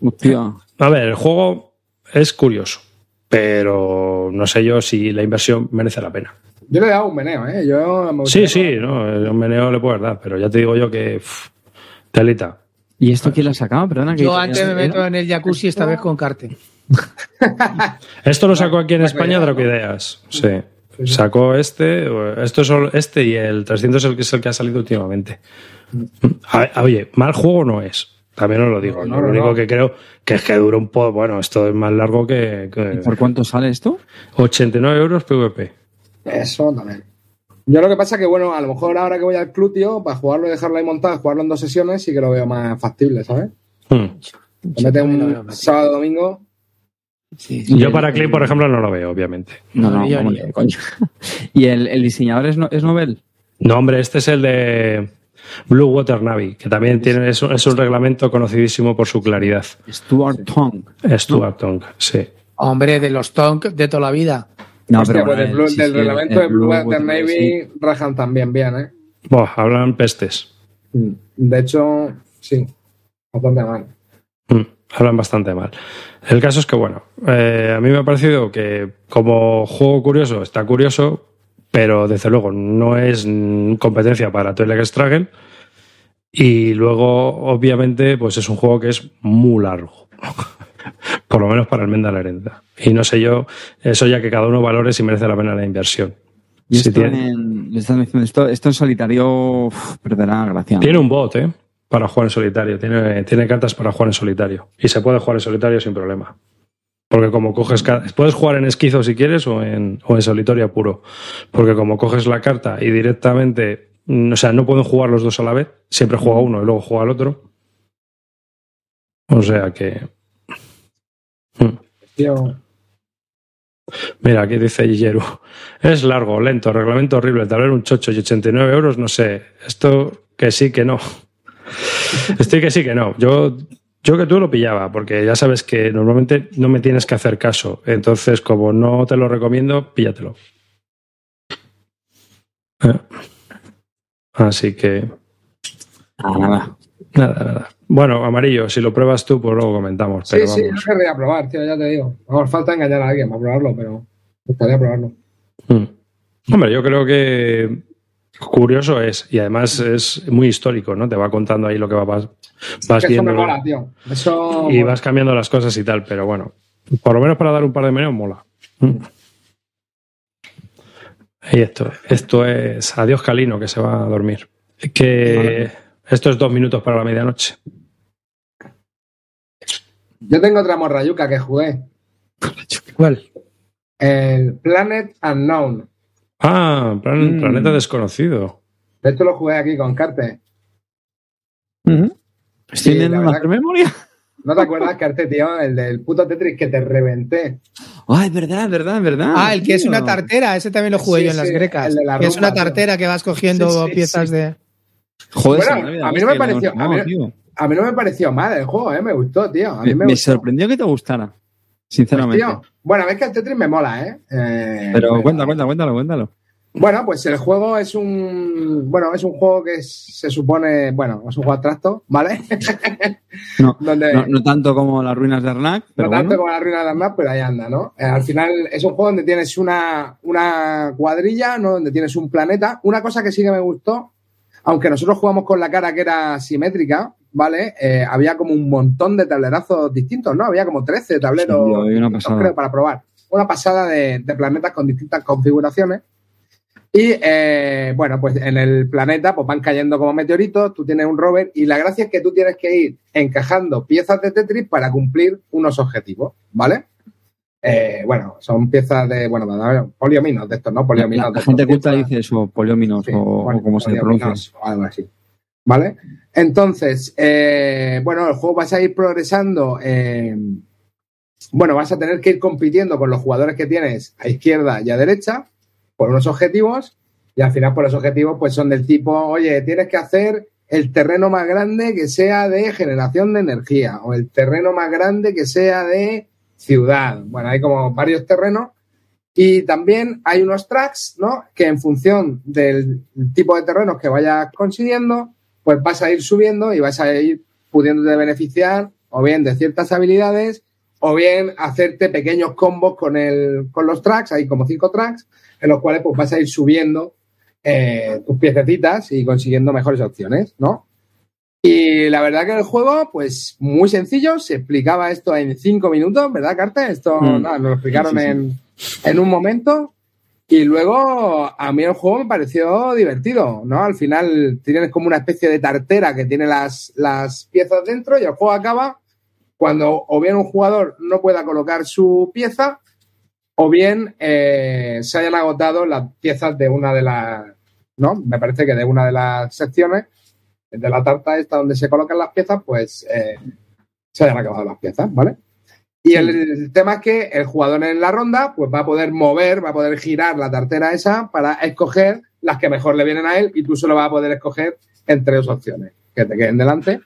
Hostia. A ver, el juego es curioso, pero no sé yo si la inversión merece la pena. Yo le he dado un meneo, ¿eh? Yo me Sí, sí, no, un meneo le puedes dar, pero ya te digo yo que. pff, telita. ¿Y esto quién lo ha sacado? Perdona. que- Yo antes me meto en el jacuzzi esta vez con Carte. Esto lo sacó aquí en España Dropideas. Sí. Sacó este, esto es solo este y el 300 es el que es el que ha salido últimamente. A- oye, mal juego no es. También os lo digo. No, Yo no, lo único no. que creo que es que dura un poco. Bueno, esto es más largo que, que ¿Y ¿Por cuánto sale esto? 89 euros PvP. Eso también. Yo lo que pasa que, bueno, a lo mejor ahora que voy al club, tío, para jugarlo y dejarlo ahí montado, jugarlo en dos sesiones, sí que lo veo más factible, ¿sabes? Hmm. Te metes también lo veo un sábado domingo. Sí. Yo para Clip, por ejemplo, no lo veo, obviamente. No, No, no, coño. ¿Y el, el diseñador es, no, es Nobel? No, hombre, este es el de Blue Water Navy, que también tiene, es, un- es un reglamento conocidísimo por su claridad. Stuart Tong. Stuart Tonk, sí. Hombre, de los Tonk de toda la vida. No, Hostia, pues bueno, del, Blue- sí, del sí, reglamento el de Blue Blue Water Navy sí. rajan también bien, ¿eh? Buah, hablan pestes. De hecho, sí, bastante mal. Mm, hablan bastante mal. El caso es que, bueno, eh, a mí me ha parecido que como juego curioso está curioso, pero desde luego no es mm, competencia para Twilight Struggle. Y luego, obviamente, pues es un juego que es muy largo. Por lo menos para el Menda la Herenda. Y no sé yo, eso ya que cada uno valore si merece la pena la inversión. Y Si esto, tiene, en, están diciendo esto, esto en solitario uf, perderá gracia. tiene un bot, ¿eh? Para jugar en solitario. Tiene, tiene cartas para jugar en solitario. Y se puede jugar en solitario sin problema. Porque como coges... Puedes jugar en esquizo si quieres o en, o en solitario puro. Porque como coges la carta y directamente... mm, O sea, no pueden jugar los dos a la vez. Siempre juega uno y luego juega el otro. O sea que... Mm. Tío, Mira, aquí dice Yeru. Es largo, lento, reglamento horrible, tablero un chocho y 89 euros, no sé. Esto que sí, que no. Estoy que sí, que no. Yo, yo que tú lo pillaba, porque ya sabes que normalmente no me tienes que hacer caso. Entonces, como no te lo recomiendo, píllatelo. Eh. Así que, nada. nada, nada. Bueno, amarillo, si lo pruebas tú, pues luego comentamos. sí, Pero sí, vamos. yo querría probar, tío, ya te digo. Vamos, falta engañar a alguien para probarlo, pero me gustaría probarlo. Mm. Hombre, yo creo que curioso es y además es muy histórico, ¿no? Te va contando ahí lo que va vas, vas Que eso me viendo mola, tío. Eso. y vas cambiando las cosas y tal, pero bueno, por lo menos para dar un par de meneos mola. Y esto, esto es adiós Calino que se va a dormir. Que esto es dos minutos para la medianoche. Yo tengo otra morrayuca que jugué. ¿Cuál? El Planet Unknown. Ah, plan- Mm. planeta desconocido. De hecho, lo jugué aquí con Carte. Estoy Sí, la una verdad- memoria. ¿No te acuerdas, Carte, tío? El del puto Tetris que te reventé. Ah, es verdad, es verdad, es verdad. Ah, el que es una tartera, ese también lo jugué Sí, yo en las grecas. el de la que es una tío. tartera que vas cogiendo Sí, sí, piezas sí. de. Joder, Bueno, a mí no me pareció- lo- a mí- no, tío. A mí no me pareció mal el juego, ¿eh? Me gustó, tío. A mí Me, me, me gustó. sorprendió que te gustara, Pues, sinceramente. tío, bueno, ves que el Tetris me mola, ¿eh? Eh, Pero bueno. cuenta, cuenta, cuéntalo, cuéntalo. Bueno, pues el juego es un. Bueno, es un juego que es- se supone. Bueno, es un juego abstracto, ¿vale? No, donde, no, no tanto como las ruinas de Arnak, pero no tanto como la ruina de Arnab, pero ahí anda, ¿no? Eh, al final es un juego donde tienes una, una cuadrilla, ¿no? Donde tienes un planeta. Una cosa que sí que me gustó, aunque nosotros jugamos con la cara que era simétrica, ¿vale? Eh, había como un montón de tablerazos distintos, ¿no? Había como 13 tableros Sí, distintos, creo, para probar. Una pasada de, de planetas con distintas configuraciones. Y eh, bueno, pues en el planeta pues van cayendo como meteoritos, tú tienes un rover y la gracia es que tú tienes que ir encajando piezas de Tetris para cumplir unos objetivos, ¿vale? Eh, bueno, son piezas de, bueno, de- poliominos de estos, ¿no? La, Poliominos. la de gente estos, culta dice eso, polióminos Sí, o, bueno, o como se poliominos pronuncia. o algo así. ¿Vale? Entonces, eh, bueno, el juego vas a ir progresando. eh, bueno, vas a tener que ir compitiendo con los jugadores que tienes a izquierda y a derecha por unos objetivos. Y al final, por los objetivos, pues son del tipo, oye, tienes que hacer el terreno más grande que sea de generación de energía o el terreno más grande que sea de ciudad. Bueno, hay como varios terrenos y también hay unos tracks, ¿no? Que en función del tipo de terrenos que vayas consiguiendo, pues vas a ir subiendo y vas a ir pudiéndote beneficiar o bien de ciertas habilidades o bien hacerte pequeños combos con, el, con los tracks, hay como cinco tracks, en los cuales pues vas a ir subiendo eh, tus piececitas y consiguiendo mejores opciones, ¿no? Y la verdad que el juego, pues muy sencillo, se explicaba esto en cinco minutos, ¿verdad, Carte? Esto Mm. nada, nos lo explicaron Sí, sí, sí. En, en un momento. Y luego a mí el juego me pareció divertido, ¿no? Al final tienes como una especie de tartera que tiene las, las piezas dentro y el juego acaba cuando o bien un jugador no pueda colocar su pieza o bien eh, se hayan agotado las piezas de una de las, ¿no? Me parece que de una de las secciones de la tarta esta donde se colocan las piezas, pues eh, se hayan acabado las piezas, ¿vale? Y el, el tema es que el jugador en la ronda pues va a poder mover, va a poder girar la tartera esa para escoger las que mejor le vienen a él y tú solo vas a poder escoger entre dos opciones que te queden delante.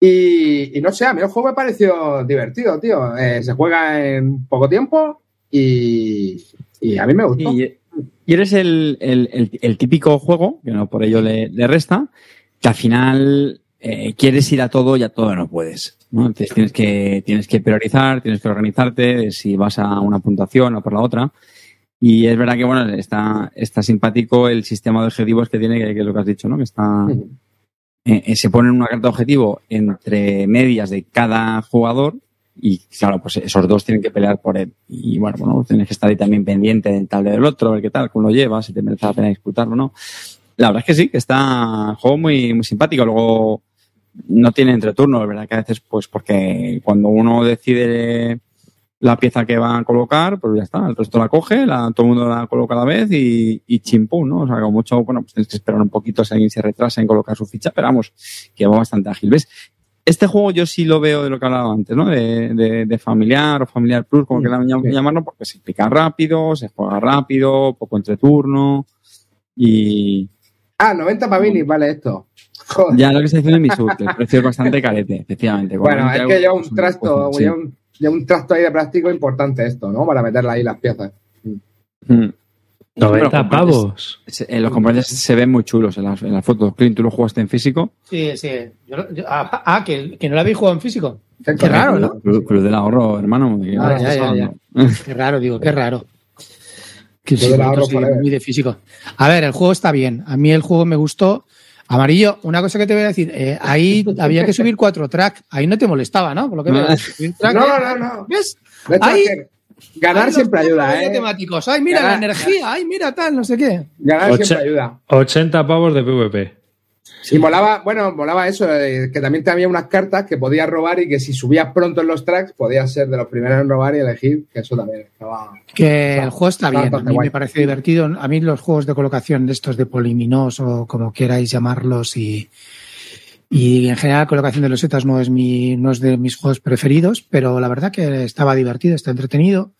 Y, y no sé, a mí el juego me pareció divertido, tío. Eh, se juega en poco tiempo y, y a mí me gustó. Y, y eres el, el- el- el típico juego, que no por ello le, le resta, que al final eh, quieres ir a todo y a todo no puedes. ¿no? Entonces tienes que, tienes que priorizar, tienes que organizarte si vas a una puntuación o por la otra. Y es verdad que bueno, está, está simpático el sistema de objetivos que tiene, que, que es lo que has dicho, ¿no? Que está, eh, eh, se pone una carta de objetivo entre medias de cada jugador y claro, pues esos dos tienen que pelear por él. Y bueno, bueno tienes que estar ahí también pendiente del tablero del otro, a ver qué tal, cómo lo llevas, si te merece la pena disputarlo o no. La verdad es que sí, que está un juego muy, muy simpático. Luego no tiene entreturnos, ¿verdad? Que a veces, pues porque cuando uno decide la pieza que va a colocar, pues ya está, el resto la coge, la, todo el mundo la coloca a la vez y, y chimpú, ¿no? O sea, como mucho, bueno, pues tienes que esperar un poquito si alguien se retrasa en colocar su ficha, pero vamos, que va bastante ágil. ¿Ves? Este juego yo sí lo veo de lo que hablaba antes, ¿no? De, de, de familiar o familiar plus, como Mm, quieran llam- sí. llamarlo, porque se explica rápido, se juega rápido, poco entreturno y Ah, 90 pavinis, vale esto. Joder. ya lo que se dice en mi que el precio es bastante carete, efectivamente. Bueno, 20 es que lleva un trasto, sí. lleva un, lleva un trasto ahí de plástico importante esto, ¿no? Para meterle ahí las piezas. Mm. 90 Bueno, pavos. Se- eh, los componentes se ven muy chulos en las, en las fotos. Clint, tú lo jugaste en físico. Sí, sí. Yo no- yo- ah, ah, que, que no la habéis jugado en físico. Qué Qué raro, ¿no? Club, Club del ahorro, hermano. ¿de qué Ah, ya, ya? Qué raro, digo, qué raro. Que sí, forever. muy de físico. A ver, el juego está bien. A mí el juego me gustó. Amarillo, una cosa que te voy a decir, eh, ahí había que subir cuatro tracks. Ahí no te molestaba, ¿no? Por lo que veo. Subir track, No, eh, no, no. ¿Ves? Ahí- ganar Ahí siempre ayuda, temas ¿eh? temáticos. Ay, mira Ganar- la energía. Ay, mira tal, no sé qué. Ganar siempre ayuda. 80 pavos de PvP. Y molaba, bueno, molaba eso, eh, que también te había unas cartas que podías robar y que si subías pronto en los tracks podías ser de los primeros en robar y elegir, que eso también estaba... Que el juego está bien, a mí guay. me parece divertido. A mí los juegos de colocación de estos de poliminos o como queráis llamarlos y, y en general colocación de losetas no es mi, no es de mis juegos preferidos, pero la verdad que estaba divertido, está entretenido.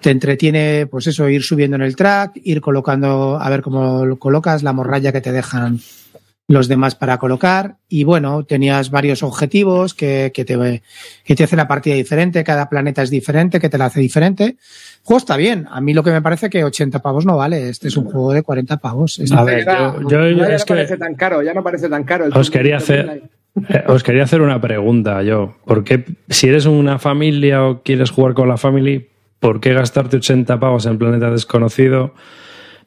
Te entretiene, pues eso, ir subiendo en el track, ir colocando, a ver cómo lo colocas, la morralla que te dejan los demás para colocar. Y bueno, tenías varios objetivos que, que te, que te hace la partida diferente, cada planeta es diferente, que te la hace diferente. El juego está bien. A mí lo que me parece que 80 pavos no vale. Este es un juego de 40 pavos. Está- A ver, Ya- yo- yo- ya es no que- parece tan caro, ya no parece tan caro. El Os quería hacer. Eh, Os quería hacer una pregunta yo. ¿Por qué, si eres una familia o quieres jugar con la family, ¿por qué gastarte 80 pavos en Planeta Desconocido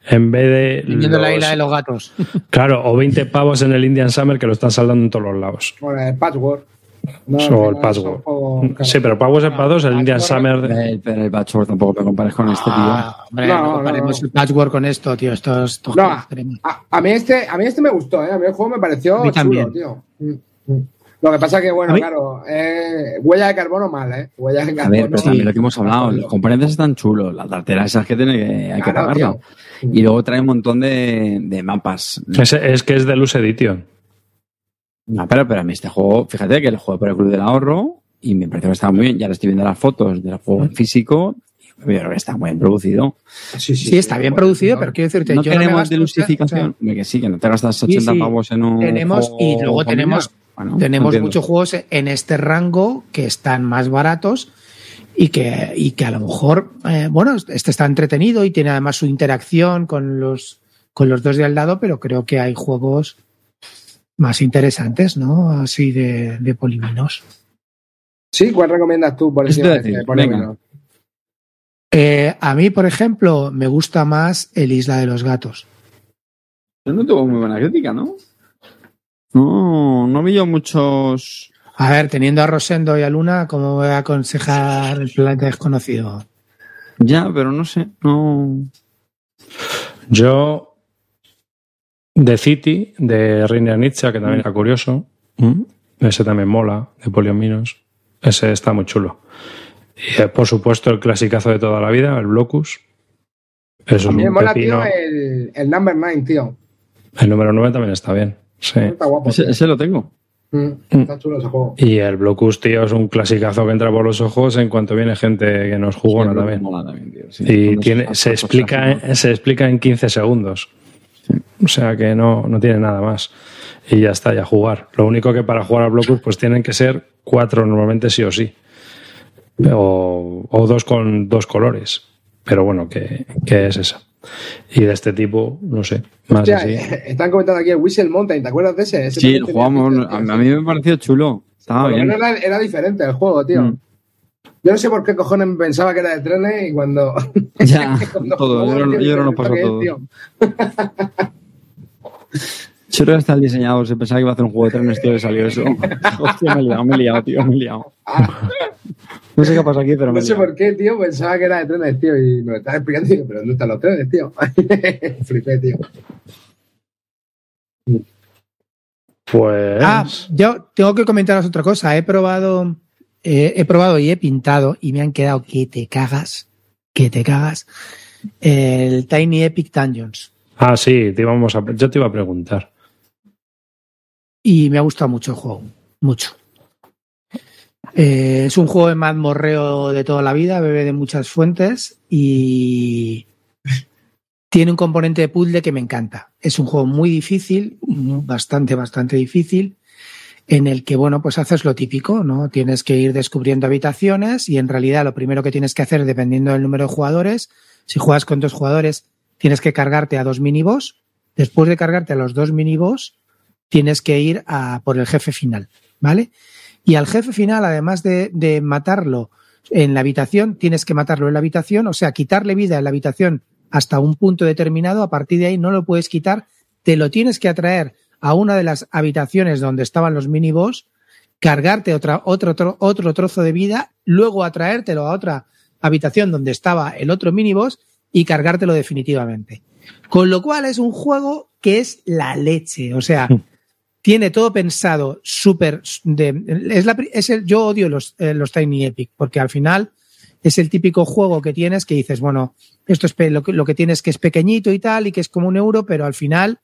en vez de. La los- isla de los gatos. Claro, o 20 pavos en el Indian Summer que lo están saldando en todos los lados. Bueno, el patchwork. No, o el Password. Sí, pero Pavos es para dos, el Indian Patchwork- Summer. Pero el Patchwork tampoco me compares con este tío. Ah, hombre, No, no, comparemos no. el patchwork con esto, tío. Esto es No, a, a mí este, a mí este me gustó, ¿eh? A mí el juego me pareció A mí chulo, también. tío. Mm, mm. Lo que pasa que, bueno, A claro, eh, huella de carbono mal, ¿eh? Huella de A carbono. ver, pero también lo que hemos hablado, los componentes están chulos, las tarteras esas que tiene que, hay que pagarlo. tío. Y luego trae un montón de, de mapas. Es, es que es Deluxe Edition. No, pero, pero a mí este juego, fíjate que lo juego por el Club del Ahorro y me pareció que estaba muy bien. Ya le estoy viendo las fotos del juego en físico y yo creo que está muy bien producido. Sí, Sí, está bien producido, pero quiero decirte, No yo no me queremos gasto- delusificación. o sea, que sí, que no te gastas 80 sí. pavos en un. Tenemos- juego y luego familiar. tenemos- Bueno, tenemos entiendo. muchos juegos en este rango que están más baratos y que, y que a lo mejor, eh, bueno, este está entretenido y tiene además su interacción con los, con los dos de al lado, pero creo que hay juegos más interesantes, ¿no? Así de, de poliminos. Sí, ¿cuál recomiendas tú por Eso encima de. Eh, a mí, por ejemplo, me gusta más el Isla de los Gatos. Pero no tuvo muy buena crítica, ¿no? No, no vi yo muchos. A ver, teniendo a Rosendo y a Luna, ¿cómo voy a aconsejar el planeta desconocido? Ya, pero no sé. No. Yo, The City, de Reiner Nietzsche, que también era curioso. Mm. Ese también mola, de Poliominos. Ese está muy chulo. Y eh, por supuesto el clasicazo de toda la vida, el Blocus. Eso es A mí me un mola, pepino. tío, el, el Number 9, tío. El número 9 también está bien. Sí. Está guapo. Ese, lo tengo. Mm, Está chulo ese juego. Y el Blocus, tío, es un clasicazo que entra por los ojos en cuanto viene gente que nos jugona Sí, también. mola también, tío, sí. Y tiene, se, explica, en- se explica en 15 segundos. O sea que no, no tiene nada más. Y ya está, ya jugar. Lo único que para jugar a Blocus pues tienen que ser cuatro normalmente sí o sí. O, o dos con dos colores. Pero bueno, que, que es esa. Y de este tipo, no sé, más Hostia, así. están comentando aquí el Whistle Mountain, ¿te acuerdas de ese? Ese Sí, lo jugamos. pinta, A mí me pareció chulo. Estaba lo bien. era, era diferente el juego, tío. Mm. Yo no sé por qué cojones pensaba que era de trenes y cuando. Ya, cuando todo. Yo, tío, yo creo que nos ¿esto pasó qué es, todo. Tío? Yo creo que hasta el diseñador se pensaba que iba a hacer un juego de trenes, tío, y salió eso. Hostia, me he liado, me he liado, tío, me he liado. No sé qué pasa aquí, pero me no he sé liado. por qué, tío, pensaba que era de trenes, tío, y me lo estás explicando y digo, pero ¿dónde están los trenes, tío? Flipé, tío. Pues. Ah, yo tengo que comentaros otra cosa. He probado, eh, he probado y he pintado y me han quedado que te cagas, que te cagas. El Tiny Epic Dungeons. Ah, sí, te íbamos a, yo te iba a preguntar. Y me ha gustado mucho el juego. Mucho. Eh, es un juego de mazmorreo de toda la vida, bebe de muchas fuentes y tiene un componente de puzzle que me encanta. Es un juego muy difícil, bastante, bastante difícil, en el que, bueno, pues haces lo típico, ¿no? Tienes que ir descubriendo habitaciones y en realidad lo primero que tienes que hacer, dependiendo del número de jugadores, si juegas con dos jugadores, tienes que cargarte a dos miniboss. Después de cargarte a los dos miniboss, tienes que ir a por el jefe final, ¿vale? Y al jefe final, además de, matarlo en la habitación, tienes que matarlo en la habitación, o sea, quitarle vida en la habitación hasta un punto determinado, a partir de ahí no lo puedes quitar, te lo tienes que atraer a una de las habitaciones donde estaban los miniboss, cargarte otra, otro, otro, otro trozo de vida, luego atraértelo a otra habitación donde estaba el otro miniboss y cargártelo definitivamente. Con lo cual es un juego que es la leche, o sea, tiene todo pensado súper de es la es el, yo odio los, eh, los Tiny Epic porque al final es el típico juego que tienes que dices, bueno, esto es lo que, lo que tienes que es pequeñito y tal y que es como un euro, pero al final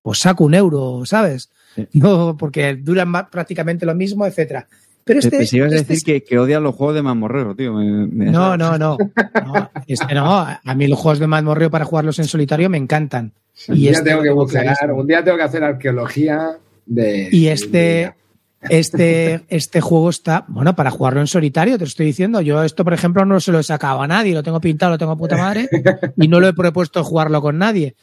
pues saco un euro, ¿sabes? Sí. No, porque duran prácticamente lo mismo, etcétera. Pero este, Pensé que ibas a este decir es- que, que odias los juegos de mamorrero, tío. Me- me- no, no, no, no, este no. A mí los juegos de mazmorreo para jugarlos en solitario me encantan. un Y día este tengo que buscar, un día tengo que hacer arqueología de. Y este, este, este juego está, bueno, para jugarlo en solitario, te estoy diciendo. Yo esto, por ejemplo, no se lo he sacado a nadie, lo tengo pintado, lo tengo a puta madre, y no lo he propuesto jugarlo con nadie.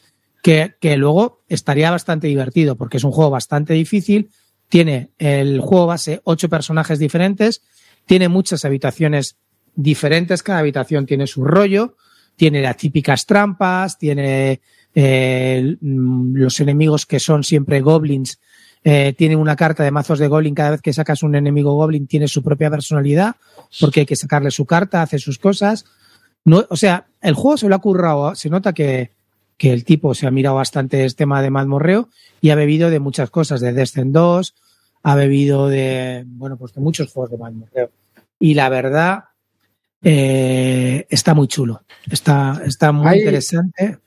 Que, que luego estaría bastante divertido, porque es un juego bastante difícil, Tiene el juego base ocho personajes diferentes, tiene muchas habitaciones diferentes, cada habitación tiene su rollo, tiene las típicas trampas, tiene eh, mm, los enemigos que son siempre goblins, eh, tiene una carta de mazos de goblin, cada vez que sacas un enemigo goblin tiene su propia personalidad, porque hay que sacarle su carta, hace sus cosas. No, o sea, el juego se lo ha currado, se nota que, que el tipo se ha mirado bastante este tema de mazmorreo y ha bebido de muchas cosas, de Descent 2, ha bebido de, bueno, pues de muchos juegos de mazmorreo. Y la verdad, eh, está muy chulo. Está, está muy Hay- interesante.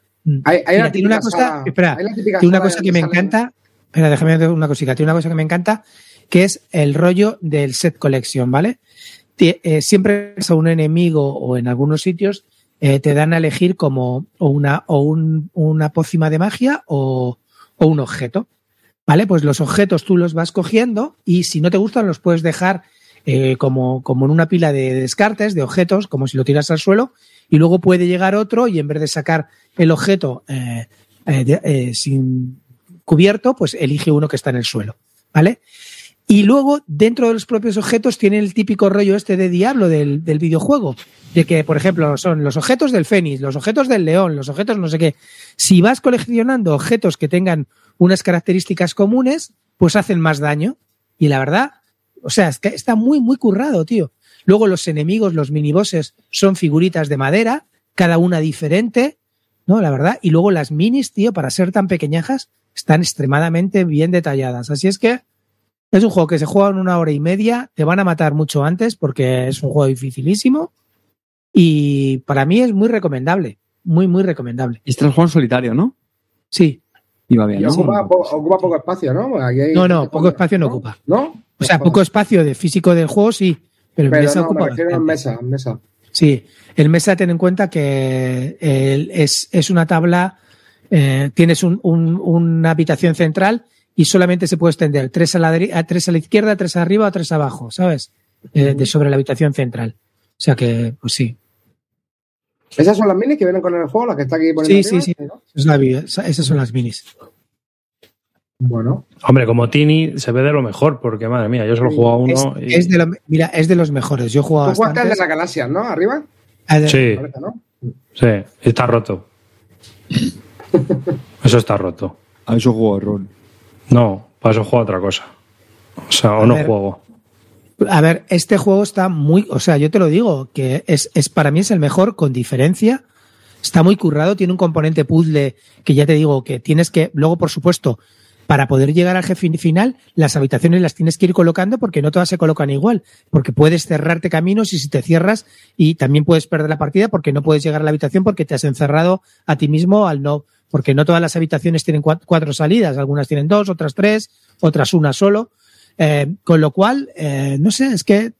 Hay, hay Mira, la tiene una cosa, espera, tiene una cosa que donde me encanta. Espera, déjame una cosita. Tiene una cosa que me encanta, que es el rollo del set collection, ¿vale? Eh, siempre es a un enemigo o en algunos sitios eh, te dan a elegir como o una, o un- una pócima de magia o, o un objeto. ¿Vale? Pues los objetos tú los vas cogiendo y si no te gustan los puedes dejar eh, como, como en una pila de descartes, de objetos, como si lo tiras al suelo, y luego puede llegar otro y en vez de sacar el objeto sin cubierto, pues elige uno que está en el suelo. ¿Vale? Y luego, dentro de los propios objetos, tiene el típico rollo este de diablo del, del videojuego. De que, por ejemplo, son los objetos del fénix, los objetos del león, los objetos no sé qué. Si vas coleccionando objetos que tengan unas características comunes, pues hacen más daño. Y la verdad, o sea, es que está muy, muy currado, tío. Luego los enemigos, los minibosses, son figuritas de madera, cada una diferente, ¿no? La verdad. Y luego las minis, tío, para ser tan pequeñajas, están extremadamente bien detalladas. Así es que es un juego que se juega en una hora y media, te van a matar mucho antes porque es un juego dificilísimo y para mí es muy recomendable, muy, muy recomendable. Y este es el juego en solitario, ¿no? Sí, Iba bien, Y ¿no? ocupa, po- ocupa poco espacio, ¿no? Porque aquí hay- No, no, poco espacio no ocupa. ¿No? o sea, poco espacio de físico del juego, sí, pero Pero mesa no, ocupa me refiero en mesa, en mesa. Sí, el mesa ten en cuenta que el- es, es una tabla, eh, tienes un- un- una habitación central y solamente se puede extender tres a la, tres a la izquierda, tres arriba o tres abajo, ¿sabes? Eh, de sobre la habitación central. O sea que, pues sí. ¿Esas son las minis que vienen con el juego, las que está aquí poniendo Sí, sí, arriba? sí. Es la vi- esa- esas son las minis. Bueno. Hombre, como Tini se ve de lo mejor, porque madre mía, yo solo he jugado a Es, uno y. es de lo- mira, es de los mejores. Yo he jugado Tú de la galaxia, ¿no? Arriba. Sí, ¿no? sí, está roto. Eso está roto. A eso juego de rol. No, para eso juego a otra cosa. O sea, o A no ver. juego. A ver, este juego está muy, o sea, yo te lo digo, que es, es para mí es el mejor con diferencia. Está muy currado, tiene un componente puzzle que ya te digo que tienes que, luego por supuesto, para poder llegar al jefe final, las habitaciones las tienes que ir colocando porque no todas se colocan igual, porque puedes cerrarte caminos y si te cierras y también puedes perder la partida porque no puedes llegar a la habitación porque te has encerrado a ti mismo al no, porque no todas las habitaciones tienen cua- cuatro salidas, algunas tienen dos, otras tres, otras una solo. Eh, con lo cual, eh, no sé, es que,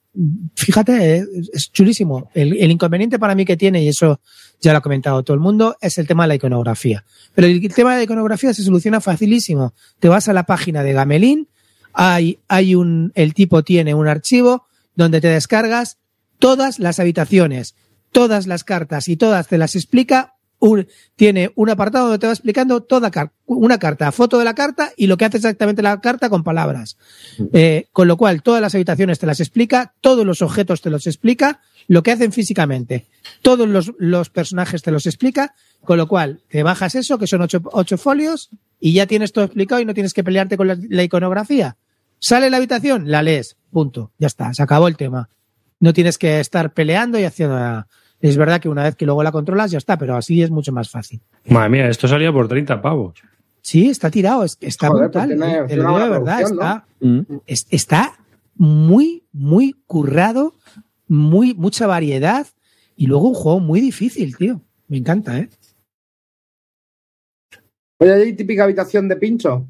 fíjate, es chulísimo. El, el inconveniente para mí que tiene, y eso ya lo ha comentado todo el mundo, es el tema de la iconografía. Pero el tema de la iconografía se soluciona facilísimo. Te vas a la página de Gamelin, hay, hay un, el tipo tiene un archivo donde te descargas todas las habitaciones, todas las cartas y todas te las explica. Un- tiene un apartado donde te va explicando toda car- una carta, foto de la carta y lo que hace exactamente la carta con palabras. Eh, con lo cual, todas las habitaciones te las explica, todos los objetos te los explica, lo que hacen físicamente, todos los, los personajes te los explica, con lo cual te bajas eso, que son ocho, ocho folios, y ya tienes todo explicado y no tienes que pelearte con la, la iconografía. Sale la habitación, la lees, punto, ya está, se acabó el tema. No tienes que estar peleando y haciendo nada. Es verdad que una vez que luego la controlas, ya está, pero así es mucho más fácil. Madre mía, esto salía por 30 pavos. Sí, está tirado, es- está Joder, brutal. pues tiene- eh, te lo digo de verdad, está, Mm. es- está muy, muy currado, muy, mucha variedad y luego un juego muy difícil, tío. Me encanta, ¿eh? Oye, hay típica habitación de pincho.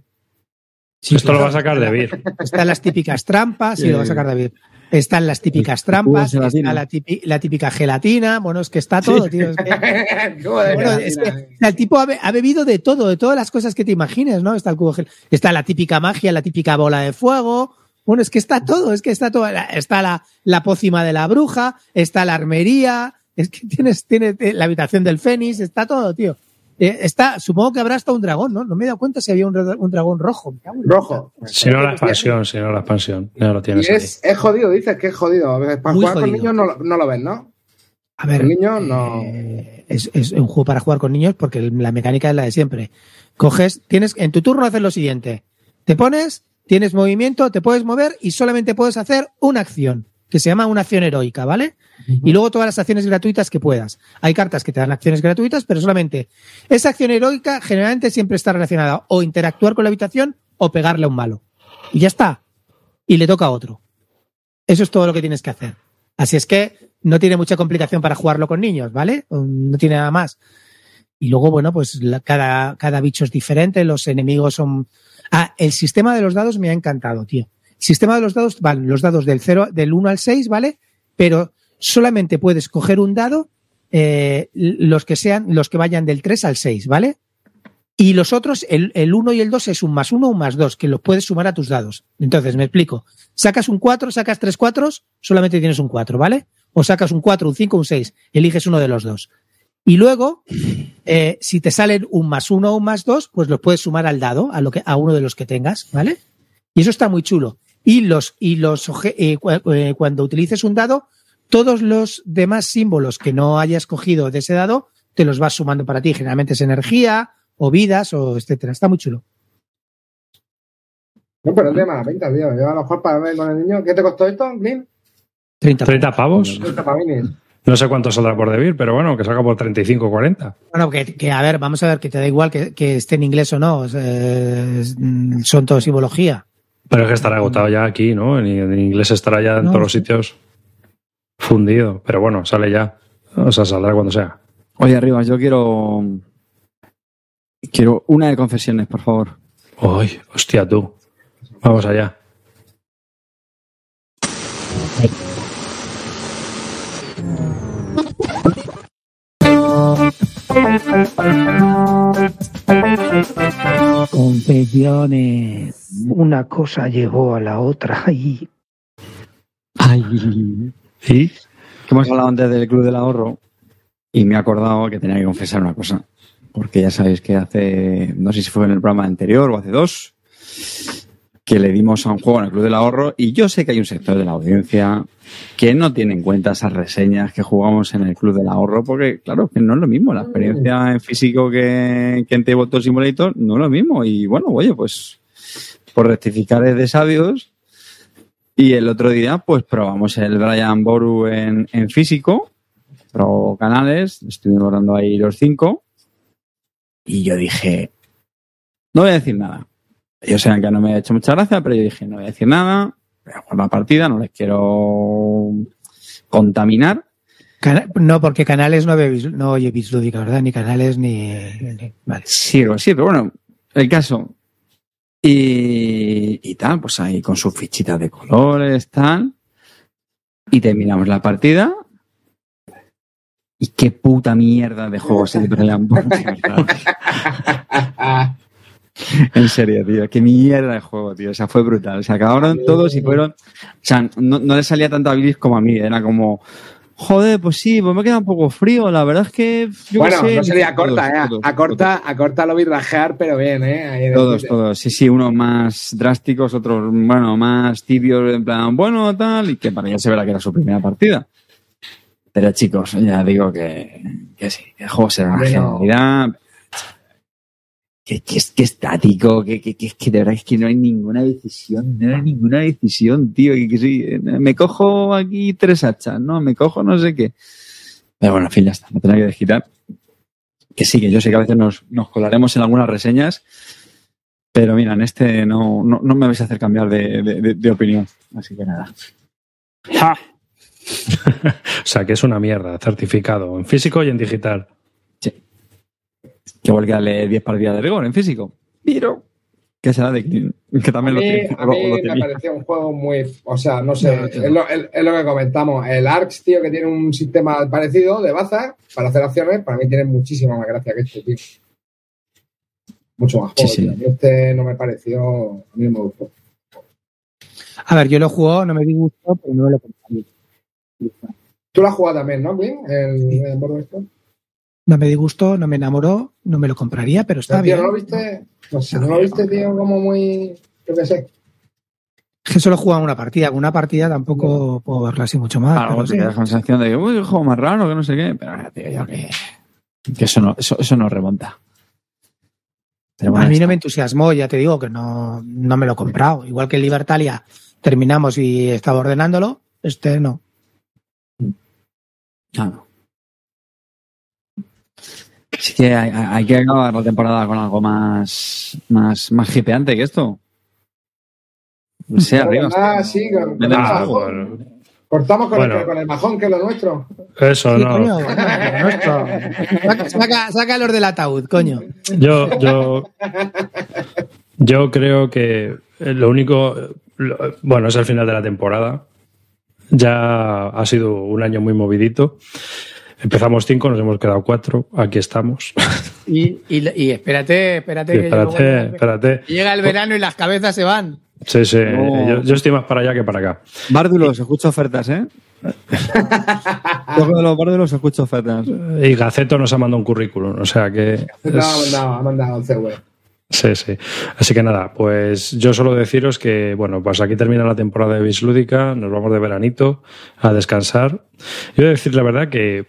Sí, esto lo va a sacar de Vir. Están las típicas trampas, y Sí. lo va a sacar David. Están las típicas trampas, está la, tipi- la típica gelatina. Bueno, es que está todo, tío. Es que- Joder, Bueno, gelatina, es que, o sea, el tipo ha, be- ha bebido de todo, de todas las cosas que te imagines, ¿no? Está el cubo gel, está la típica magia, la típica bola de fuego. Bueno, es que está todo, es que está todo. La- Está la, la pócima de la bruja, está la armería, es que tienes, tienes la habitación del fénix, está todo, tío. Eh, está, supongo que habrá hasta un dragón, ¿no? No me he dado cuenta si había un, un dragón rojo. Me cago en la Rojo. Si no la expansión, si no la expansión. No lo Y tienes ahí. es, es jodido, dices que es jodido. A ver, Para Muy jugar con niños no, lo- no lo ves, ¿no? A ver, Con niños no. eh, es, es un juego para jugar con niños porque la mecánica es la de siempre. Coges, tienes, en tu turno haces lo siguiente. Te pones, tienes movimiento, te puedes mover y solamente puedes hacer una acción, que se llama una acción heroica, ¿vale? Y luego todas las acciones gratuitas que puedas. Hay cartas que te dan acciones gratuitas, pero solamente esa acción heroica generalmente siempre está relacionada o interactuar con la habitación o pegarle a un malo. Y ya está. Y le toca a otro. Eso es todo lo que tienes que hacer. Así es que no tiene mucha complicación para jugarlo con niños, ¿vale? No tiene nada más. Y luego, bueno, pues la- cada, cada bicho es diferente, los enemigos son... Ah, el sistema de los dados me ha encantado, tío. Sistema de los dados, van los dados del 0, del 1 al 6, ¿vale? Pero solamente puedes coger un dado, eh, los que sean, los que vayan del 3 al 6, ¿vale? Y los otros, el, el 1 y el 2 es un más 1 o un más 2, que los puedes sumar a tus dados. Entonces, me explico. Sacas un 4, sacas tres 4, solamente tienes un 4, ¿vale? O sacas un 4, un 5, un 6, eliges uno de los dos. Y luego, eh, si te salen un más 1 o un más 2, pues los puedes sumar al dado, a, lo que, a uno de los que tengas, ¿vale? Y eso está muy chulo. Y los, y los eh, eh, cuando utilices un dado, todos los demás símbolos que no hayas cogido de ese dado, te los vas sumando para ti. Generalmente es energía, o vidas, o etcétera. Está muy chulo. No, pero no tiene mala pinta, tío. Yo a lo mejor para ver con el niño. ¿Qué te costó esto, Clint? 30. 30 pavos. 30 pavines. No sé cuánto saldrá por Debir, pero bueno, que salga por 35 o 40. Bueno, que, que, a ver, vamos a ver, que te da igual que, que esté en inglés o no. eh, son todo simbología. Pero es que estará agotado ya aquí, ¿no? En, en inglés estará ya en No, todos los sitios fundido. Pero bueno, sale ya. O sea, saldrá cuando sea. Oye, arriba, yo quiero. Quiero una de confesiones, por favor. Uy, hostia, tú. Vamos allá. Confesiones. Una cosa llegó a la otra. Ay, Ay. ¿Y? Que hemos hablado antes del Club del Ahorro y me he acordado que tenía que confesar una cosa. Porque ya sabéis que hace, no sé si fue en el programa anterior o hace dos, que le dimos a un juego en el Club del Ahorro y yo sé que hay un sector de la audiencia que no tiene en cuenta esas reseñas que jugamos en el Club del Ahorro porque, claro, que no es lo mismo. La experiencia en físico que, que en Tabletop Simulator no es lo mismo. Y bueno, oye, pues por rectificar es de sabios, y el otro día, pues probamos el Brian Boru en, en físico, pro canales, estuvimos dando ahí los cinco, y yo dije, no voy a decir nada. Ellos saben que no me ha hecho mucha gracia, pero yo dije, no voy a decir nada, voy a jugar la partida, no les quiero contaminar. Cana- no, porque canales no, oye Bis- no oye ¿verdad? Ni canales ni. Vale. Sí, sí, pero bueno, el caso. Y, y tal, pues ahí con sus fichitas de colores, tal. Y terminamos la partida. Y qué puta mierda de juego se verdad. En serio, tío. Qué mierda de juego, tío. O sea, fue brutal. Se acabaron todos y fueron. O sea, no, no le salía tanto a Billy como a mí. Era como. Joder, pues sí, pues me queda un poco frío. La verdad es que. yo bueno, sé, no sería todos, corta, ¿eh? todos, a corta, a corta lo vi rajear, pero bien, ¿eh? Todos, todos. Sí, sí, unos más drásticos, otros, bueno, más tibios, en plan, bueno, tal, y que para ella se verá que era su primera partida. Pero chicos, ya digo que, que sí, que el juego será una Bueno. genialidad. Que, que que estático, que, que, que que de verdad es que no hay ninguna decisión, no hay ninguna decisión, tío. Que, sí, me cojo aquí tres hachas, ¿no? Me cojo no sé qué. Pero bueno, en fin, ya está, me tendré que desquitar. Que sí, que yo sé que a veces nos, nos colaremos en algunas reseñas, pero mira, en este no, no, no me vais a hacer cambiar de, de- de- de opinión. Así que nada. O sea, que es una mierda, certificado, en físico y en digital. Que igual que darle 10 partidas de rigor en físico. Pero, ¿qué será de Clean? Que A también lo mí, tiene. a lo- mí lo me tenía. pareció un juego muy. O sea, no sé, No, es, lo, es- es lo que comentamos. El ARX, tío, que tiene un sistema parecido de bazas para hacer acciones, para mí tiene muchísima más gracia que este, tío. Mucho más Sí, juego, sí. A mí Este no me pareció. A mí no me gustó. A ver, yo lo jugó, no me disgustó, pero no me lo compraría. Tú lo has jugado también, ¿no? El, el Borderlands este. No me disgustó, no me enamoró, no me lo compraría, pero está bien. ¿no lo viste? No sé, ¿no lo viste, tío? Como muy. Yo qué sé. Es que solo he jugado una partida. Con una partida tampoco puedo verla así mucho más. Pero te sí. quedas con la sensación de que, uy, juego más raro, que no sé qué. Pero, tío, yo que, que eso, no, eso, eso no remonta. Pero bueno, a mí no me entusiasmó, ya te digo que no, no me lo he comprado. Igual que el Libertalia terminamos y estaba ordenándolo, este no. Claro. Así que hay, hay- que acabar la temporada con algo más, más, más hipeante que esto. Sí, arriba. Ah, sí, con, con el Ah, bueno. Cortamos con, Bueno. el, con el majón, que es lo nuestro. Eso Sí, no. coño, nuestro. Saca, saca, saca los del ataúd, coño. Yo, yo, yo creo que lo único, lo- bueno, es el final de la temporada. Ya ha sido un año muy movidito. Empezamos cinco, nos hemos quedado cuatro. Aquí estamos. Y, y, y espérate, espérate. Que espérate, espérate. Llega el verano y las cabezas se van. Sí, sí. No. Yo, yo estoy más para allá que para acá. Bárdulos, escucho ofertas, ¿eh? Toco de los bárdulos, escucho ofertas. Y Gaceto nos ha mandado un currículum. O sea que. No, ha es- mandado, ha mandado 11 CV. Sí, sí. Así que nada, pues yo solo deciros que, bueno, pues aquí termina la temporada de Bislúdica, nos vamos de veranito a descansar. Yo voy a decir la verdad que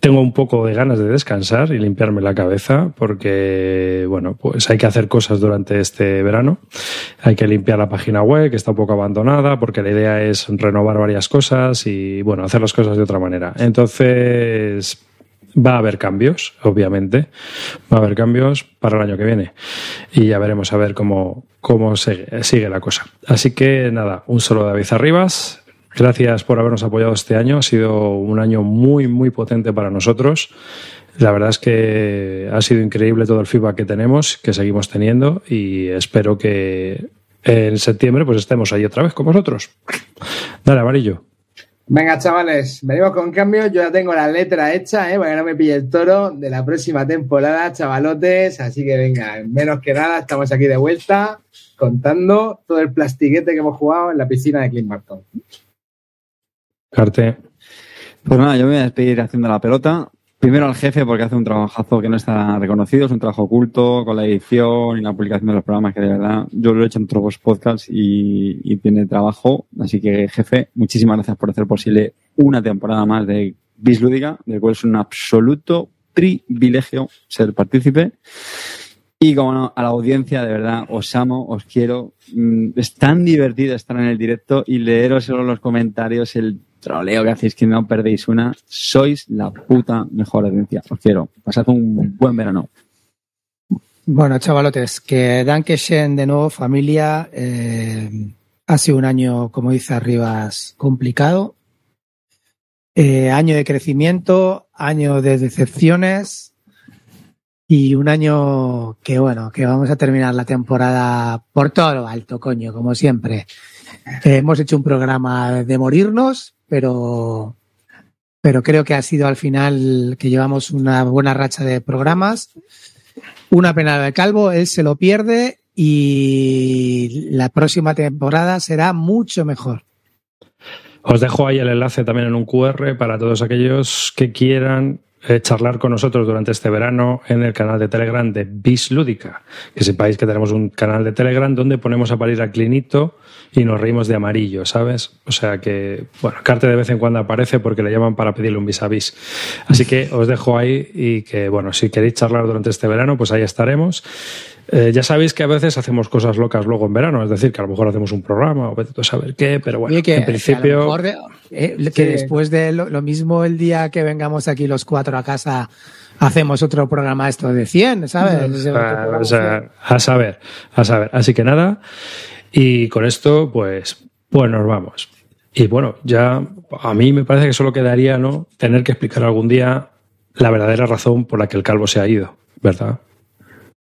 tengo un poco de ganas de descansar y limpiarme la cabeza porque, bueno, pues hay que hacer cosas durante este verano. Hay que limpiar la página web, que está un poco abandonada, porque la idea es renovar varias cosas y, bueno, hacer las cosas de otra manera. Entonces, va a haber cambios, obviamente. Va a haber cambios para el año que viene. Y ya veremos a ver cómo, cómo sigue, sigue la cosa. Así que nada, un solo David Arribas. Gracias por habernos apoyado este año. Ha sido un año muy, muy potente para nosotros. La verdad es que ha sido increíble todo el feedback que tenemos, que seguimos teniendo y espero que en septiembre pues estemos ahí otra vez con vosotros. Dale, amarillo. Venga, chavales, venimos con cambio. Yo ya tengo la letra hecha, ¿eh? para que no me pille el toro de la próxima temporada, chavalotes. Así que venga, menos que nada, estamos aquí de vuelta contando todo el plastiquete que hemos jugado en la piscina de Clint Barton. Carte. Pues nada, yo me voy a despedir haciendo la pelota. Primero al jefe porque hace un trabajazo que no está reconocido, es un trabajo oculto con la edición y la publicación de los programas que de verdad yo lo he hecho en otros podcasts y, y tiene trabajo. Así que jefe, muchísimas gracias por hacer posible una temporada más de Bislúdica, del cual es un absoluto privilegio ser partícipe. Y como no, a la audiencia, de verdad, os amo, os quiero. Mm, Es tan divertido estar en el directo y leeros los comentarios, el troleo que hacéis que no perdéis una. Sois la puta mejor audiencia. Os quiero. Pasad un buen verano. Bueno, chavalotes, que Dankeschön de nuevo, familia. Eh, ha sido un año, como dice Arribas, complicado. Eh, año de crecimiento, año de decepciones y un año que, bueno, que vamos a terminar la temporada por todo lo alto, coño, como siempre. Eh, hemos hecho un programa de morirnos, pero, pero creo que ha sido al final que llevamos una buena racha de programas. Una pena de Calvo, él se lo pierde y la próxima temporada será mucho mejor. Os dejo ahí el enlace también en un QR para todos aquellos que quieran eh, charlar con nosotros durante este verano en el canal de Telegram de Bis Lúdica. Que sepáis que tenemos un canal de Telegram donde ponemos a parir a Clinito y nos reímos de amarillo, ¿sabes? O sea que, bueno, Carte de vez en cuando aparece porque le llaman para pedirle un vis a vis. Así que os dejo ahí y que, bueno, si queréis charlar durante este verano, pues ahí estaremos. Eh, ya sabéis que a veces hacemos cosas locas luego en verano, es decir, que a lo mejor hacemos un programa o vete tú a saber qué, pero bueno, Oye, que, en que principio... mejor de- eh, que Sí. después de lo, lo mismo el día que vengamos aquí los cuatro a casa, hacemos otro programa esto de 100, ¿sabes? Ah, o sea, a saber, a saber. Así que nada, y con esto, pues, pues nos vamos. Y bueno, ya a mí me parece que solo quedaría, ¿no? Tener que explicar algún día la verdadera razón por la que el calvo se ha ido, ¿verdad?